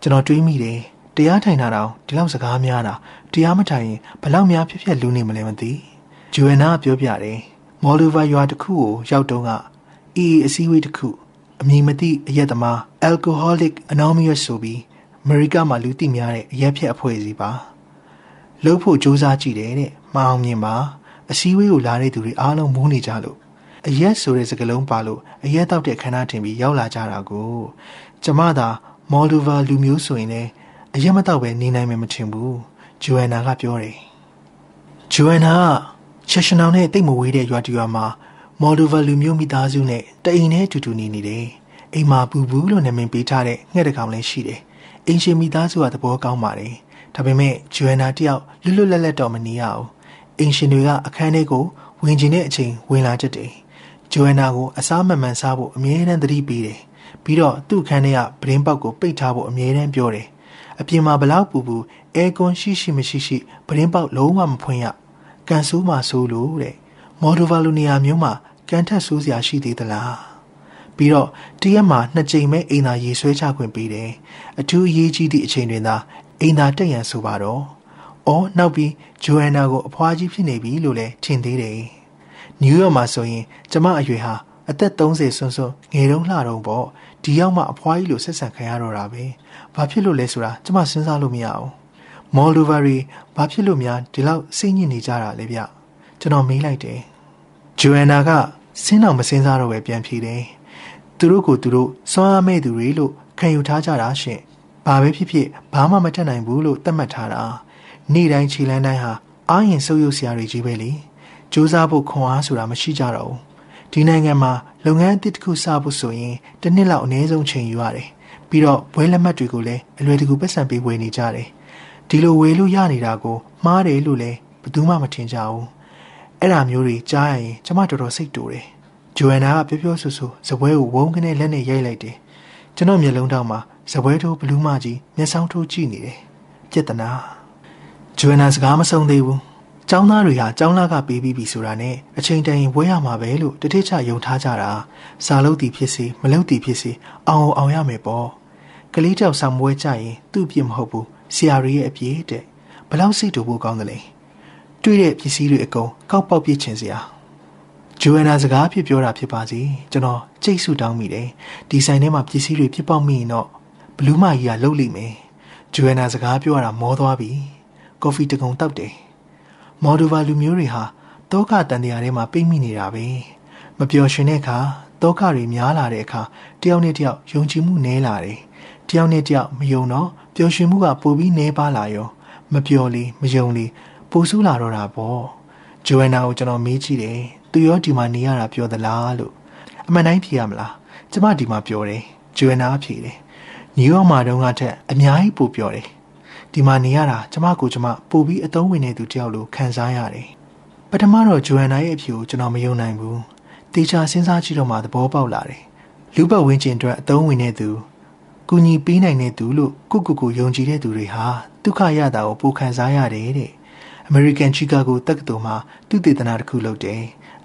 ကျွန်တော်တွေးမိတယ်တရားထိုင်တာတော့ဒီလောက်စကားများတာတရားမထိုင်ရင်ဘလောက်များဖြစ်ဖြစ်လူနေမလဲမသိဂျူအန်နာပြောပြတယ်မော်လူဗာရွာတစ်ခုကိုရောက်တော့ကအီအစည်းအဝေးတစ်ခုအမည်မသိအရက်သမား Alcoholic Anonymous ဆိုပြီးအမေရိကမှာလူသိများတဲ့အရက်ဖြက်အဖွဲ့အစည်းပါ လှုပ်ဖို့စ조사ကြည့်တယ်တဲ့မအောင်မြင်ပါအစည်းအဝေးကိုလာတဲ့သူတွေအားလုံးမူးနေကြလို့အရက်ဆိုတဲ့စကားလုံးပါလို့အရက်တောက်တဲ့ခန္ဓာထင်ပြီးရောက်လာကြတာကိုကျမသာမော်လူဗာလူမျိုးဆိုရင်လည်းအရက်မတောက်ပဲနေနိုင်မယ်မထင်ဘူးဂျိုအန်နာကပြောတယ်ဂျိုအန်နာကချက်ရှင်အောင်နဲ့တိတ်မဝေးတဲ့ရွာတူရွာမှာမော်ဒိုဗာလူမျိုးမိသားစုနဲ့တအိမ်နဲ့အတူတူနေနေတယ်။အိမ်မှာပူဘူးလို့နာမည်ပေးထားတဲ့ငှက်တကောင်လည်းရှိတယ်။အိမ်ရှင်မိသားစုကသဘောကောင်းပါတယ်။ ဒါပေမဲ့ဂျူအန်နာတယောက်လွတ်လွတ်လပ်လပ်တော့မနေရဘူး။အိမ်ရှင်တွေကအခန်းထဲကိုဝင်ကျင်တဲ့အချိန်ဝင်လာကြတယ်။ဂျူအန်နာကိုအစားမမှန်စားဖို့အမြဲတမ်းသတိပေးတယ်။ပြီးတော့သူ့အခန်းထဲကပရင်းပေါက်ကိုပိတ်ထားဖို့အမြဲတမ်းပြောတယ်။အပြင်မှာဘလောက်ပူပူအဲကွန်ရှိရှိမရှိရှိပရင်းပေါက်လုံးဝမဖွင့်ရ။ကန်ဆိုးမှဆိုးလို့တဲ့။မော်ဒိုဗာလူနီယာမျိုးမှာကန်ထက်ဆိုးစရာရှိသေးသလားပြီးတော့တရက်မှာနှစ်ကြိမ်ပဲအိမ်သာရေဆွဲချခွင့်ပေးတယ်အထူးအရေးကြီးသည့်အချိန်တွင်သာ အိမ်သာတက်ရန်ဆိုပါတော့အော်နောက်ပြီးဂျိုအန်နာကိုအဖွားကြီးဖြစ်နေပြီလို့လည်းထင်သေးတယ်နယူးယောက်မှာဆိုရင်ကျမအရွယ်ဟာအသက်30ဆွန်းဆွန်းငယ်တုန်းလှတုန်းပေါ့ဒီရောက်မှအဖွားကြီးလိုဆက်ဆံခံရတော့တာပဲဘာဖြစ်လို့လဲဆိုတာကျမစဉ်းစားလို့မရအောင်မော်လူဗာရီဘာဖြစ်လို့များဒီလောက်စိတ်ညစ်နေကြတာလဲဗျကျွန်တော်မေးလိုက်တယ်ဂျိုအန်နာကစင်းအောင်မစင်းစားတော့ပဲပြန်ဖြေတယ်သူတို့ကိုသူတို့စွမ်းအားမဲ့သူတွေလို့ခံယူထားကြတာရှင် ဘာပဲဖြစ်ဖြစ်ဘာမှမတတ်နိုင်ဘူးလို့သတ်မှတ်ထားတာနေ့တိုင်းခြေလန်းတိုင်းဟာအာရင်ဆုပ်ယုပ်စရာတွေကြီးပဲလေစူးစမ်းဖို့ခွန်အားဆိုတာမရှိကြတော့ဘူးဒီနိုင်ငံမှာလုပ်ငန်းအသစ်တစ်ခုစဖို့ဆိုရင်တစ်နှစ်လောက်အနည်းဆုံးချိန်ယူရတယ်ပြီးတော့ဘွဲလက်မှတ်တွေကိုလည်းအလွယ်တကူပတ်စံပေးဝယ်နေကြတယ်ဒီလိုဝယ်လို့ရနေတာကိုမှားတယ်လို့လည်းဘယ်သူမှမထင်ကြဘူးအဲ့ဒါမျိုးတွေကြားရရင်ကျမတော်တော်စိတ်တူတယ်ဂျိုအန်နာကပြောပြောဆိုဆိုဇပွဲကိုဝုန်းကနေလက်နဲ့ရိုက်လိုက်တယ်ကျွန်တော်မျက်လုံးတောင်မှာ ဇပွဲထိုးဘလူးမကြီးမျက်စောင်းထိုးကြည့်နေတယ်ပြက်တနာဂျိုအန်နာစကားမဆုံးသေးဘူးចောင်းသားတွေဟာចောင်းလာကပေးပြီးပြီဆိုတာနဲ့အချိန်တန်ရင်ဝဲရမှာပဲလို့တတိချယုံထားကြတာစာလုံးတီဖြစ်စီမလုံးတီဖြစ်စီအောင်အောင်ရမယ်ပေါ့ကလေးတောက်ဆောင်ပွဲကြရင်သူ့အပြစ်မဟုတ်ဘူးဆရာရီရဲ့အပြစ်တဲ့ဘလောက်စိတ်တူဖို့ကောင်းတယ်လဲတွေ့တဲ့ပစ္စည်းတွေအကုန်ကောက်ပေါက်ပြစ်ချင်စရာဂျိုအန်နာစကားဖြစ်ပြောတာဖြစ်ပါစေကျွန်တော်ကြိတ်ဆူတောင်းမိတယ်ဒီဆိုင်ထဲမှာပစ္စည်းတွေဖြစ်ပေါက်မိရင်တော့ ဘလူးမကြီးကလှုပ်လိမ့်မယ်ဂျိုအန်နာစကားပြောတာမောသွားပြီကော်ဖီတကုံတောက်တယ်မော်ဒိုဗာလူမျိုးတွေဟာတောကတန်တရားထဲမှာပိတ်မိနေတာပဲမပျော်ရွှင်တဲ့အခါတောကတွေများလာတဲ့အခါတယောက်နဲ့တယောက်ယုံကြည်မှုနည်းလာတယ်တယောက်နဲ့တယောက်မယုံတော့ပျော်ရွှင်မှုကပိုပြီးနည်းပါလာရောမပျော်လေမယုံလေပိုဆိုးလာတော့တာပေါ့ဂျိုအန်နာကိုကျွန်တော်မေးကြည့်တယ်သူရောဒီမှာနေရတာပြောသလားလို့အမှန်တိုင်းဖြေရမလားကျမဒီမှာပြောတယ်ဂျိုအန်နာဖြေတယ် နယူးယောက်မှာတုန်းကထက်အများကြီးပိုပြောတယ်ဒီမှာနေရတာကျမကိုကျမပိုပြီးအသုံးဝင်နေသူတယောက်လိုခံစားရတယ်ပထမတော့ဂျိုအန်နာရဲ့အဖြေကိုကျွန်တော်မယုံနိုင်ဘူးတေချာစဉ်းစားကြည့်တော့မှသဘောပေါက်လာတယ်လူပတ်ဝန်းကျင်အတွက်အသုံးဝင်နေသူကူညီပေးနိုင်တဲ့သူလို့ကိုကိုကိုယုံကြည်တဲ့သူတွေဟာဒုက္ခရတာကိုပိုခံစားရတယ်တဲ့အမေရိကန်ချီကာဂိုတက္ကသိုလ်မှာသူတည်တနာတစ်ခုလုပ်တယ်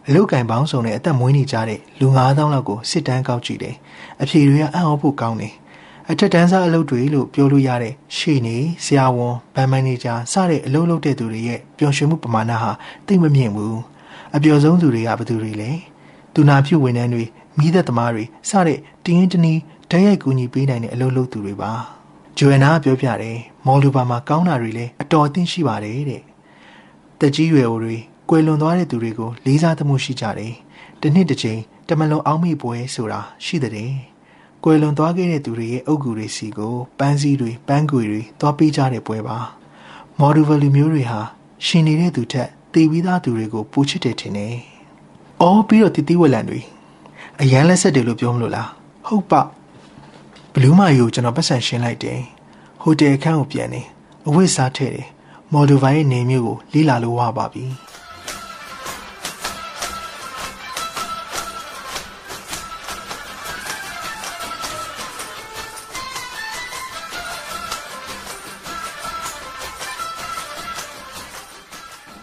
အလုတ်ကင်ပေါင်းစုံနဲ့အသက်မွေးနေကြတဲ့လူ9000လောက်ကိုစစ်တမ်းကောက်ကြည့်တယ်အဖြေတွေကအံ့ဩဖို့ကောင်းတယ် အထက်တန်းစားအလုပ်တွေလို့ပြောလို့ရတဲ့ရှေ့နေဆရာဝန်ဗန်မန်နေဂျာစတဲ့အလုပ်လုပ်တဲ့သူတွေရဲ့ပျော်ရွှင်မှုပမာဏဟာတိတ်မမြင့်ဘူးအပျော်ဆုံးသူတွေကဘယ်သူတွေလဲသူနာပြုဝန်ထမ်းတွေမိသက်သမားတွေစတဲ့တင်းရင်တနီးဓာတ်ရိုက်ကူညီပေးနိုင်တဲ့အလုပ်လုပ်သူတွေပါဂျိုအန်နာပြောပြတယ်မော်လူဘာမှာကောင်းတာတွေလည်းအတော်အသင့်ရှိပါတယ်တဲ့တက်ကြီးရွယ်အိုတွေကွယ်လွန်သွားတဲ့သူတွေကိုလေးစားသမှုရှိကြတယ်။တစ်နှစ်တစ်ချိန်တမလွန်အောက်မေ့ပွဲဆိုတာရှိတဲ့။ ကွယ်လွန်သွားခဲ့တဲ့သူတွေရဲ့အုပ်ကူတွေစီကိုပန်းစည်းတွေပန်းကွေတွေသွားပေးကြတဲ့ပွဲပါ။မော်ဒူဗလူမျိုးတွေဟာရှင်နေတဲ့သူထက်တည်ပြီးသားသူတွေကိုပူချစ်တယ်ထင်တယ်။အော်ပြီးတော့တတိဝက်လန်တွေအရန်လက်ဆက်တယ်လို့ပြောမလို့လား။ဟုတ်ပဘလူးမာယူကျွန်တော်ပတ်စံရှင်းလိုက်တယ်။ဟဟိုတယ်ခန်းကိုပြန်နေအဝတ်စားထည့်တယ်မော်ဒိုဗာရဲ့နေမျိုးကိုလေးလာလို့ဝပါပြီ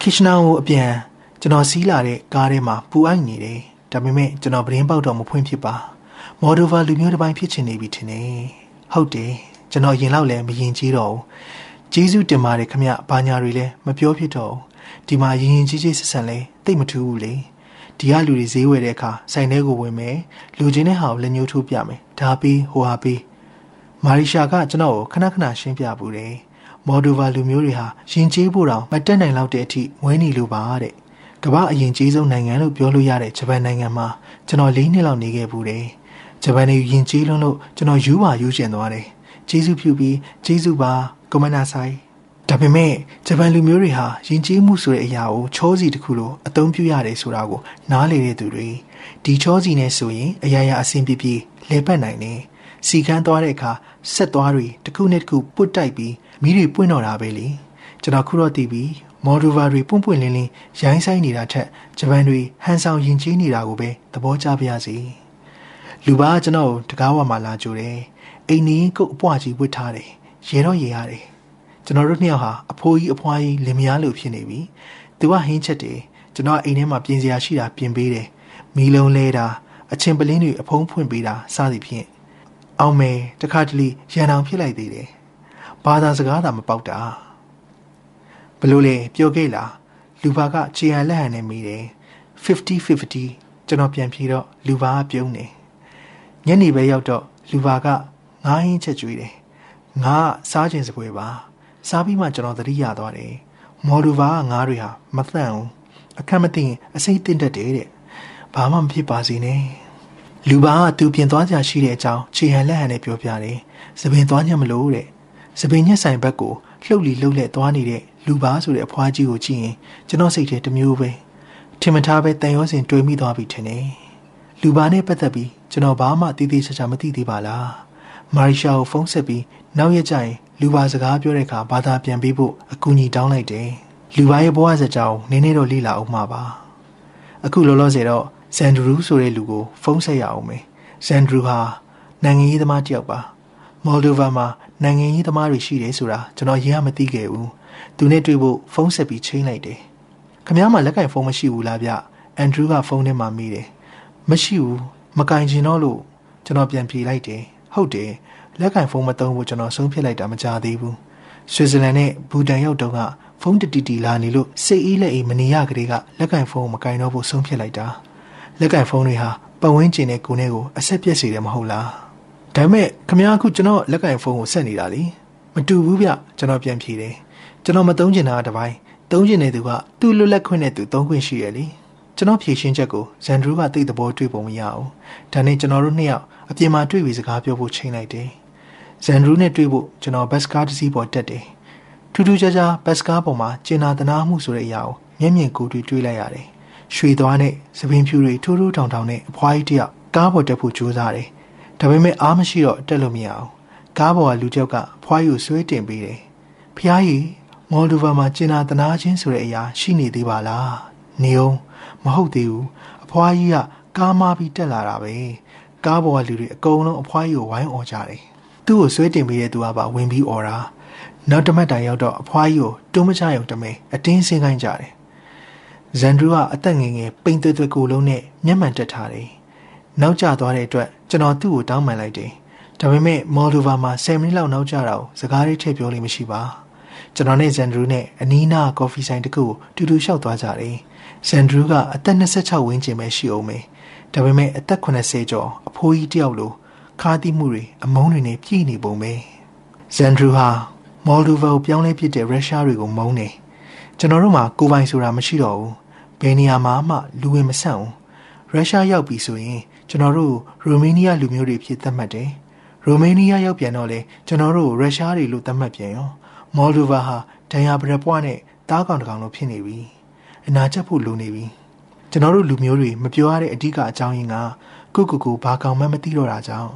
ခစ်ချနာကိုအပြန်ကျွန်တော်စီးလာတဲ့ကားထဲမှာပူအိုက်နေတယ်ဒါပေမဲ့ကျွန်တော်ပရင်ပေါက်တော့မဖွင့်ဖြစ်ပါမော်ဒိုဗာလူမျိုးတစ်ပိုင်းဖြစ်ချင်နေပြီထင်တယ်ဟုတ်တယ်ကျွန်တော်ရင်လောက်လည်းမရင်ကြီးတော့ဘူးကျေးဇူးတင်ပါတယ်ခမဘာညာတွေလည်းမပြောဖြစ်တော့ဘူးဒီမှာရင်ရင်ကြီးကြီးဆက်ဆံလဲတိတ်မထူးဘူးလေဒီကလူတွေဈေးဝယ်တဲ့အခါဆိုင်ထဲကိုဝင်မယ်လူချင်းတဲ့ဟာကိုလက်ညှိုးထိုးပြမယ်ဒါပြီးဟိုဟာပြီးမာရီရှာကကျွန်တော်ကိုခဏခဏရှင်းပြပူတယ် မော်ဒိုဗာလူမျိုးတွေဟာရင်ကျေးဖို့တောင်မတက်နိုင်လောက်တဲ့အထိဝဲနေလို့ပါတဲ့ကမ္ဘာအရင်ကြီးဆုံးနိုင်ငံလို့ပြောလို့ရတဲ့ဂျပန်နိုင်ငံမှာကျွန်တော်၄နှစ်လောက်နေခဲ့ဘူးတယ်ဂျပန်နေရင်ကျေးလွန်းလို့ကျွန်တော်ယူပါယူကျင်သွားတယ်ကျေးဇူးပြုပြီးကျေးဇူးပါကွန်မနာဆိုင်ဒါပေမဲ့ဂျပန်လူမျိုးတွေဟာယဉ်ကျေးမှုဆိုတဲ့အရာကိုချောစီတစ်ခုလိုအသုံးပြုရတယ်ဆိုတာကိုနားလေတဲ့သူတွေဒီချောစီနဲ့ဆိုရင်အရာရာအဆင်ပြေပြေ လဲပတ်နိုင်တယ်စီကန်းသွားတဲ့အခါဆက်သွားတွေတစ်ခုနဲ့တစ်ခုပုတ်တိုက်ပြီးမိတွေပွင့်တော့တာပဲလေကျွန်တော်ခုတော့သိပြီမော်ဒူဗာတွေပွန့်ပွန့်လင်းလင်းရိုင်းဆိုင်နေတာထက်ဂျပန်တွေဟန်ဆောင်ယဉ်ကျေးနေတာကိုပဲသဘောကျပါရစေလူပါကျွန်တော်တကားဝမှာလာကြိုတယ်အိမ်နီးကုတ်အပွားကြီးဝစ်ထားတယ်ရေတော့ရေရတယ်ကျွန်တော်တို့နှစ်ယောက်ဟာအဖိုးကြီးအဖွားကြီးလင်မယားလိုဖြစ်နေပြီသူကဟင်းချက်တယ်ကျွန်တော်အိမ်ထဲမှာပြင်စရာရှိတာပြင်ပေးတယ်မီလုံးလဲတာ အချင်းပလင်းတွေအဖုံးဖွင့်ပေးတာစသည်ဖြင့်အောင်မယ်တခါတလေရန်အောင်ဖြစ်လိုက်သေးတယ်ဘာသာစကားသာမပေါက်တာဘလို့လဲပြောခဲ့လားလူဘာကခြေရန်လက်ဟန်နဲ့မိတယ်50 50ကျွန်တော်ပြန်ပြေတော့လူဘာကပြုံးနေညနေပဲရောက်တော့လူဘာကငားဟင်းချက်ကျွေးတယ်ငါစားခြင်းစပွဲပါစားပြီးမှကျွန်တော်သတိရသွားတယ်မော်ဒူဗာကငါးတွေဟာမသန့်ဘူးအခက်မသိရင်အစိမ့်တင်တတ်တယ်တဲ့ဘာမှမဖြစ်ပါစေနဲ့ လူပါကသူပြင်သွားကြရှိတဲ့အကြောင်းခြေဟန်လက်ဟန်နဲ့ပြောပြတယ်သပင်သွားညမလို့တဲ့သပင်ညက်ဆိုင်ဘက်ကိုလှုပ်လီလှုပ်လက်သွားနေတဲ့လူပါဆိုတဲ့အဖွားကြီးကိုကြည့်ရင်ကျွန်တော်စိတ်ထဲတမျိုးပဲထင်မထားပဲတန်ရောစင်တွေးမိသွားပြီထင်တယ်လူပါနဲ့ပတ်သက်ပြီးကျွန်တော်ဘာမှတည်တည်ချာချာမသိသေးပါလားမာရီရှာကိုဖုန်းဆက်ပြီးနောက်ရက်ကျရင်လူပါစကားပြောတဲ့အခါဘာသာပြန်ပေးဖို့အကူအညီတောင်းလိုက်တယ်လူပါရဲ့ဘဝစကြောင်းနင်းနေတော့လိလာအောင်မှာပါအခုလောလောဆယ်တော့ ဇန်ဒရူးဆိုတဲ့လူကိုဖုန်းဆက်ရအောင်မယ်ဇန်ဒရူးဟာနိုင်ငံရေးသမားတယောက်ပါမော်ဒိုဗာမှာနိုင်ငံရေးသမားတွေရှိတယ်ဆိုတာကျွန်တော်ရင်ကမသိခဲ့ဘူးသူနဲ့တွေ့ဖို့ဖုန်းဆက်ပြီးချိန်လိုက်တယ်ခမ ्या မှာလက်ကင်ဖုန်းမရှိဘူးလားဗျအန်ဒရူးကဖုန်းထဲမှာမိတယ်မရှိဘူးမကင်ချင်တော့လို့ကျွန်တော်ပြန်ပြေးလိုက်တယ်ဟုတ်တယ်လက်ကင်ဖုန်းမသုံးဖို့ကျွန်တော်ဆုံးဖြတ်လိုက်တာမကြသေးဘူးဆွစ်ဇာလန်နဲ့ဘူတန်ရောက်တော့ကဖုန်းတတီတီလာနေလို့စိတ်အေးလက်အေးမနေရကလေးကလက်ကင်ဖုန်းကိုမကင်တော့ဖို့ဆုံးဖြတ်လိုက်တာ လက်ကင်ဖုန်းတွေဟာပတ်ဝန်းကျင်နဲ့ကိုယ်နဲ့ကိုအဆက်ပြက်စေတယ်မဟုတ်လားဒါပေမဲ့ခမ ्या အခုကျွန်တော်လက်ကင်ဖုန်းကိုဆက်နေတာလေမတူဘူးဗျကျွန်တော်ပြန်ဖြေတယ်ကျွန်တော်မသုံးချင်တာတပိုင်းသုံးချင်တဲ့သူကသူ့လွတ်လပ်ခွင့်နဲ့သူသုံးခွင့်ရှိရလေကျွန်တော်ဖြေရှင်းချက်ကိုဇန်ဒရူးကသိတဲ့ဘောတွေ့ပုံမရအောင်ဒါနဲ့ကျွန်တော်တို့နှစ်ယောက်အပြင်မှာတွေ့ပြီးစကားပြောဖို့ချိန်လိုက်တယ်ဇန်ဒရူးနဲ့တွေ့ဖို့ကျွန်တော်ဘတ်စကားတစ်စီးပေါ်တက်တယ်ထူးထူးခြားခြားဘတ်စကားပေါ်မှာကျင်နာတနာမှုဆိုတဲ့အရာကိုမျက်မြင်ကိုယ်တွေ့တွေ့လိုက်ရတယ် ရွှေသွားနဲ့သပင်ဖြူတွေထိုးထိုးထောင်ထောင်နဲ့အဖွားကြီးတယောက်ကားပေါ်တက်ဖို့ကြိုးစားတယ်ဒါပေမဲ့အားမရှိတော့တက်လို့မရအောင်ကားပေါ်ကလူတယောက်ကဖွားကြီးကိုဆွဲတင်ပေးတယ်ဖျားကြီးမော်ဒိုဗာမှာကျင်နာတနာချင်းဆိုတဲ့အရာ ရှိနေသေးပါလားနေအောင်မဟုတ်သေးဘူးအဖွားကြီးကကားမားပြီးတက်လာတာပဲကားပေါ်ကလူတွေအကုန်လုံးအဖွားကြီးကိုဝိုင်းអော်ကြတယ်သူ့ကိုဆွဲတင်ပေးတဲ့သူကပါဝင်ပြီးអော်တာနောက်တမတ်တိုင်ရောက်တော့အဖွားကြီးကိုတွန်းမချရုံတမဲအတင်းဆင်းခိုင်းကြတယ် ဇန်ဒရူကအသက်ငယ်ငယ်ပိန်သွဲ့သွဲ့ကိုလုံးနဲ့မျက်မှန်တက်ထားတယ်နောက်ကျသွားတဲ့အတွက်ကျွန်တော်သူ့ကိုတောင်းပန်လိုက်တယ်ဒါပေမဲ့မော်ဒိုဗာမှာ10မိနစ်လောက်နောက်ကျတော့စကားလေးထည့်ပြောလို့မရှိပါကျွန်တော်နဲ့ဇန်ဒရူနဲ့အနီးနားကော်ဖီဆိုင်တစ်ခုကိုတူတူလျှောက်သွားကြတယ်ဇန်ဒရူကအသက်26ဝန်းကျင်ပဲရှိအောင်မယ်ဒါပေမဲ့အသက်80ကျော်အဖိုးကြီးတယောက်လိုခါးသီးမှုတွေအမုန်းတွေနဲ့ပြည့်နေပုံပဲဇန်ဒရူဟာမော်ဒိုဗာကိုပြောင်းလဲပစ်တဲ့ရုရှားတွေကိုမုန်းတယ်ကျွန်တော်တို့မှာကိုပိုင်ဆိုတာမရှိတော့ဘူး ဘယ်နေရာမှာမှလူဝင်မဆန့်ဘူးရုရှားရောက်ပြီဆိုရင်ကျွန်တော်တို့ရိုမေးနီးယားလူမျိုးတွေဖြစ်သတ်မှတ်တယ်ရိုမေးနီးယားရောက်ပြန်တော့လေကျွန်တော်တို့ရုရှားတွေလို့သတ်မှတ်ပြန်ရောမော်ဒိုဗာဟာဒန်ယာဘရပွားနဲ့တားကောင်တကောင်လိုဖြစ်နေပြီအနာချက်ဖို့လိုနေပြီကျွန်တော်တို့လူမျိုးတွေမပြောရတဲ့အဓိကအကြောင်းရင်းကကိုကိုကိုဘာကောင်မှမသိတော့တာကြောင့်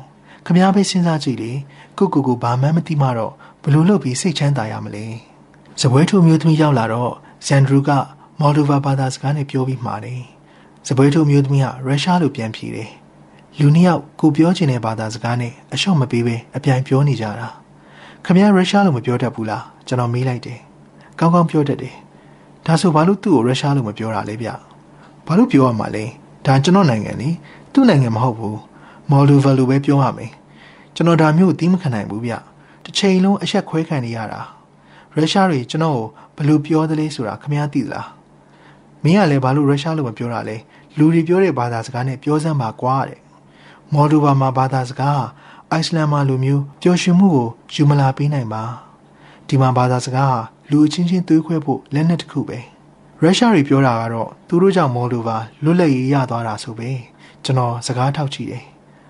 ခခမားပဲစဉ်းစားကြည့်လေကိုကိုကိုဘာမှမသိမှတော့ဘလို့လုပ်ပြီးစိတ်ချမ်းသာရမလဲဇပွဲထုမျိုးသမီးရောက်လာတော့ဇန်ဒရူက မော်ဒိုဗာဘာသာစကားနဲ့ပြောပြီးမှာတယ်ဇပွဲထုမျိုးသမီးကရုရှားလိုပြန်ဖြေတယ်လူနှစ်ယောက်ကိုပြောချင်တဲ့ဘာသာစကားနဲ့အလျှော့မပေးဘဲအပြိုင်ပြောနေကြတာခမရရုရှားလိုမပြောတတ်ဘူးလားကျွန်တော်မေးလိုက်တယ်ကောင်းကောင်းပြောတတ်တယ်ဒါဆိုဘာလို့သူ့ကိုရုရှားလိုမပြောတာလဲဗျဘာလို့ပြောရမှာလဲဒါကျွန်တော်နိုင်ငံလေသူ့နိုင်ငံမဟုတ်ဘူးမော်ဒိုဗာလိုပဲပြောရမယ်ကျွန်တော်ဒါမျိုးသီးမခံနိုင်ဘူးဗျတစ်ချိန်လုံးအဆက်ခွဲခံနေရတာရုရှားတွေကျွန်တော်ကိုဘယ်လိုပြောသလဲဆိုတာခမရသိသလား မင်းကလည်းဘာလို့ရုရှားလိုမပြောတာလဲလူတွေပြောတဲ့ဘာသာစကားနဲ့ပြောစမ်းပါကွာတဲ့မော်ဒိုဗာမှာဘာသာစကားအိုက်စလန်မှာလိုမျိုးပျော်ရွှင်မှုကိုယူမလာပေးနိုင်ပါဒီမှာဘာသာစကားဟာလူအချင်းချင်းသွေးခွဲဖို့လက်နက်တစ်ခုပဲရုရှားတွေပြောတာကတော့သူတို့ကြောင့်မော်ဒိုဗာလွတ်လပ်ရေးရသွားတာဆိုပဲကျွန်တော်စကားထောက်ကြည့်တယ်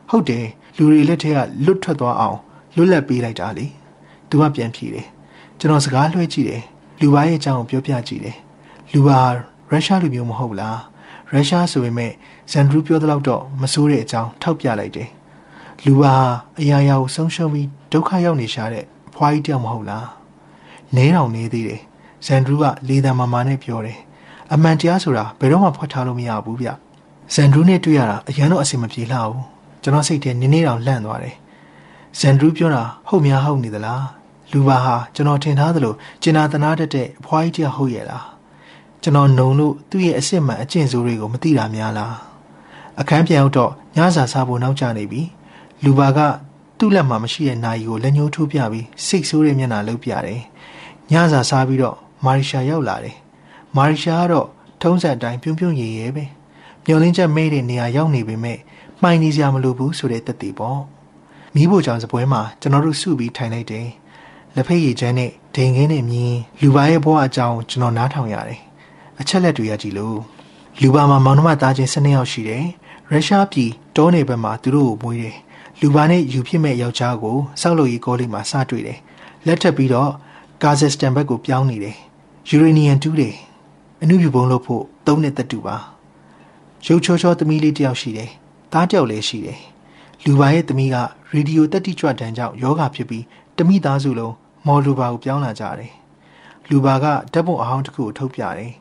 ဟုတ်တယ်လူတွေလက်ထက်ကလွတ်ထွက်သွားအောင်လွတ်လပ်ပေးလိုက်တာလေသူကပြန်ဖြေတယ်ကျွန်တော်စကားလွှဲကြည့်တယ်လူပါရဲ့အကြောင်းကိုပြောပြကြည့်တယ်လူပါ ရုရှားလူမျိုးမဟုတ်လားရုရှားဆိုပေမဲ့ဇန်ဒရူးပြောသလောက်တော့မစိုးတဲ့အကြောင်းထောက်ပြလိုက်တယ်လူပါအရာရာကိုဆုံးရှုံးပြီးဒုက္ခရောက်နေရှာတဲ့ဖွားကြီးတယောက်မဟုတ်လားနဲတော်နေသေးတယ်ဇန်ဒရူးကလေတံမာမာနဲ့ပြောတယ်အမှန်တရားဆိုတာဘယ်တော့မှဖွက်ထားလို့မရဘူးဗျဇန်ဒရူးနဲ့တွေ့ရတာအရန်တော့အဆင်မပြေလှဘူးကျွန်တော်စိတ်ထဲနင်းနေတောင်လန့်သွားတယ်ဇန်ဒရူးပြောတာဟုတ်များဟုတ်နေသလားလူပါဟာကျွန်တော်ထင်ထားသလိုကျင်နာတနာတတ်တဲ့အဖွားကြီးတယောက်ဟုတ်ရဲ့လား ကျွန်တော်နှုံလို့သူ့ရဲ့အစ်စ်မှန်အကျင့်ဆိုးတွေကိုမသိတာများလားအခန်းပြန်ရောက်တော့ညစာစားဖို့နောက်ကျနေပြီလူပါကသူ့လက်မှာမရှိတဲ့နာယီကိုလက်ညှိုးထိုးပြပြီးစိတ်ဆိုးတဲ့မျက်နှာလှုပ်ပြတယ်ညစာစားပြီးတော့မာရီရှာရောက်လာတယ်မာရီရှာကတော့ထုံးစံအတိုင်းပြုံးပြုံးရည်ရဲပဲမျောလင်းချက်မဲတဲ့နေရာရောက်နေပေမဲ့မှိုင်နေစရာမလိုဘူးဆိုတဲ့တက်တည်ပေါ့မိဖို့ကြောင့်စပွဲမှာကျွန်တော်တို့စုပြီးထိုင်လိုက်တယ်လက်ဖက်ရည်ချမ်းနဲ့ဒိန်ခင်းနဲ့မြင်းလူပါရဲ့ဘဝအကြောင်းကျွန်တော်နားထောင်ရတယ် အချက်လက်တွေရကြည့်လို့လူပါမှာမောင်နှမသားချင်း၁၂ယောက်ရှိတယ်ရုရှားပြည်တောနေဘက်မှာသူတို့ကိုမွေးတယ်လူပါနဲ့ယူဖြစ်မဲ့ယောက်ျားကိုစောက်လို့ရီကောလိပ်မှာစတွေ့တယ်လက်ထပ်ပြီးတော့ကာဇက်စတန်ဘက်ကိုပြောင်းနေတယ်ယူရေနီယံတူးတယ်အနုပြပုံလို့ဖို့သုံးတဲ့တက်တူပါရုပ်ချောချောသမီးလေးတယောက်ရှိတယ်သားတယောက်လည်းရှိတယ်လူပါရဲ့သမီးကရေဒီယိုတက်တိကြွတန်းကြောင့်ယောဂဖြစ်ပြီးတမိသားစုလုံးမော်လူပါကိုပြောင်းလာကြတယ်လူပါကဓာတ်ပုံအဟောင်းတစ်ခုကိုထုတ်ပြတယ်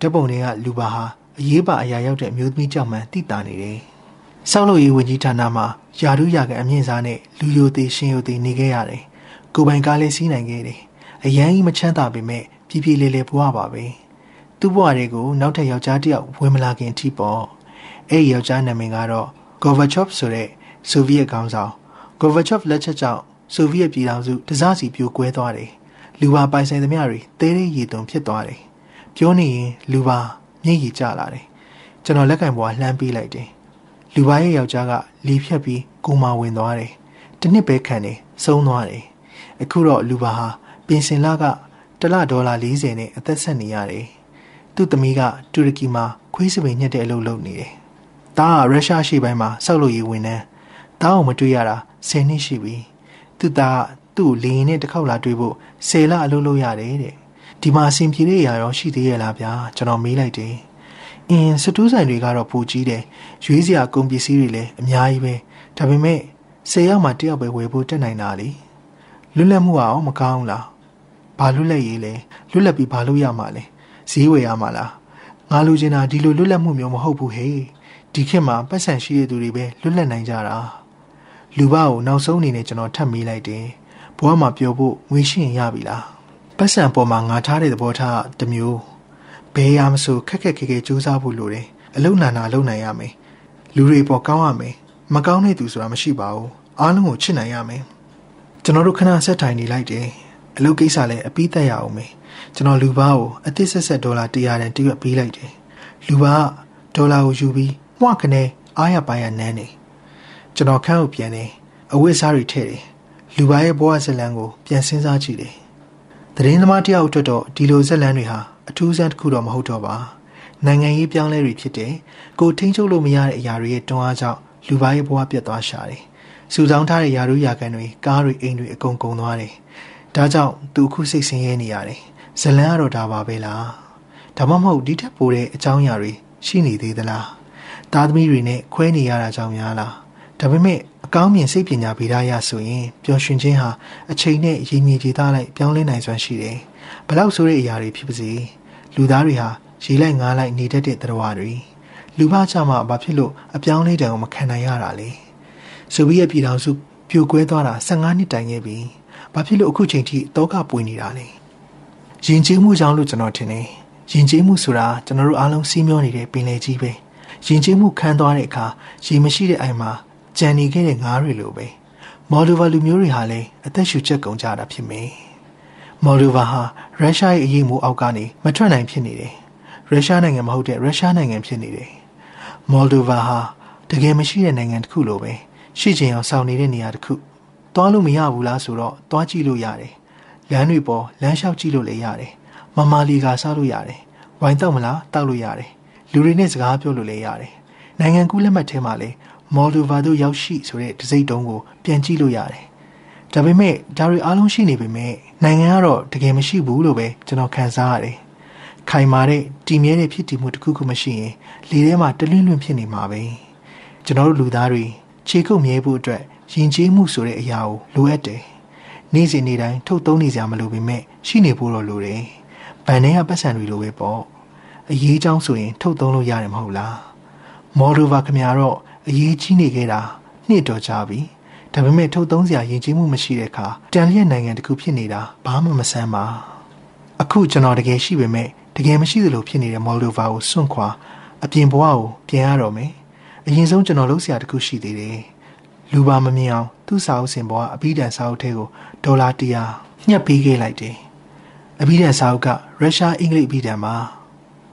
ဓာတ်ပုံတွေကလူပါဟာအရေးပါအရာရောက်တဲ့အမျိုးသမီးကြောင့်မှတိတာနေတယ်။ဆောက်လုပ်ရေးဝန်ကြီးဌာနမှာယာရုရာကအမြင့်စားနဲ့လူယိုသေးရှင်ယိုသေးနေခဲ့ရတယ်။ကိုပိုင်ကားလေးစီးနိုင်ခဲ့တယ်။အရန်ကြီးမချမ်းသာပေမဲ့ပြပြလေးလေးဘဝပါပဲ။သူ့ဘဝတွေကိုနောက်ထပ်ယောက်ျားတစ်ယောက်ဝင်မလာခင်ထိပေါ့။အဲ့ဒီယောက်ျားနာမည်ကတော့ Gorbachev ဆိုတဲ့ဆိုဗီယက်ခေါင်းဆောင် Gorbachev လက်ချက်ကြောင့်ဆိုဗီယက်ပြည်ထောင်စုတစားစီပြိုကွဲသွားတယ်။လူပါပိုင်ဆိုင်သမျှတွေသေးသေးရည်သွန်ဖြစ်သွားတယ်။ ပြောနေရင်လူပါမျက်ရည်ကျလာတယ်ကျွန်တော်လက်ကင်ပေါ်လှမ်းပေးလိုက်တယ်လူပါရဲ့ယောက်ျားကလီဖြတ်ပြီးကိုမာဝင်သွားတယ်တနစ်ပဲခံတယ်ဆုံးသွားတယ်အခုတော့လူပါဟာပင်စင်လကတလဒေါ်လာ40နဲ့အသက်ဆက်နေရတယ်သူ့သမီးကတူရကီမှာခွေးစပင်ညက်တဲ့အလုပ်လုပ်နေတယ်ဒါကရုရှားရှေ့ပိုင်းမှာစောက်လို့ရေးဝင်နေဒါအောင်မတွေ့ရတာ10နှစ်ရှိပြီသူ့သားသူ့လေရင်နဲ့တစ်ခေါက်လာတွေ့ဖို့10လအလုပ်လုပ်ရတယ်တဲ့ ဒီမှာအဆင်ပြေတဲ့အရာရောရှိသေးရဲ့လားဗျာကျွန်တော်မေးလိုက်တယ်အင်းစတူးဆိုင်တွေကတော့ပိုကြီးတယ်ရွေးစရာကုန်ပစ္စည်းတွေလည်းအများကြီးပဲဒါပေမဲ့၁၀ရောက်မှတယောက်ပဲဝယ်ဖို့တက်နိုင်တာလေလွတ်လပ်မှုအောင်မကောင်းလားဘာလွတ်လပ်ရေးလဲလွတ်လပ်ပြီးဘာလို့ရမှာလဲဈေးဝယ်ရမှာလားငါလူချင်တာဒီလိုလွတ်လပ်မှုမျိုးမဟုတ်ဘူးဟေးဒီခေတ်မှာပတ်စံရှိတဲ့သူတွေပဲလွတ်လပ်နိုင်ကြတာလူဘကိုနောက်ဆုံးအနေနဲ့ကျွန်တော်ထပ်မေးလိုက်တယ်ဘဝမှာပျော်ဖို့ငွေရှိရင်ရပြီလား ပတ်စံပေါ်မှာငါထားတဲ့သဘောထားတစ်မျိုးဘယ်ရာမဆိုခက်ခက်ခဲခဲစူးစမ်းဖို့လိုတယ်အလုံနာနာလုံနိုင်ရမယ်လူတွေပေါ်ကောင်းရမယ်မကောင်းတဲ့သူဆိုတာမရှိပါဘူးအားလုံးကိုချစ်နိုင်ရမယ်ကျွန်တော်တို့ခဏဆက်ထိုင်နေလိုက်တယ်အလုပ်ကိစ္စလည်းအပြီးသက်ရအောင်မယ်ကျွန်တော်လူပါကိုအသစ်ဆက်ဆက်ဒေါ်လာ100တန်တရွက်ပေးလိုက်တယ်လူပါကဒေါ်လာကိုယူပြီးမှွားကနေအားရပါရနန်းနေကျွန်တော်ခန်းကိုပြန်နေအဝတ်စားတွေထည့်တယ်လူပါရဲ့ဘဝဇလံကိုပြန်စဉ်းစားကြည့်တယ် သတင်းသမားတယောက်အတွက်တော့ဒီလိုဇက်လန်းတွေဟာအထူးဆန်းတစ်ခုတော့မဟုတ်တော့ပါနိုင်ငံရေးပြောင်းလဲတွေဖြစ်တဲ့ကိုထိန်းချုပ်လို့မရတဲ့အရာတွေရဲ့တွန်းအားကြောင့်လူပါရဲ့ဘဝပြတ်သွားရှာတယ်။စူဆောင်းထားတဲ့ယာတို့ယာကန်တွေကားတွေအိမ်တွေအကုန်ကုန်သွားတယ်။ဒါကြောင့်သူအခုစိတ်ဆင်းရဲနေရတယ်။ဇလန်းကတော့ဒါပါပဲလား။ဒါမှမဟုတ်ဒီထက်ပိုတဲ့အကြောင်းအရာတွေရှိနေသေးသလား။သားသမီးတွေနဲ့ခွဲနေရတာကြောင့်များလား။တဒါပေမဲ့အ ကောင်းမြင်စိတ်ပညာဗေဒရဆိုရင်ပျော်ရွှင်ခြင်းဟာအချိန်နဲ့ရည်မြည်ကြည်သားလိုက်ပြောင်းလဲနိုင်စွမ်းရှိတယ်။ဘလောက်ဆိုတဲ့အရာတွေဖြစ်ပါစေလူသားတွေဟာရေလိုက်ငားလိုက်နေတတ်တဲ့သတ္တဝါတွေလူဘာကြမှာဘာဖြစ်လို့အပြောင်းလဲတံကိုမခံနိုင်ရတာလဲ။ဆိုဗီယက်ပြည်ထောင်စုပြိုကွဲသွားတာ15နှစ်တိုင်ခဲ့ပြီ။ဘာဖြစ်လို့အခုချိန်ထိတောကပွေနေတာလဲ။ယဉ်ကျေးမှုကြောင့်လို့ကျွန်တော်ထင်တယ်။ယဉ်ကျေးမှုဆိုတာကျွန်တော်တို့အားလုံးစီးမျောနေတဲ့ပင်လယ်ကြီးပဲ။ယဉ်ကျေးမှုခံသွားတဲ့အခါရေမရှိတဲ့အိမ်မှာ ကြံနေခဲ့တဲ့ငါးတွေလိုပဲမော်ဒိုဗာလူမျိုးတွေဟာလည်းအသက်ရှူချက်ကုန်ကြတာဖြစ်မယ်မော်ဒိုဗာဟာရုရှားရဲ့အရေးမှုအောက်ကနေမထွက်နိုင်ဖြစ်နေတယ်ရုရှားနိုင်ငံမဟုတ်တဲ့ရုရှားနိုင်ငံဖြစ်နေတယ်မော်ဒိုဗာဟာတကယ်မရှိတဲ့နိုင်ငံတစ်ခုလိုပဲရှိချင်အောင်ဆောင်နေတဲ့နေရာတစ်ခုသွားလို့မရဘူးလားဆိုတော့သွားကြည့်လို့ရတယ်လမ်းတွေပေါ်လမ်းလျှောက်ကြည့်လို့လည်းရတယ်မမာလီကစားလို့ရတယ်ဝိုင်တောက်မလားတောက်လို့ရတယ်လူတွေနဲ့စကားပြောလို့လည်းရတယ်နိုင်ငံကူးလက်မှတ်ထဲမှာလည်း မော်ဒိုဗာတို့ရောက်ရှိဆိုတဲ့ဒစိမ့်တုံးကိုပြန်ကြည့်လို့ရတယ်။ဒါပေမဲ့ဒါတွေအားလုံးရှိနေပေမဲ့နိုင်ငံကတော့တကယ်မရှိဘူးလို့ပဲကျွန်တော်ခံစားရတယ်။ခိုင်မာတဲ့တည်မြဲတဲ့ဖြစ်တည်မှုတစ်ခုခုမရှိရင်လေထဲမှာတလွင့်လွင့်ဖြစ်နေမှာပဲ။ကျွန်တော်တို့လူသားတွေခြေကုပ်မြဲဖို့အတွက်ယဉ်ကျေးမှုဆိုတဲ့အရာကိုလိုအပ်တယ်။နေ့စဉ်နေ့တိုင်းထုတ်သုံးနေကြမလို့ပေမဲ့ရှိနေဖို့တော့လိုတယ်။ဗန်ထဲကပတ်စံတွေလိုပဲပေါ့။အရေးအကြောင်းဆိုရင်ထုတ်သုံးလို့ရတယ်မဟုတ်လား။မော်ဒိုဗာခင်ဗျားတော့ အရေးကြီးနေခဲ့တာနှစ်တော်ကြာပြီဒါပေမဲ့ထုတ်သုံးစရာယဉ်ကျေးမှုမရှိတဲ့အခါတန်လျက်နိုင်ငံတစ်ခုဖြစ်နေတာဘာမှမဆန်းပါအခုကျွန်တော်တကယ်ရှိပေမဲ့တကယ်မရှိသလိုဖြစ်နေတဲ့မော်ဒိုဗာကိုစွန့်ခွာအပြင်ဘဝကိုပြန်ရတော့မယ်အရင်ဆုံးကျွန်တော်လုပ်စရာတစ်ခုရှိသေးတယ်လူပါမမြင်အောင်သူ့စာအုပ်စင်ပေါ်ကအဘိဓမ္မာစာအုပ်ထဲကိုဒေါ်လာ100ညှက်ပေးခဲ့လိုက်တယ်အဘိဓမ္မာစာအုပ်ကရုရှားအင်္ဂလိပ်အဘိဓမ္မာ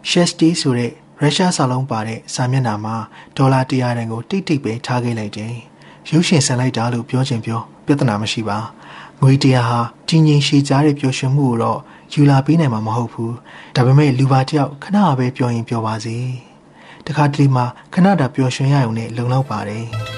Shesty ဆိုတဲ့ ရုရှားစာလုံးပါတဲ့စာမျက်နှာမှာဒေါ်လာ100တန်ကိုတိတ်တိတ်ပဲထားခဲ့လိုက်တယ်။ရုပ်ရှင်ဆန်လိုက်တာလို့ပြောချင်ပြောပြဿနာမရှိပါ။ငွေတရားဟာကြီးငြိမ်ရှည်ကြားတဲ့ပျော်ရွှင်မှုကိုတော့ယူလာပေးနိုင်မှာမဟုတ်ဘူး။ဒါပေမဲ့လူပါတယောက်ခဏပဲပြောရင်ပြောပါစေ။တခါတလေမှခဏတာပျော်ရွှင်ရုံနဲ့လုံလောက်ပါတယ်။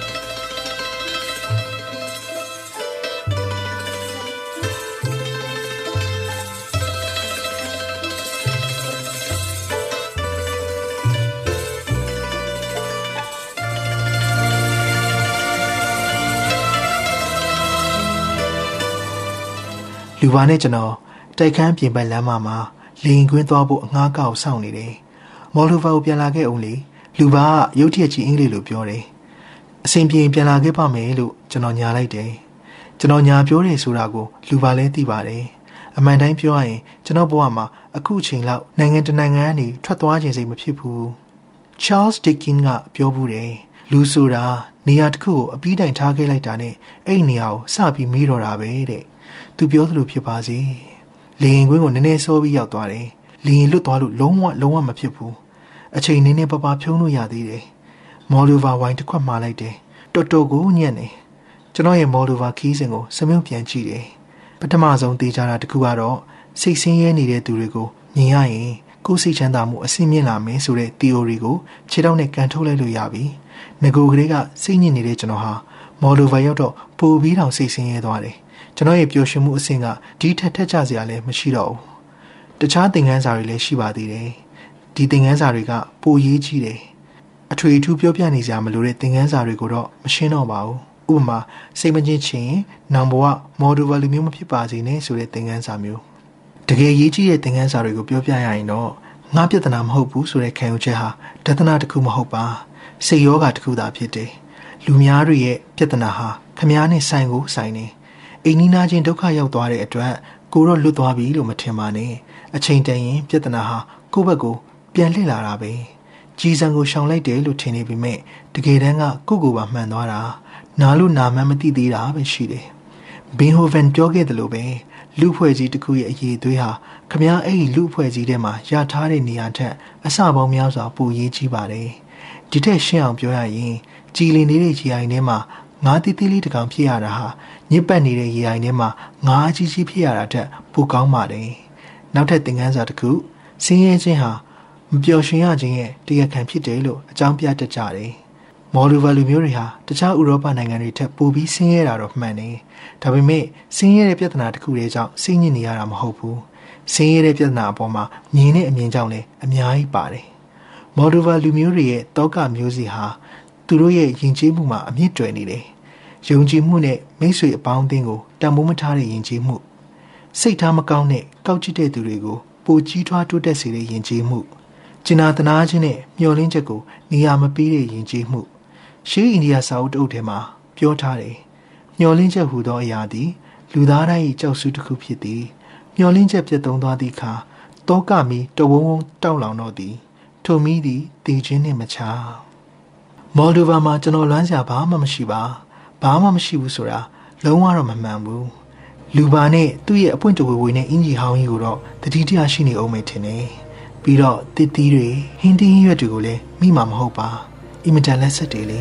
လူပါနဲ့ကျွန်တော်တိုက်ခန်းပြင်ပလမ်းမမှာလေရင်ကွင်းသွားဖို့အငှားကောက်စောင့်နေတယ်။မော်လိုဗာကိုပြန်လာခဲ့အောင်လေလူပါကရုတ်တရက်ကြီးအင်္ဂလိပ်လိုပြောတယ်။အစဉ်ပြေပြန်လာခဲ့ပါမယ်လို့ကျွန်တော်ညာလိုက်တယ်။ကျွန်တော်ညာပြောတယ်ဆိုတာကိုလူပါလည်းသိပါတယ်။အမှန်တိုင်းပြောရရင်ကျွန်တော်ဘဝမှာအခုချိန်လောက်နိုင်ငံတနိုင်ငံကနေထွက်သွားခြင်းစိတ်မဖြစ်ဘူး။ Charles Dickens ကပြောဘူးတယ်။လူဆိုတာနေရာတစ်ခုကိုအပြီးတိုင်ထားခဲ့လိုက်တာနဲ့အဲ့ဒီနေရာကိုစပြီးမေးတော့တာပဲတဲ့။ သူပြောသလိုဖြစ်ပါစေလေရင်ကွင်းကိုနည်းနည်းစောပြီးရောက်သွားတယ်လေရင်လွတ်သွားလို့လုံးဝလုံးဝမဖြစ်ဘူးအချိန်နည်းနည်းပပဖြုံးလို့ရသေးတယ်မော်လူဗာဝိုင်းတစ်ခွက်မှာလိုက်တယ်တော်တော်ကိုညံ့နေကျွန်တော်ရဲ့မော်လူဗာခီးစဉ်ကိုစမြုပ်ပြန်ကြည့်တယ်ပထမဆုံးသိကြတာတခုကတော့စိတ်ဆင်းရဲနေတဲ့သူတွေကိုမြင်ရရင်ကိုယ်စိတ်ချမ်းသာမှုအဆင့်မြင့်လာမယ်ဆိုတဲ့ theory ကိုခြေထောက်နဲ့ကန်ထုတ်လိုက်လို့ရပြီငကိုကလေးကစိတ်ညစ်နေတဲ့ကျွန်တော်ဟာမော်လူဗာရောက်တော့ပိုပြီးတောင်စိတ်ဆင်းရဲသွားတယ် ကျွန်တော်ရဲ့ပျော်ရွှင်မှုအဆင့်ကဒီထက်ထက်ကြစရာလည်းမရှိတော့ဘူးတခြားသင်ခန်းစာတွေလည်းရှိပါသေးတယ်ဒီသင်ခန်းစာတွေကပိုရေးကြီးတယ်အထွေအထူးပြောပြနေစရာမလိုတဲ့သင်ခန်းစာတွေကိုတော့မရှင်းတော့ပါဘူးဥပမာစိတ်မချင်းချင်းနောင်ဘဝမော်ဒူဗလူမျိုးမဖြစ်ပါစေနဲ့ဆိုတဲ့သင်ခန်းစာမျိုးတကယ်ရေးကြီးတဲ့သင်ခန်းစာတွေကိုပြောပြရရင်တော့ငါပြဿနာမဟုတ်ဘူးဆိုတဲ့ခံယူချက်ဟာတသနာတစ်ခုမဟုတ်ပါစိတ်ယောဂတစ်ခုသာဖြစ်တယ်လူများတွေရဲ့ပြဿနာဟာခမားနဲ့ဆိုင်ကိုဆိုင်နေ အိမ်နီးနားချင်းဒုက္ခရောက်သွားတဲ့အတွက်ကိုတော့လွတ်သွားပြီလို့မထင်ပါနဲ့အချိန်တန်ရင်ပြဿနာဟာကိုယ့်ဘက်ကိုပြန်လှည့်လာတာပဲကြီးစံကိုရှောင်လိုက်တယ်လို့ထင်နေပေမဲ့တကယ်တမ်းကကိုယ့်ကိုယ်ပါမှန်သွားတာနာလို့နာမှန်းမသိသေးတာပဲရှိတယ်ဘင်ဟိုဗန်ပြောခဲ့တယ်လို့ပဲလူဖွဲ့ကြီးတစ်ခုရဲ့အရေးသွေးဟာခမားအဲ့ဒီလူဖွဲ့ကြီးထဲမှာရထားတဲ့နေရာထက်အစပေါင်းများစွာပိုရေးကြီးပါတယ်ဒီထက်ရှင်းအောင်ပြောရရင်ကြည်လင်နေတဲ့ခြေအိုင်ထဲမှာငါးတီးတီးလေးတစ်ကောင်ဖြစ်ရတာဟာ ညစ်ပတ်နေတဲ့ရေအိုင်ထဲမှာငါးကြီးကြီးဖြစ်ရတာတက်ပိုကောင်းပါတယ်။နောက်ထပ်သင်ခန်းစာတစ်ခုဆင်းရဲခြင်းဟာမပျော်ရွှင်ရခြင်းရဲ့တရားခံဖြစ်တယ်လို့အကြောင်းပြတတ်ကြတယ်။မော်လူဗာလူမျိုးတွေဟာတခြားဥရောပနိုင်ငံတွေထက်ပိုပြီးဆင်းရဲတာတော့မှန်တယ်။ဒါပေမဲ့ဆင်းရဲတဲ့ပြဿနာတစ်ခုတည်းကြောင့်စိတ်ညစ်နေရတာမဟုတ်ဘူး။ဆင်းရဲတဲ့ပြဿနာအပေါ်မှာမြင်တဲ့အမြင်ကြောင့်လည်းအများကြီးပါတယ်။မော်ဒူဗာလူမျိုးတွေရဲ့တောကမျိုးစီဟာသူတို့ရဲ့ယဉ်ကျေးမှုမှာအမြင့်တွယ်နေတယ် ယုံကြည်မှုနဲ့မိတ်ဆွေအပေါင်းအသင်းကိုတန်ဖိုးမထားတဲ့ယဉ်ကျေးမှုစိတ်ထားမကောင်းတဲ့ကောက်ကျစ်တဲ့သူတွေကိုပိုကြီးထွားတိုးတက်စေတဲ့ယဉ်ကျေးမှုကျင်နာတနာခြင်းနဲ့မျှော်လင့်ချက်ကိုနေရာမပေးတဲ့ယဉ်ကျေးမှုရှေးအိန္ဒိယစာအုပ်တအုပ်ထဲမှာပြောထားတယ်မျှော်လင့်ချက်ဟူသောအရာသည် လူသားတိုင်း၏ကြောက်စုတစ်ခုဖြစ်သည်မျှော်လင့်ချက်ပြတ်သုံးသွားသည့်အခါတောကမီတဝုံဝုံတောက်လောင်တော့သည်ထိုမီးသည်တည်ခြင်းနှင့်မချမော်ဒိုဗာမှာကျွန်တော်လွမ်းစရာဘာမှမရှိပါဘာ မှမရှိဘူးဆိုတာလုံးဝတော့မမှန်ဘူးလူပါနဲ့သူ့ရဲ့အပွင့်တဝေဝေနဲ့အင်ဂျီဟောင်းကြီးကိုတော့တတိတရားရှိနေအောင်မယ်ထင်တယ်ပြီးတော့တစ်သီးတွေဟင်းသီးရွက်တွေကိုလည်းမိမှာမဟုတ်ပါအင်မတန်လက်ဆက်တွေလေ